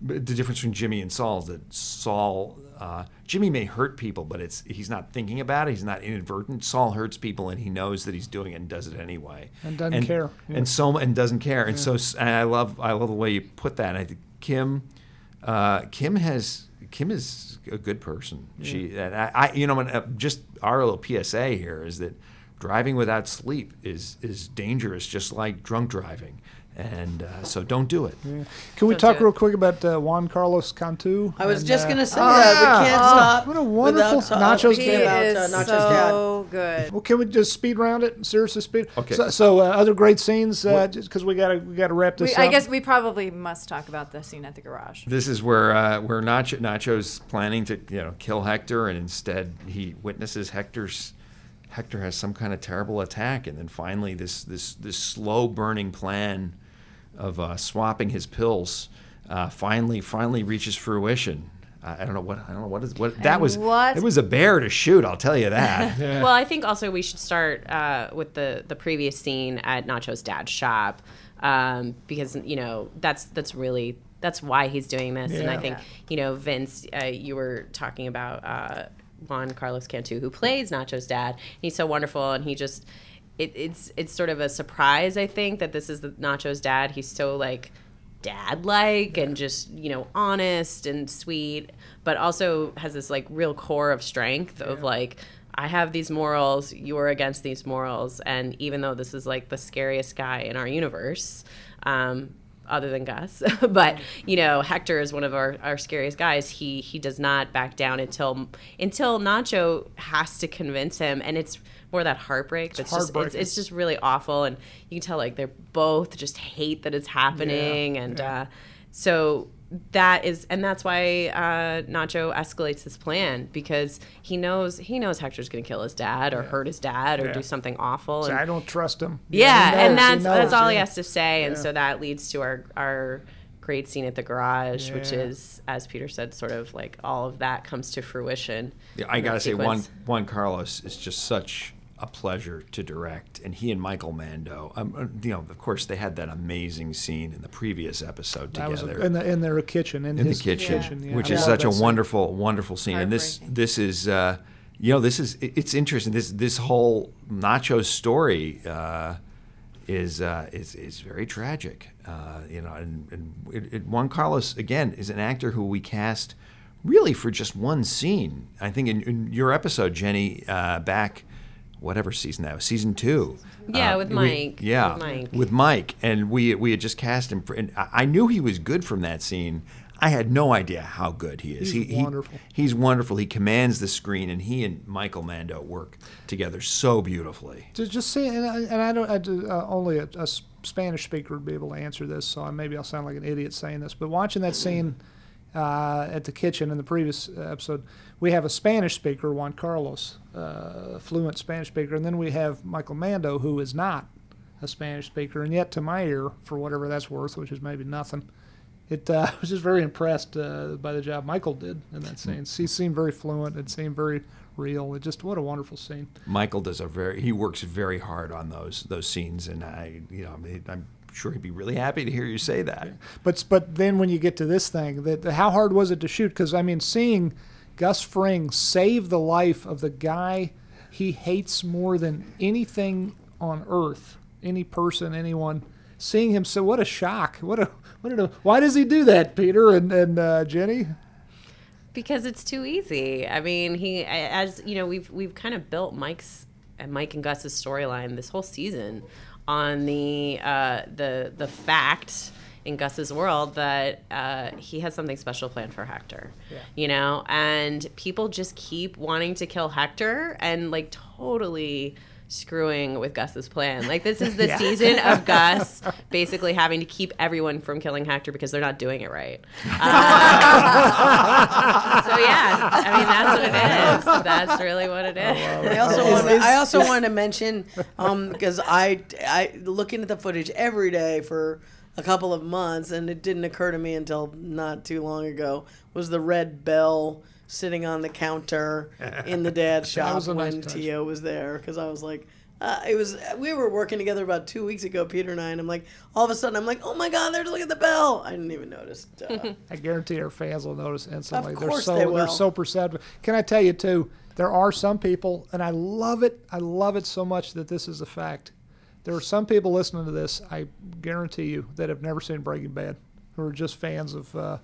the difference between Jimmy and Saul is that Saul, uh, Jimmy may hurt people, but it's he's not thinking about it. He's not inadvertent. Saul hurts people, and he knows that he's doing it and does it anyway. And doesn't care. Yeah. And so and doesn't care. And so and I love I love the way you put that. I think Kim, uh, Kim has Kim is a good person. She and I, I you know when, uh, just our little PSA here is that driving without sleep is is dangerous, just like drunk driving. And uh, so don't do it. Can we Don't talk real quick about uh, Juan Carlos Cantu? I was And, just uh, gonna say oh, that yeah. we can't Oh, stop what a wonderful without ta- Nacho's he speaking about is uh, Nacho's dad. so good. Well, can we just speed round it? Seriously, speed. Okay. So, so uh, other great scenes, uh, just because we gotta we gotta wrap this We, up. I guess we probably must talk about the scene at the garage. This is where uh, where Nacho, Nacho's planning to you know kill Hector, and instead he witnesses Hector's Hector has some kind of terrible attack, and then finally this this this slow burning plan of uh, swapping his pills uh, finally finally reaches fruition. I I don't know what I don't know what is what that And was. what- It was a bear to shoot. I'll tell you that. Well, I think also we should start uh, with the the previous scene at Nacho's dad's shop um, because you know that's that's really that's why he's doing this, and I Yeah. think you know Vince, uh, you were talking about uh, Juan Carlos Cantu who plays Nacho's dad. He's so wonderful, and he just it, it's it's sort of a surprise I think that this is the Nacho's dad. He's so like dad like and just you know honest and sweet but also has this like real core of strength of like i have these morals you're against these morals and even though this is like the scariest guy in our universe um other than gus but you know hector is one of our, our scariest guys. He he does not back down until until nacho has to convince him and it's more that heartbreak that's just it's, it's just really awful. And you can tell like they're both just hate that it's happening. And uh, so that is and that's why uh, nacho escalates his plan because he knows he knows hector's going to kill his dad or hurt his dad or Yeah. do something awful. So I don't trust him. yeah, he and knows, he that's that's knows, all he has to say, and so that leads to our our great scene at the garage, which is, as Peter said, sort of like all of that comes to fruition. Yeah, I gotta that say, Juan, sequence. Juan Carlos is just such a pleasure to direct, and he and Michael Mando. Um, uh, you know, of course, they had that amazing scene in the previous episode That was together in the in their kitchen in, in the his kitchen, yeah. which I is such a that scene. wonderful, wonderful scene. And this, this is, uh, you know, this is it's interesting. This this whole Nacho story. Uh, is uh, is is very tragic. Uh, you know, and, and it, it, Juan Carlos again is an actor who we cast really for just one scene. I think in, in your episode, Jenny, uh, back whatever season that was, season two. Yeah, uh, with we- Mike. yeah, With Mike. with Mike, and we we had just cast him. For, and I I knew he was good from that scene. I had no idea how good he is. He's he, he- wonderful. he's wonderful. He commands the screen, and he and Michael Mando work together so beautifully. Just, just see, and I, and I don't, I do, uh, only a Spanish speaker would be able to answer this, so I, maybe I'll sound like an idiot saying this. But watching that scene uh, at the kitchen in the previous uh, episode, we have a Spanish speaker, Juan Carlos, uh, fluent Spanish speaker, and then we have Michael Mando, who is not a Spanish speaker, and yet to my ear, for whatever that's worth, which is maybe nothing, it uh, I was just very impressed uh, by the job Michael did in that scene. He seemed very fluent. It seemed very real. It just what a wonderful scene. Michael does a very he works very hard on those those scenes, and I you know I'm sure he'd be really happy to hear you say that. But but then when you get to this thing, that how hard was it to shoot? Because I mean, seeing Gus Fring save the life of the guy he hates more than anything on earth, any person, anyone. Seeing him, so what a shock! What a what a why does he do that, Peter and and uh, Jenny? because it's too easy. I mean, he as you know, we've we've kind of built Mike's and Mike and Gus's storyline this whole season on the uh, the the fact in Gus's world that uh, he has something special planned for Hector. You know, and people just keep wanting to kill Hector and like totally screwing with Gus's plan. Like this is the season of Gus basically having to keep everyone from killing Hector because they're not doing it right. So yeah, I mean that's what it is. That's really what it is. I also want I also wanted to mention um, because I I looking at the footage every day for a couple of months and it didn't occur to me until not too long ago was the red bell sitting on the counter in the dad shop nice when touch. Tio was there because I was like. Uh, it was we were working together about two weeks ago, Peter and I, and I'm like, all of a sudden, I'm like, oh my god, there's look at the bell. I didn't even notice. Uh, I guarantee our fans will notice instantly. Of course they're so they will. so perceptive. Can I tell you too? There are some people, and I love it. I love it so much that this is a fact. There are some people listening to this. I guarantee you that have never seen Breaking Bad, who are just fans of uh,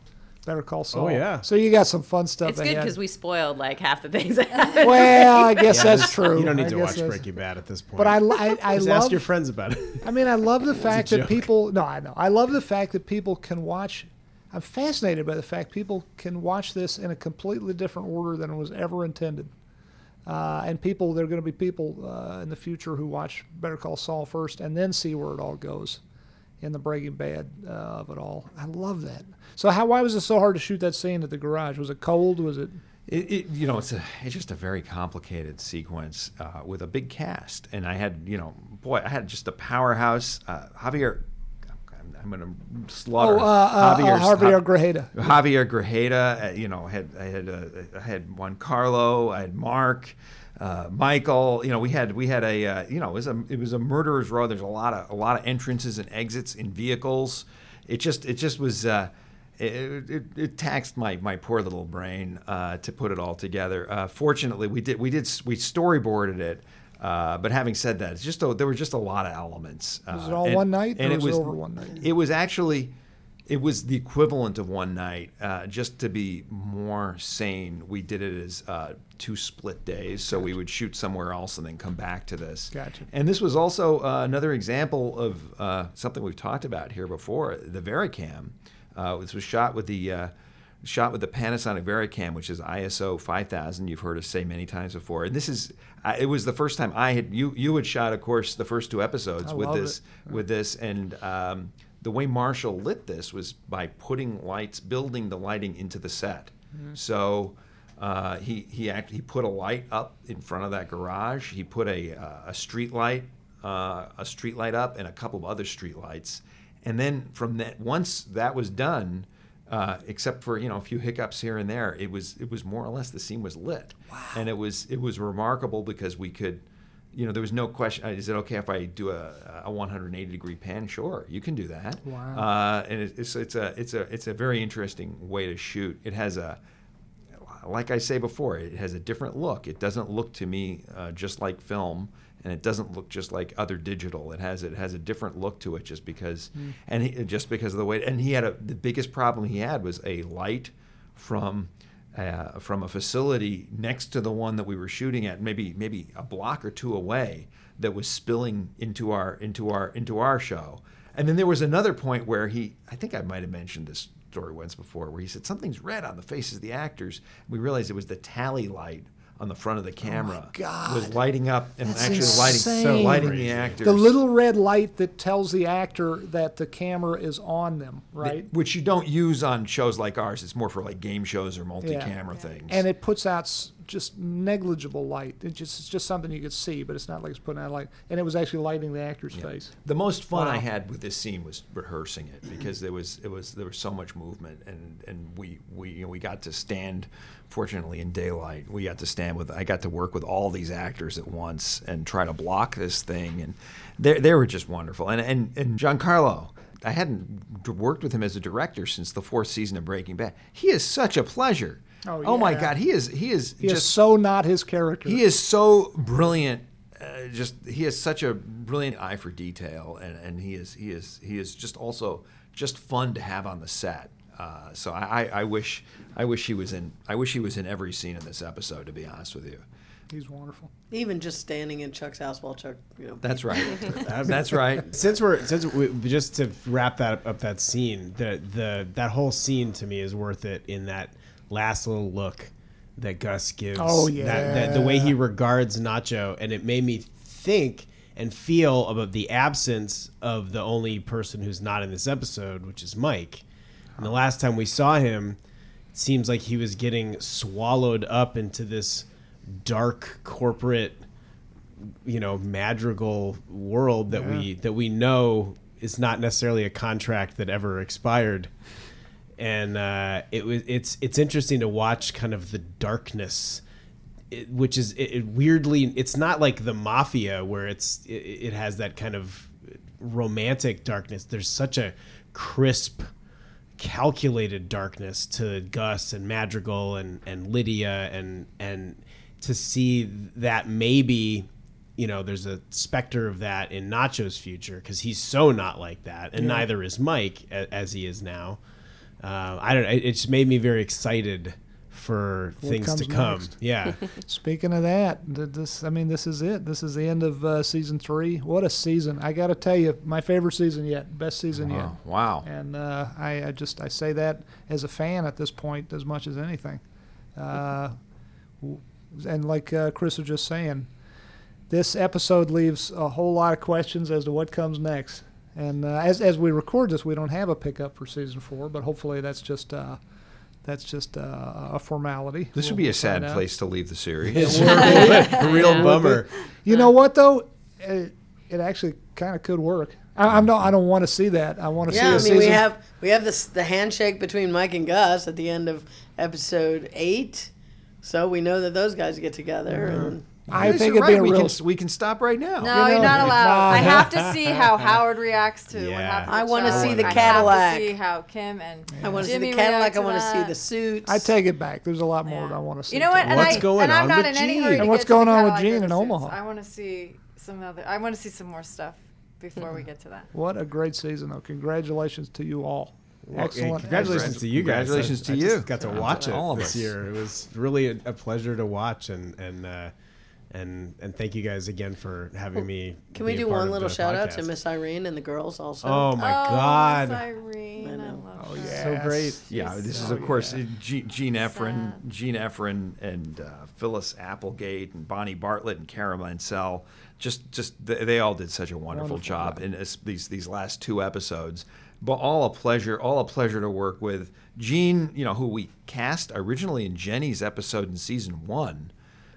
Better Call Saul. Oh, yeah. So you got some fun stuff It's good because we spoiled like half the things that happened. well, I guess that's true. You don't need I to watch that's- Breaking Bad at this point. But I, I, I Just love ask your friends about it. I mean, I love the fact that joke. people. No, I know. I love the fact that people can watch. I'm fascinated by the fact people can watch this in a completely different order than it was ever intended. Uh, and people, there are going to be people uh, in the future who watch Better Call Saul first and then see where it all goes in the Breaking Bad uh, of it all. I love that. So, how why was it so hard to shoot that scene at the garage? Was it cold? Was it? It, it, you know, it's a it's just a very complicated sequence uh, with a big cast, and I had you know, boy, I had just a powerhouse uh, Javier. I'm, I'm going to slaughter Oh, uh, Javier's- uh, Javier Ja- Grajeda. Javier Grajeda, uh, you know, had I had uh, I had Juan Carlo, I had Mark, uh, Michael. You know, we had we had a uh, you know it was a it was a murderer's row. There's a lot of a lot of entrances and exits in vehicles. It just it just was. Uh, it, it, it taxed my, my poor little brain uh, to put it all together. Uh, fortunately, we did we did we storyboarded it. Uh, but having said that, it's just a, there were just a lot of elements. Uh, Was it all one night, or was it over one night? It was actually it was the equivalent of one night. Uh, just to be more sane, we did it as uh, two split days. So we would shoot somewhere else and then come back to this. Gotcha. And this was also uh, another example of uh, something we've talked about here before. The VariCam. Uh, this was shot with the uh, shot with the Panasonic VariCam, which is ISO 5000. You've heard us say many times before. And this is I it was the first time I had you you had shot, of course, the first two episodes I with this with this and. Um, the way Marshall lit this was by putting lights, building the lighting into the set. So uh, he he act, he put a light up in front of that garage. He put a uh, a street light uh, a street light up and a couple of other street lights. And then from that, once that was done, uh, except for you know a few hiccups here and there, it was it was more or less the scene was lit. Wow. And it was it was remarkable because we could you know, there was no question. Is it okay if I do a, a 180 degree pan? Sure, you can do that. Wow. Uh, and it, it's it's a it's a it's a very interesting way to shoot. It has a like I say before, it has a different look. It doesn't look to me uh, just like film, and it doesn't look just like other digital. It has it has a different look to it just because, and he, just because of the way. And he had a the biggest problem he had was a light from. Uh, from a facility next to the one that we were shooting at, maybe maybe a block or two away, that was spilling into our into our into our show. And then there was another point where he, I think I might have mentioned this story once before, where he said something's red on the faces of the actors. We realized it was the tally light on the front of the oh camera God. was lighting up and That's actually insane. lighting lighting Crazy. the actors. The little red light that tells the actor that the camera is on them, right? which you don't use on shows like ours. It's more for like game shows or multi-camera Yeah. things. And it puts out s- just negligible light. It just it's just something you could see, but it's not like it's putting out light. And it was actually lighting the actor's face. The most fun I had with this scene was rehearsing it because there was it was there was so much movement and and we we you know, we got to stand fortunately in daylight we got to stand with I got to work with all these actors at once and try to block this thing and they they were just wonderful and and and Giancarlo I hadn't worked with him as a director since the fourth season of Breaking Bad. He is such a pleasure. Oh, my. God, he is he is He is just so not his character. he is so brilliant. Uh, just he has such a brilliant eye for detail, and, and he is he is he is just also just fun to have on the set. Uh, so I, I, I wish I wish he was in I wish he was in every scene in this episode. To be honest with you, He's wonderful. Even just standing in Chuck's house while Chuck, you know. that's right. that's right. Since we're since we just to wrap that up that scene, the the that whole scene to me is worth it in that last little look that Gus gives. Oh, that, that, the way he regards Nacho, and it made me think and feel about the absence of the only person who's not in this episode, which is Mike. And the last time we saw him, it seems like he was getting swallowed up into this dark corporate you know madrigal world that we that we know is not necessarily a contract that ever expired and uh, it was it's it's interesting to watch kind of the darkness it, which is it, it weirdly it's not like the mafia where it's it, it has that kind of romantic darkness there's such a crisp calculated darkness to Gus and Madrigal and and Lydia and and to see that maybe you know there's a specter of that in Nacho's future because he's so not like that and neither is Mike a, as he is now. Uh, I don't. It it just made me very excited for What things to come. next. Yeah. Speaking of that, this I mean, this is it. This is the end of uh, season three. What a season! I got to tell you, my favorite season yet, best season yet. Wow. wow. And uh, I, I just I say that as a fan at this point as much as anything. Uh, and like uh, Chris was just saying, this episode leaves a whole lot of questions as to what comes next. And uh, as as we record this, we don't have a pickup for season four, but hopefully that's just uh, that's just uh, a formality. This We'll- would be a sad out. place to leave the series. a real bummer. You know what though? It, it actually kind of could work. I, I'm not. I don't want to see that. I want to see Yeah, I mean a we have we have this the handshake between Mike and Gus at the end of episode eight, so we know that those guys get together. And I Yes, think it'd be right. a we real. can we can stop right now. No, You you're know, not allowed. nah. I have to see how Howard reacts to what Yeah. happens. I wanna see the Cadillac. I Cadillac. have to see how Kim and I want to see the Cadillac. I want to see the suits. I take it back. There's a lot more Yeah. that I want to see. You know what? And What's I, going and I'm on not with in any Gene? hurry And what's get to the going on with Cadillac Gene in Omaha? I want to see some other. I want to see some more stuff before we get to that. What a great season, though. Congratulations to you all. Well, Excellent. Congratulations to you guys. Congratulations I- to I you. just got to watch it all of this us. year. It was really a, a pleasure to watch, and and uh, and and thank you guys again for having me. Can we be a do part one little the shout out to. Miss Irene and the girls also? Oh my oh, God! Miss Irene, I, know. love Oh, her. yeah. So great. Yeah, this is Oh, of course yeah. uh, G- Jean Effron, Sad. Jean Effron, and uh, Phyllis Applegate, and Bonnie Bartlett, and Kara Mansell. Just, just they, they all did such a wonderful, Wonderful job job. in this, these these last two episodes. But all a pleasure, all a pleasure to work with Gene. You know who we cast originally in Jenny's episode in season one.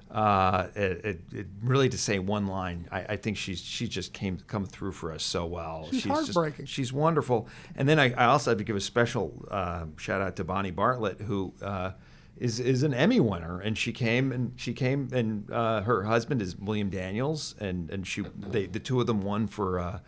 Uh, it, it, it really to say one line, I, I think she's she just came come through for us so well. She's just- heartbreaking. she's wonderful. And then I, I also have to give a special uh, shout out to Bonnie Bartlett, who uh, is is an Emmy winner, and she came and she came and uh, her husband is William Daniels, and and she they the two of them won for.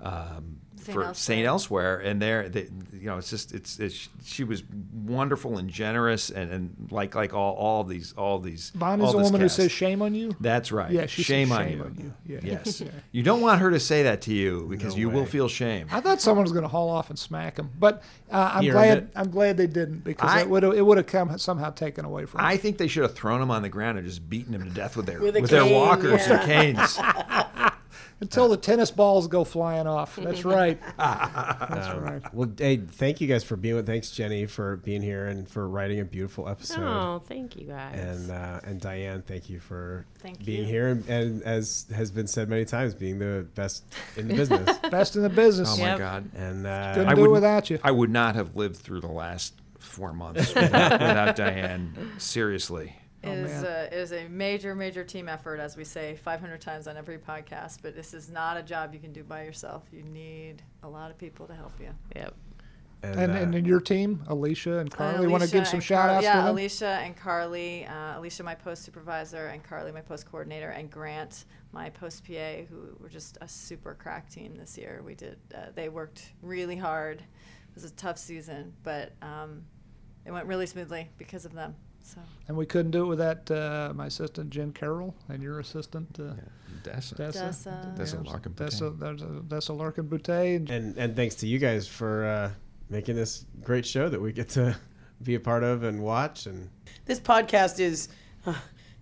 Um, St. for Elsewhere. Saint Elsewhere, and there, they, you know, it's just it's, it's she was wonderful and generous, and, and like like all all of these all of these. Bonnie's all the this woman who says shame on you. That's right. Yeah, she said shame, on, shame you. on you. Yeah. Yes. Yeah. You don't want her to say that to you because No you will feel shame. I thought someone was going to haul off and smack him, but uh, I'm He glad. it. I'm glad they didn't because I- it would it would have come somehow taken away from. him. I think they should have thrown him on the ground and just beaten him to death with their With a with their walkers, yeah. their canes. Until the tennis balls go flying off. That's right. That's Um, right. Well, hey, thank you guys for being with. Thanks, Jenny, for being here and for writing a beautiful episode. Oh, thank you guys. And uh, and Diane, thank you for Thank being you. here and, and as has been said many times, being the best in the business. Best in the business. Oh my Yep. God. And uh, Couldn't I do it would- without you. I would not have lived through the last four months without, without Diane. Seriously. It is, man. a, it is a major, major team effort, as we say 500 times on every podcast. But this is not a job you can do by yourself. You need a lot of people to help you. Yep. and, And, uh, and in your team, Alicia and Uh, Carly, want to give some shout Car- outs Yeah, to them? Alicia and Carly. Uh, Alicia, my post supervisor, and Carly, my post coordinator, and Grant, my post PA, who were just a super crack team this year. We did. Uh, they worked really hard. It was a tough season, but um, it went really smoothly because of them. So And we couldn't do it without uh, my assistant Jen Carroll and your assistant uh, Dessa. Dessa. Dessa. Dessa Yeah, Larkin Dessa, there's a- Dessa Larkin Boutte. And and and thanks to you guys for uh, making this great show that we get to be a part of and watch. And this podcast is uh,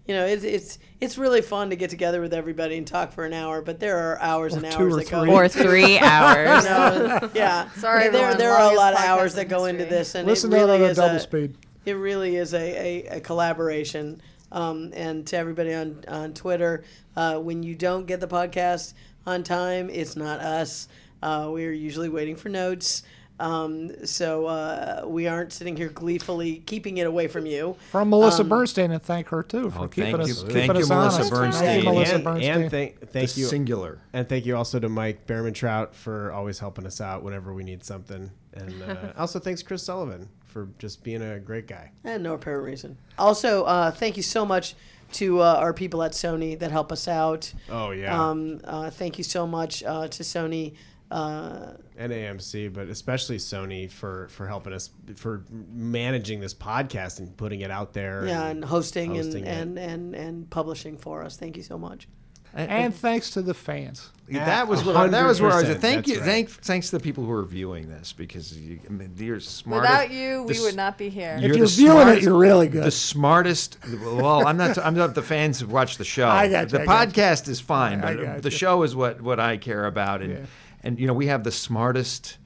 you know it's it's it's really fun to get together with everybody and talk for an hour but there are hours and Or two hours or that go three. Or three hours. you know, yeah Sorry, there everyone, there are a lot of hours that go into this and listen it really to it on is double a, speed. It really is a, a, a collaboration. Um, and to everybody on, on Twitter, uh, when you don't get the podcast on time, it's not us. Uh, we are usually waiting for notes. Um, so uh, we aren't sitting here gleefully keeping it away from you. From Melissa Um, Bernstein, and thank her too for Oh, keeping thank us, you- keeping thank us you, Melissa honest. Bernstein. Thank you, Melissa and, Bernstein. and thank thank The you Singular. And thank you also to Mike Behrman Trout for always helping us out whenever we need something. And uh, also thanks Chris Sullivan for just being a great guy. And no apparent reason. Also, uh, thank you so much to uh, our people at Sony that help us out. Oh yeah. Um, uh, thank you so much uh, to Sony. Uh, and AMC, but especially Sony for for helping us for managing this podcast and putting it out there. yeah, and hosting, hosting and, and, and, and publishing for us. Thank you so much. And thanks to the fans. that was where that was where I was. 100%, Thank you, that's thank thanks to the people who are viewing this because you, I mean, you're smart. without you, we would not be here. If You're you're the viewing it, you're really good. The smartest. Well, I'm not. I'm not the fans who watch the show. I got you, the I got you. podcast is fine, I but got the you. show is what what I care about, and Yeah. and you know we have the smartest,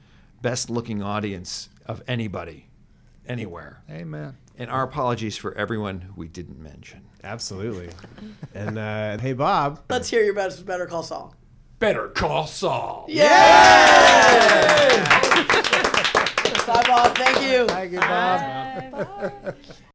best looking audience of anybody, anywhere. Amen. And our apologies for everyone we didn't mention. Absolutely. and uh, hey, Bob. Let's hear your best Better Call Saul. Better call Saul. Yeah. Bye, Bob. Thank you. Thank you, Bob.